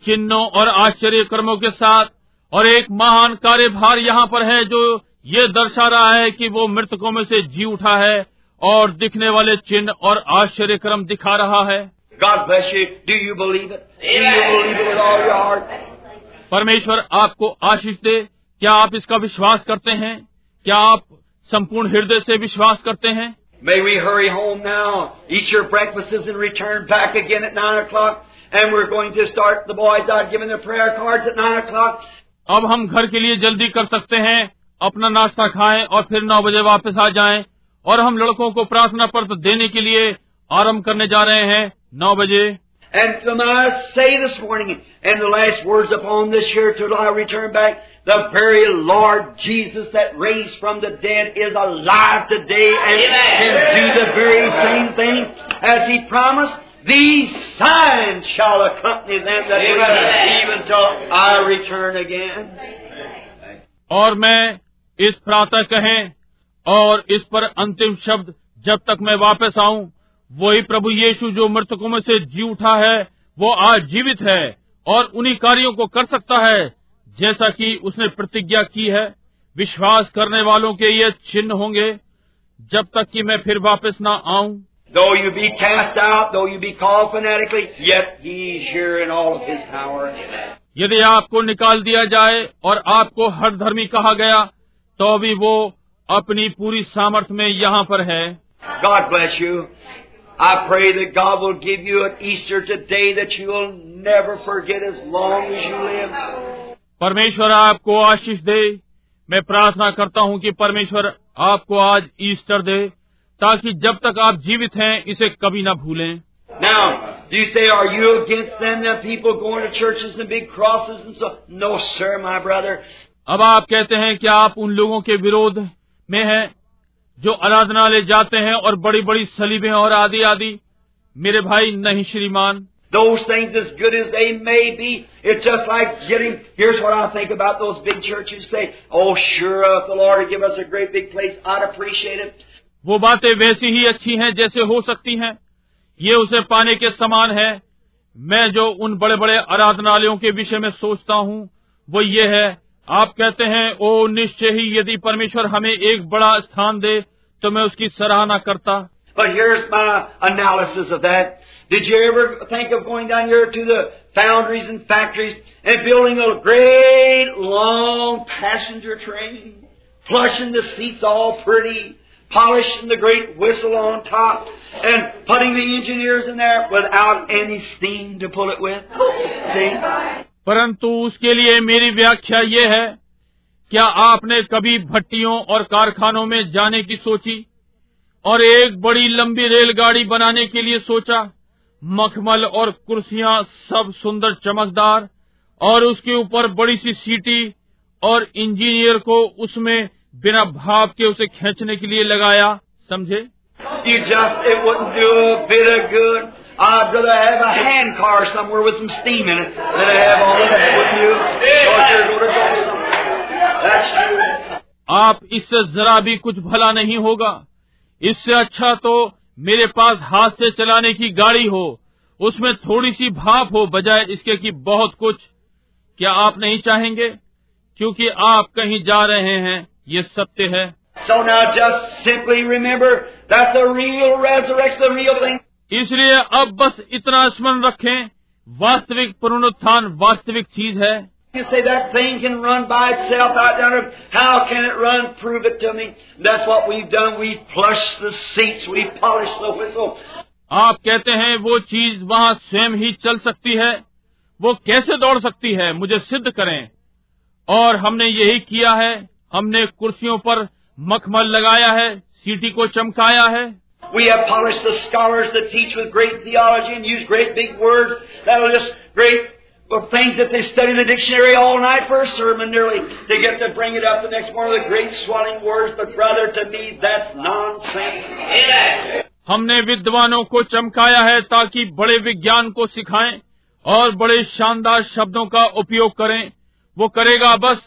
चिन्हों और आश्चर्य कर्मों के साथ और एक महान कार्यभार यहाँ पर है जो ये दर्शा रहा है कि वो मृतकों में से जी उठा है और दिखने वाले चिन्ह और आश्चर्य कर्म दिखा रहा है God bless you. Do you believe it? Do you believe it with all your heart? परमेश्वर आपको आशीष दे क्या आप इसका विश्वास करते हैं क्या आप संपूर्ण हृदय से विश्वास करते हैं May we hurry home now, eat your breakfasts and return back again at nine o'clock. And we're going to start the boys out giving their prayer cards at nine o'clock. अब हम घर के लिए जल्दी कर सकते हैं अपना नाश्ता खाएँ और फिर नौ बजे वापस आ जाएँ और हम लड़कों को प्रार्थना पत्र देने के लिए आरंभ करने जा रहे हैं नौ बजे And from I say this morning, and the last words upon this here till I return back, the very Lord Jesus that raised from the dead is alive today and Amen. can do the very same thing as He promised. These signs shall accompany them that believe, even till I return again. और मैं इस प्रातः कहें और इस पर अंतिम शब्द जब तक मैं वापस आऊँ वही प्रभु यीशु जो मृतकों में से जी उठा है वो आज जीवित है और उन्हीं कार्यों को कर सकता है जैसा कि उसने प्रतिज्ञा की है विश्वास करने वालों के ये चिन्ह होंगे जब तक कि मैं फिर वापस ना आऊँ Though you be cast out, though you be called fanatically, yet He's here in all of His power. यदि आपको निकाल दिया जाए और आपको हर धर्मी कहा गया तो भी वो अपनी पूरी सामर्थ्य में यहाँ पर है God bless you. I pray that God will give you an Easter today that you will never forget as long as you live. परमेश्वर आपको आशीष दे मैं प्रार्थना करता हूँ कि परमेश्वर आपको आज ईस्टर दे ताकि जब तक आप जीवित हैं इसे कभी ना भूलें Now, do you say, are you against them, the people going to churches and big crosses and so? No, sir, my brother. अब आप कहते हैं कि आप उन लोगों के विरोध में हैं जो आराधनालय जाते हैं और बड़ी बड़ी सलीबें और आदि आदि मेरे भाई नहीं श्रीमान Those things, as good as they may be, it's just like getting. Here's what I think about those big churches. Say, "Oh, sure, if the Lord would give us a great big place, I'd appreciate it." वो बातें वैसी ही अच्छी हैं जैसे हो सकती हैं ये उसे पाने के समान है मैं जो उन बड़े बड़े आराधनालयों के विषय में सोचता हूँ वो ये है आप कहते हैं ओ निश्चय ही यदि परमेश्वर हमें एक बड़ा स्थान दे तो मैं उसकी सराहना करता But here's my analysis of that. Did you ever think of going down here to the foundries and factories and building a great long passenger train, flushing the seats all pretty, polishing the great whistle on top, and putting the engineers in there without any steam to pull it with? See? परंतु उसके लिए मेरी व्याख्या ये है क्या आपने कभी भट्टियों और कारखानों में जाने की सोची और एक बड़ी लंबी रेलगाड़ी बनाने के लिए सोचा मखमल और कुर्सियाँ सब सुंदर चमकदार और उसके ऊपर बड़ी सी सीटी और इंजीनियर को उसमें बिना भाप के उसे खींचने के लिए लगाया समझे just, it do a bit of good. I'd rather have a hand car somewhere with some steam in it than to have all of that, wouldn't you? That's true. आप इससे जरा भी कुछ भला नहीं होगा इससे अच्छा तो मेरे पास हाथ से चलाने की गाड़ी हो उसमें थोड़ी सी भाप हो बजाय इसके कि बहुत कुछ क्या आप नहीं चाहेंगे क्योंकि आप कहीं जा रहे हैं ये सत्य है So now just simply remember that the real resurrection, the real thing, इसलिए अब बस इतना स्मरण रखें वास्तविक पुनरुत्थान वास्तविक चीज़ है। आप कहते हैं वो चीज़ वहाँ स्वयं ही चल सकती है। वो कैसे दौड़ सकती है? मुझे सिद्ध करें। और हमने यही किया है। हमने कुर्सियों पर मखमल लगाया है। सीटी को चमकाया है। We have polished the scholars that teach with great theology and use great big words that are just great well, things that they study the dictionary all night for a sermon nearly. They get to bring it up the next morning with great swelling words, but brother, to me, that's nonsense. हमने विद्वानों को चमकाया है ताकि बड़े विज्ञान को सिखाएं और बड़े शानदार शब्दों का उपयोग करें वो करेगा बस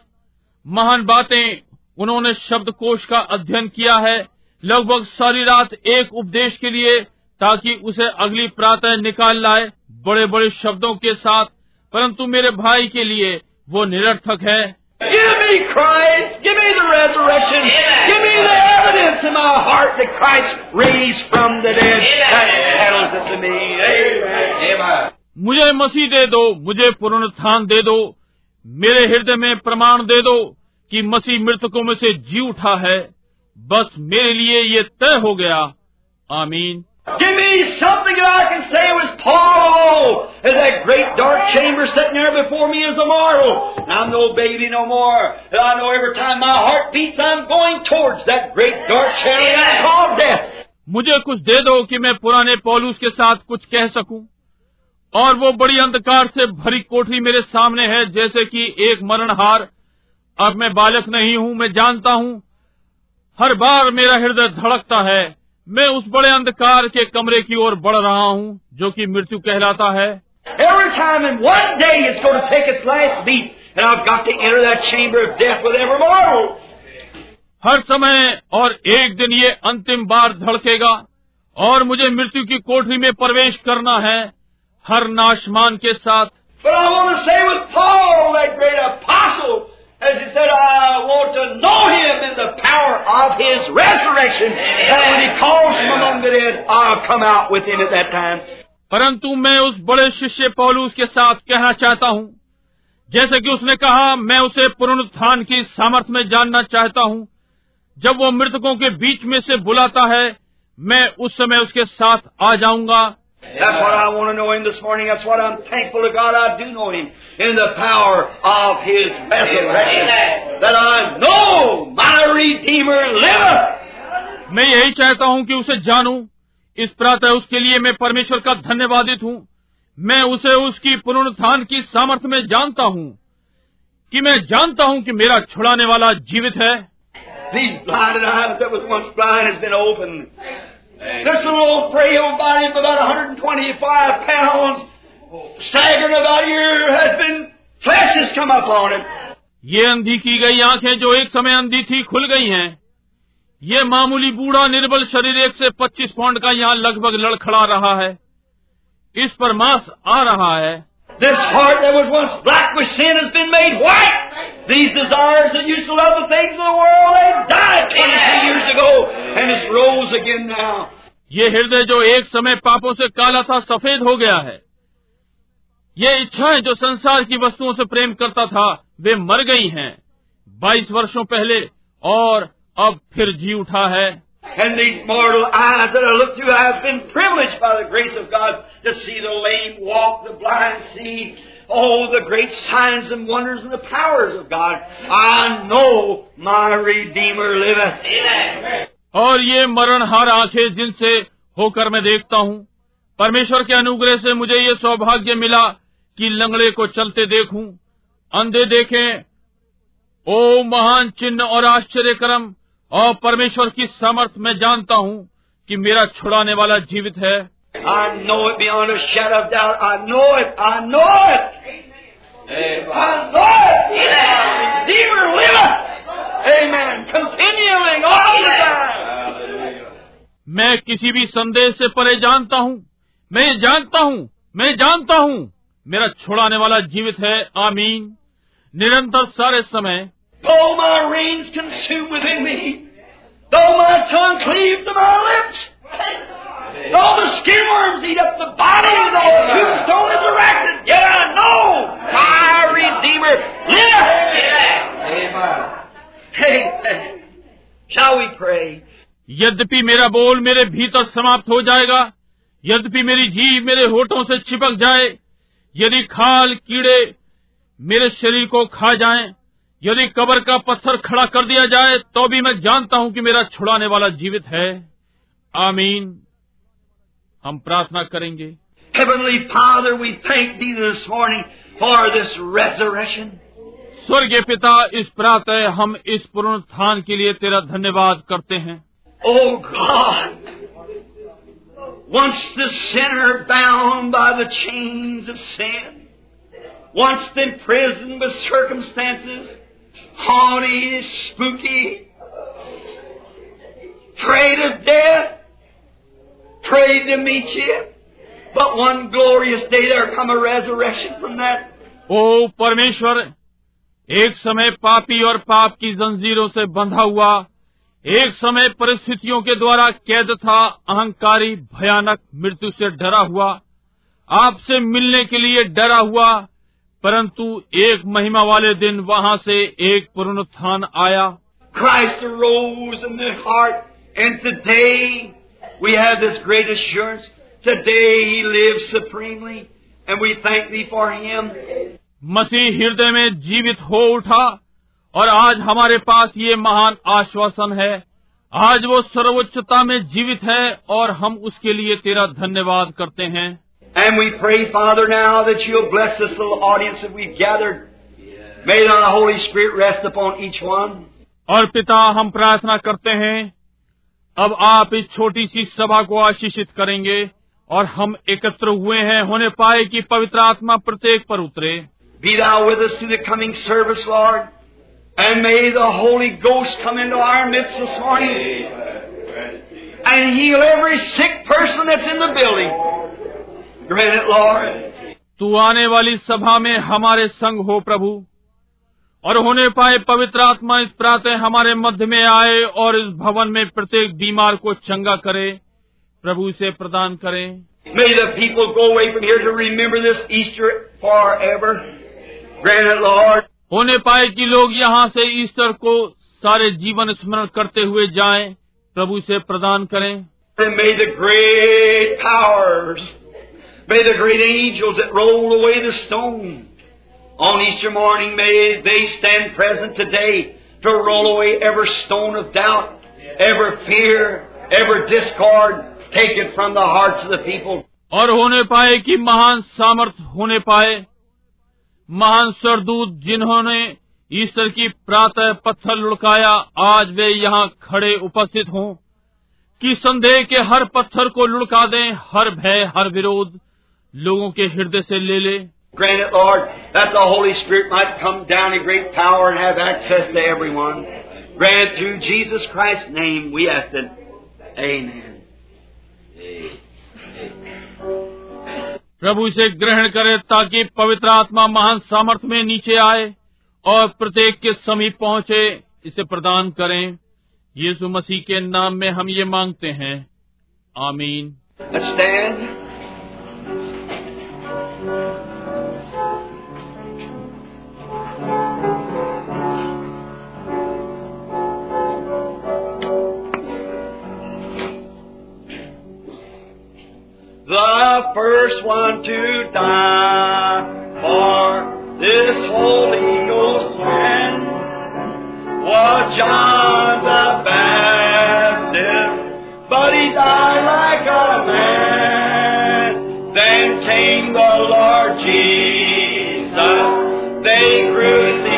महान बातें उन्होंने शब्दकोश का अध्ययन किया है लगभग सारी रात एक उपदेश के लिए ताकि उसे अगली प्रातः निकाल लाए बड़े बड़े शब्दों के साथ परंतु मेरे भाई के लिए वो निरर्थक है। मुझे मसीह दे दो मुझे पुनरुत्थान दे दो मेरे हृदय में प्रमाण दे दो कि मसीह मृतकों में से जी उठा है। बस मेरे लिए ये तय हो गया। आमीन। मुझे कुछ दे दो कि मैं पुराने पॉलूस के साथ कुछ कह सकूँ। और वो बड़ी अंधकार से भरी कोठरी मेरे सामने है जैसे कि एक मरणहार। अब मैं बालक नहीं हूँ मैं जानता हूँ हर बार मेरा हृदय धड़कता है। मैं उस बड़े अंधकार के कमरे की ओर बढ़ रहा हूँ जो कि मृत्यु कहलाता है। हर समय और एक दिन ये अंतिम बार धड़केगा और मुझे मृत्यु की कोठरी में प्रवेश करना है हर नाशमान के साथ। As he said, I want to know him in the power of his resurrection. That when he calls from among the dead, I'll come out with him at that time. परंतु मैं उस बड़े शिष्य पौलुस के साथ कहना चाहता हूँ जैसे कि उसने कहा मैं उसे पुनरुत्थान की सामर्थ्य में जानना चाहता हूँ जब वो मृतकों के बीच में से बुलाता है मैं उस समय उसके साथ आ जाऊँगा That's what I want to know him this morning. That's what I'm thankful to God I do know him in the power of his resurrection. That I know my Redeemer liveth. मैं यही चाहता हूँ कि उसे जानूं इस प्रातः उसके लिए मैं परमेश्वर का धन्यवादित हूँ मैं उसे उसकी पुनरुत्थान की सामर्थ्य में जानता हूँ कि मैं जानता हूँ कि मेरा छुड़ाने वाला जीवित है These blinded eyes that was once blind has been opened. This little old frail body of about 125 pounds, staggering about here, has been, flesh has come up on him. ये अंधी की गई आँखें जो एक समय अंधी थी खुल गई हैं ये मामूली बूढ़ा निर्बल शरीर एक से पच्चीस पाउंड का यहाँ लगभग लड़खड़ा रहा है इस पर मांस आ रहा है This heart that was once black with sin has been made white. These desires that used to love the things of the world, they died 23 years ago, and it's rose again now. ये हृदय जो एक समय पापों से काला था सफ़ेद हो गया है ये इच्छाएँ जो संसार की वस्तुओं से प्रेम करता था वे मर गई हैं बाईस वर्षों पहले और अब फिर जी उठा है And these mortal eyes that I look through, I have been privileged by the grace of God to see the lame walk, the blind see, oh, the great signs and wonders and the powers of God. I know my Redeemer liveth. और ये मरणहार आँखें जिनसे होकर मैं देखता हूँ परमेश्वर के अनुग्रह से मुझे ये सौभाग्य मिला कि लंगड़े को चलते देखूँ अंधे देखें ओ महान चिन्ह और आश्चर्य कर्म और परमेश्वर की समर्थ मैं जानता हूँ कि मेरा छुड़ाने वाला जीवित है। मैं किसी भी संदेश से परे जानता हूँ। मैं जानता हूँ। मैं जानता हूँ। मेरा छुड़ाने वाला जीवित है। आमीन। निरंतर सारे समय Though my reins consume within me, though my tongue cleave to my lips, though the skin worms eat up the body, though the tombstone is erected, yet I know my Redeemer liveth. Amen. Amen. Shall we pray? यद्यपि मेरा बोल मेरे भीतर समाप्त हो जाएगा यद्यपि मेरी जीभ मेरे होठों से चिपक जाए यदि खाल कीड़े मेरे शरीर को खा जाएं, यदि कब्र का पत्थर खड़ा कर दिया जाए तो भी मैं जानता हूँ कि मेरा छुड़ाने वाला जीवित है। आमीन। हम प्रार्थना करेंगे। Father, we thank thee स्वर्गीय पिता इस प्रातः हम इस पुनरुत्थान के लिए तेरा धन्यवाद करते हैं। O God haughty, spooky, afraid of death, prayed to meet you. But one glorious day there come a resurrection from that. ओ परमेश्वर एक समय पापी और पाप की जंजीरों से बंधा हुआ एक समय परिस्थितियों के द्वारा कैद था अहंकारी भयानक मृत्यु से डरा हुआ आपसे मिलने के लिए डरा हुआ परंतु एक महिमा वाले दिन वहाँ से एक पुनरुत्थान आया। मसीह हृदय में जीवित हो उठा और आज हमारे पास ये महान आश्वासन है। आज वो सर्वोच्चता में जीवित है और हम उसके लिए तेरा धन्यवाद करते हैं। And we pray, Father, now that You'll bless this little audience that we've gathered. May the Holy Spirit rest upon each one. और पिता हम प्रार्थना करते हैं अब आप इस छोटी सी सभा को आशीषित करेंगे और हम एकत्र हुए हैं होने पाए कि पवित्र आत्मा प्रत्येक पर उतरे Be Thou with us through the coming service, Lord. And may the Holy Ghost come into our midst this morning and heal every sick person that's in the building. तू आने वाली सभा में हमारे संग हो प्रभु और होने पाए पवित्र आत्मा इस प्रातः हमारे मध्य में आए और इस भवन में प्रत्येक बीमार को चंगा करे प्रभु इसे प्रदान करें May the people go away from here to remember this Easter forever. Grant it, Lord. होने पाए कि लोग यहाँ से ईस्टर को सारे जीवन स्मरण करते हुए जाएँ प्रभु इसे प्रदान करें And may the great powers, may the great angels that rolled away the stone on Easter morning, may they stand present today to roll away every stone of doubt, every fear, every discord, take it from the hearts of the people. और होने पाए कि महान सामर्थ होने पाए महान सरदूत जिन्होंने ईस्टर की प्रातः पत्थर लुढ़काया आज वे यहाँ खड़े उपस्थित हों कि संदेह के हर पत्थर को लुढ़का दें हर भय हर विरोध लोगों के हृदय से ले ले Grant it, Lord, that the Holy Spirit might come down in great power and have access to everyone. Grant it through Jesus Christ's name, we ask it. Amen. प्रभु इसे ग्रहण करे ताकि पवित्र आत्मा महान सामर्थ में नीचे आए और प्रत्येक के समीप पहुँचे इसे प्रदान करें यीशु मसीह के नाम में हम ये मांगते हैं आमीन first one to die for this Holy Ghost plan was John the Baptist, but he died like a man. Then came the Lord Jesus, they crucified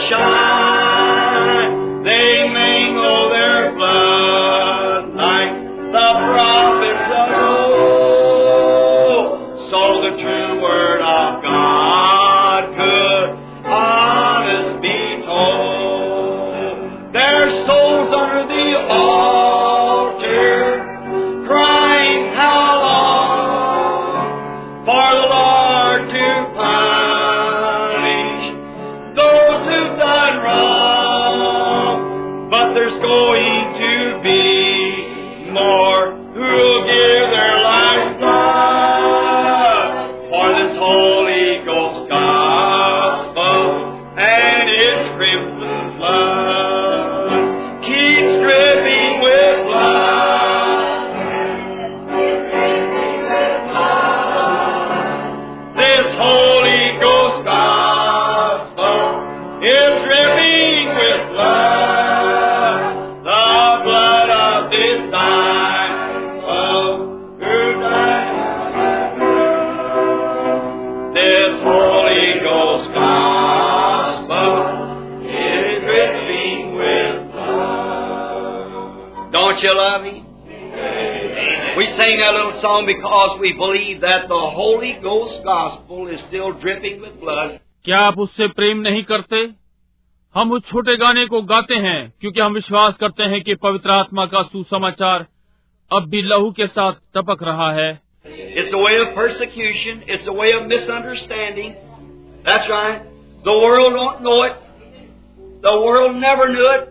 shine. sing that little song because we believe that the Holy Ghost gospel is still dripping with blood. क्या आप उससे प्रेम नहीं करते हम उस छोटे गाने को गाते हैं क्योंकि हम विश्वास करते हैं कि पवित्र आत्मा का सुसमाचार अब भी लहू के साथ टपक रहा है It's a way of persecution. It's a way of misunderstanding. That's right. The world won't know it. The world never knew it.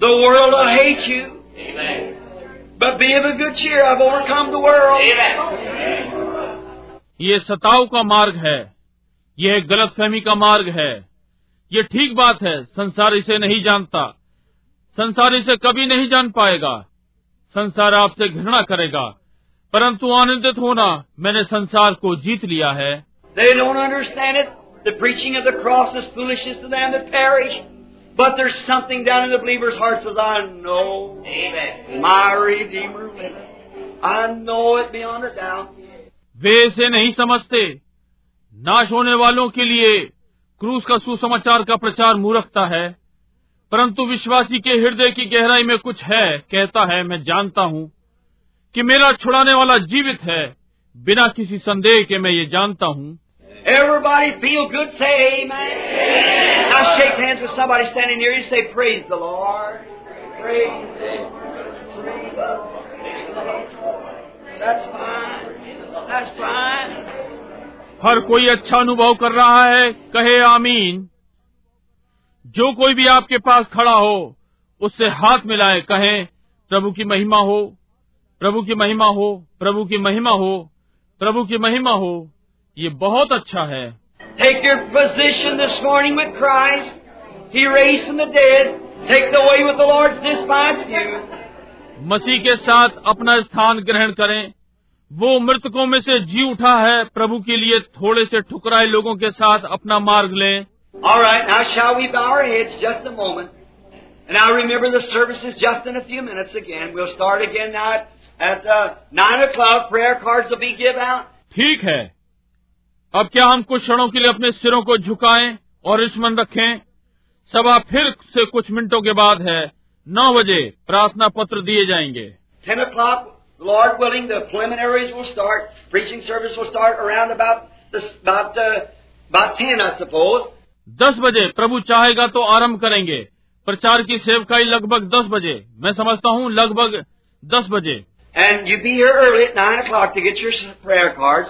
The world will hate you. But be of a good cheer. I've overcome the world. ये सताव का मार्ग है यह गलत फहमी का मार्ग है ये ठीक बात है संसार इसे नहीं जानता संसार इसे कभी नहीं जान पाएगा संसार आपसे घृणा करेगा परंतु आनंदित होना मैंने संसार को जीत लिया है They don't understand it. The preaching of the cross is foolishness to them that perish. But there's something down in the believer's hearts as I know. Amen. My Redeemer liveth. I know it beyond a doubt. वे इसे नहीं समझते नाश होने वालों के लिए क्रूस का सुसमाचार का प्रचार मूर्खता है परंतु विश्वासी के हृदय की गहराई में कुछ है कहता है मैं जानता हूँ कि मेरा छुड़ाने वाला जीवित है बिना किसी संदेह के मैं ये जानता हूँ Everybody feel good, say amen. Now shake hands with somebody standing near you. Say, Praise the Lord. Praise the Lord. That's fine. That's fine. हर कोई अच्छा अनुभव कर रहा है कहे आमीन जो कोई भी आपके पास खड़ा हो उससे हाथ मिलाए कहें प्रभु की महिमा हो प्रभु की महिमा हो प्रभु की महिमा हो प्रभु की महिमा हो ये बहुत अच्छा है Take your position this morning with Christ. He raised from the dead. Take the way with the Lord's despised few. मसीह के साथ अपना स्थान ग्रहण करें वो मृतकों में से जी उठा है प्रभु के लिए थोड़े से ठुकराए लोगों के साथ अपना मार्ग लें All right, now shall we bow our heads just a moment? And now remember the service is just in a few minutes again. We'll start again now at, at uh, 9 o'clock. Prayer cards will be given out. ठीक है अब क्या हम कुछ क्षणों के लिए अपने सिरों को झुकाएँ और रिश्मन रखें? सभा फिर से कुछ मिनटों के बाद है। नौ बजे प्रार्थना पत्र दिए जाएँगे। दस बजे प्रभु चाहेगा तो आरंभ करेंगे। प्रचार की सेवकाई लगभग दस बजे। मैं समझता हूँ लगभग दस बजे। And you be at nine clock to prayer card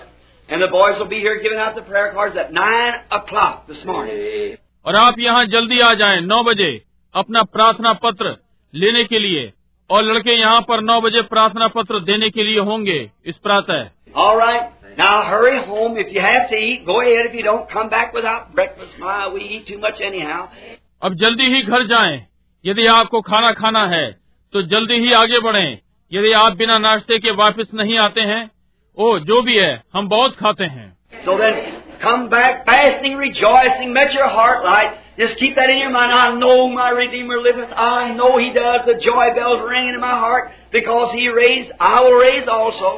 और आप यहाँ जल्दी आ जाए नौ बजे अपना प्रार्थना पत्र लेने के लिए। और लड़के यहाँ पर नौ बजे प्रार्थना पत्र देने के लिए होंगे। इस प्रातः। Right. अब जल्दी ही घर जाए। यदि आपको खाना खाना है तो जल्दी ही आगे बढ़े। यदि आप बिना नाश्ते के वापस नहीं आते हैं ओ जो भी है हम बहुत खाते हैं So then, come back fasting, rejoicing, let your heart light. Just keep that in your mind. I know my Redeemer liveth. I know He does. The joy bells ringing in my heart because He raised. I will raise also.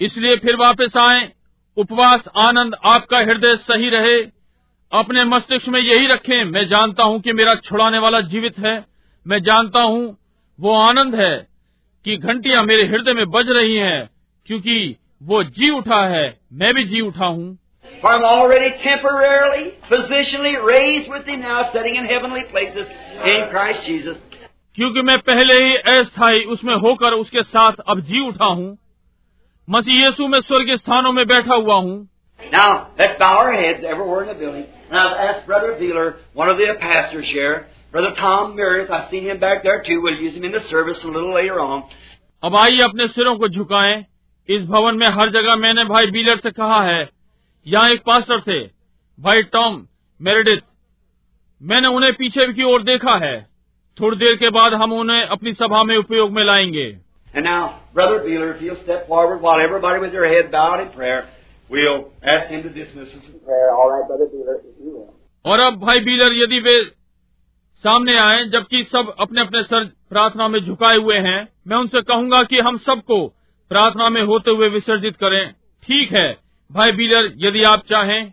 इसलिए फिर वापस आए उपवास आनंद आपका हृदय सही रहे अपने मस्तिष्क में यही रखें मैं जानता हूँ कि मेरा छुड़ाने वाला जीवित है मैं जानता हूँ वो आनंद है कि घंटियाँ मेरे हृदय में बज रही हैं क्योंकि वो जी उठा है मैं भी जी उठा हूँ For I'm already temporarily, positionally raised with Him now, sitting in heavenly places in Christ Jesus. क्योंकि मैं पहले ही अस्थायी उसमें होकर उसके साथ अब जी उठा हूँ मसीह यीशु में स्वर्ग स्थानों में बैठा हुआ हूँ Now, let's bow our heads everywhere in the building. And I've asked Brother Wheeler, one of the pastors here, Brother Tom Meredith, I've seen him back there too. We'll use him in the service a little later on. अब आइए अपने सिरों को झुकाएँ इस भवन में हर जगह मैंने भाई बीलर से कहा है। यहाँ एक पास्टर थे भाई टॉम मेरेडिथ। मैंने उन्हें पीछे की ओर देखा है। थोड़ी देर के बाद हम उन्हें अपनी सभा में उपयोग में लाएँगे। और अब भाई बीलर यदि वे सामने आए जबकि सब अपने अपने सर प्रार्थना में झुकाए हुए हैं मैं उनसे कहूँगा कि हम सबको प्रार्थना में होते हुए विसर्जित करें। ठीक है। भाई बीलर यदि आप चाहें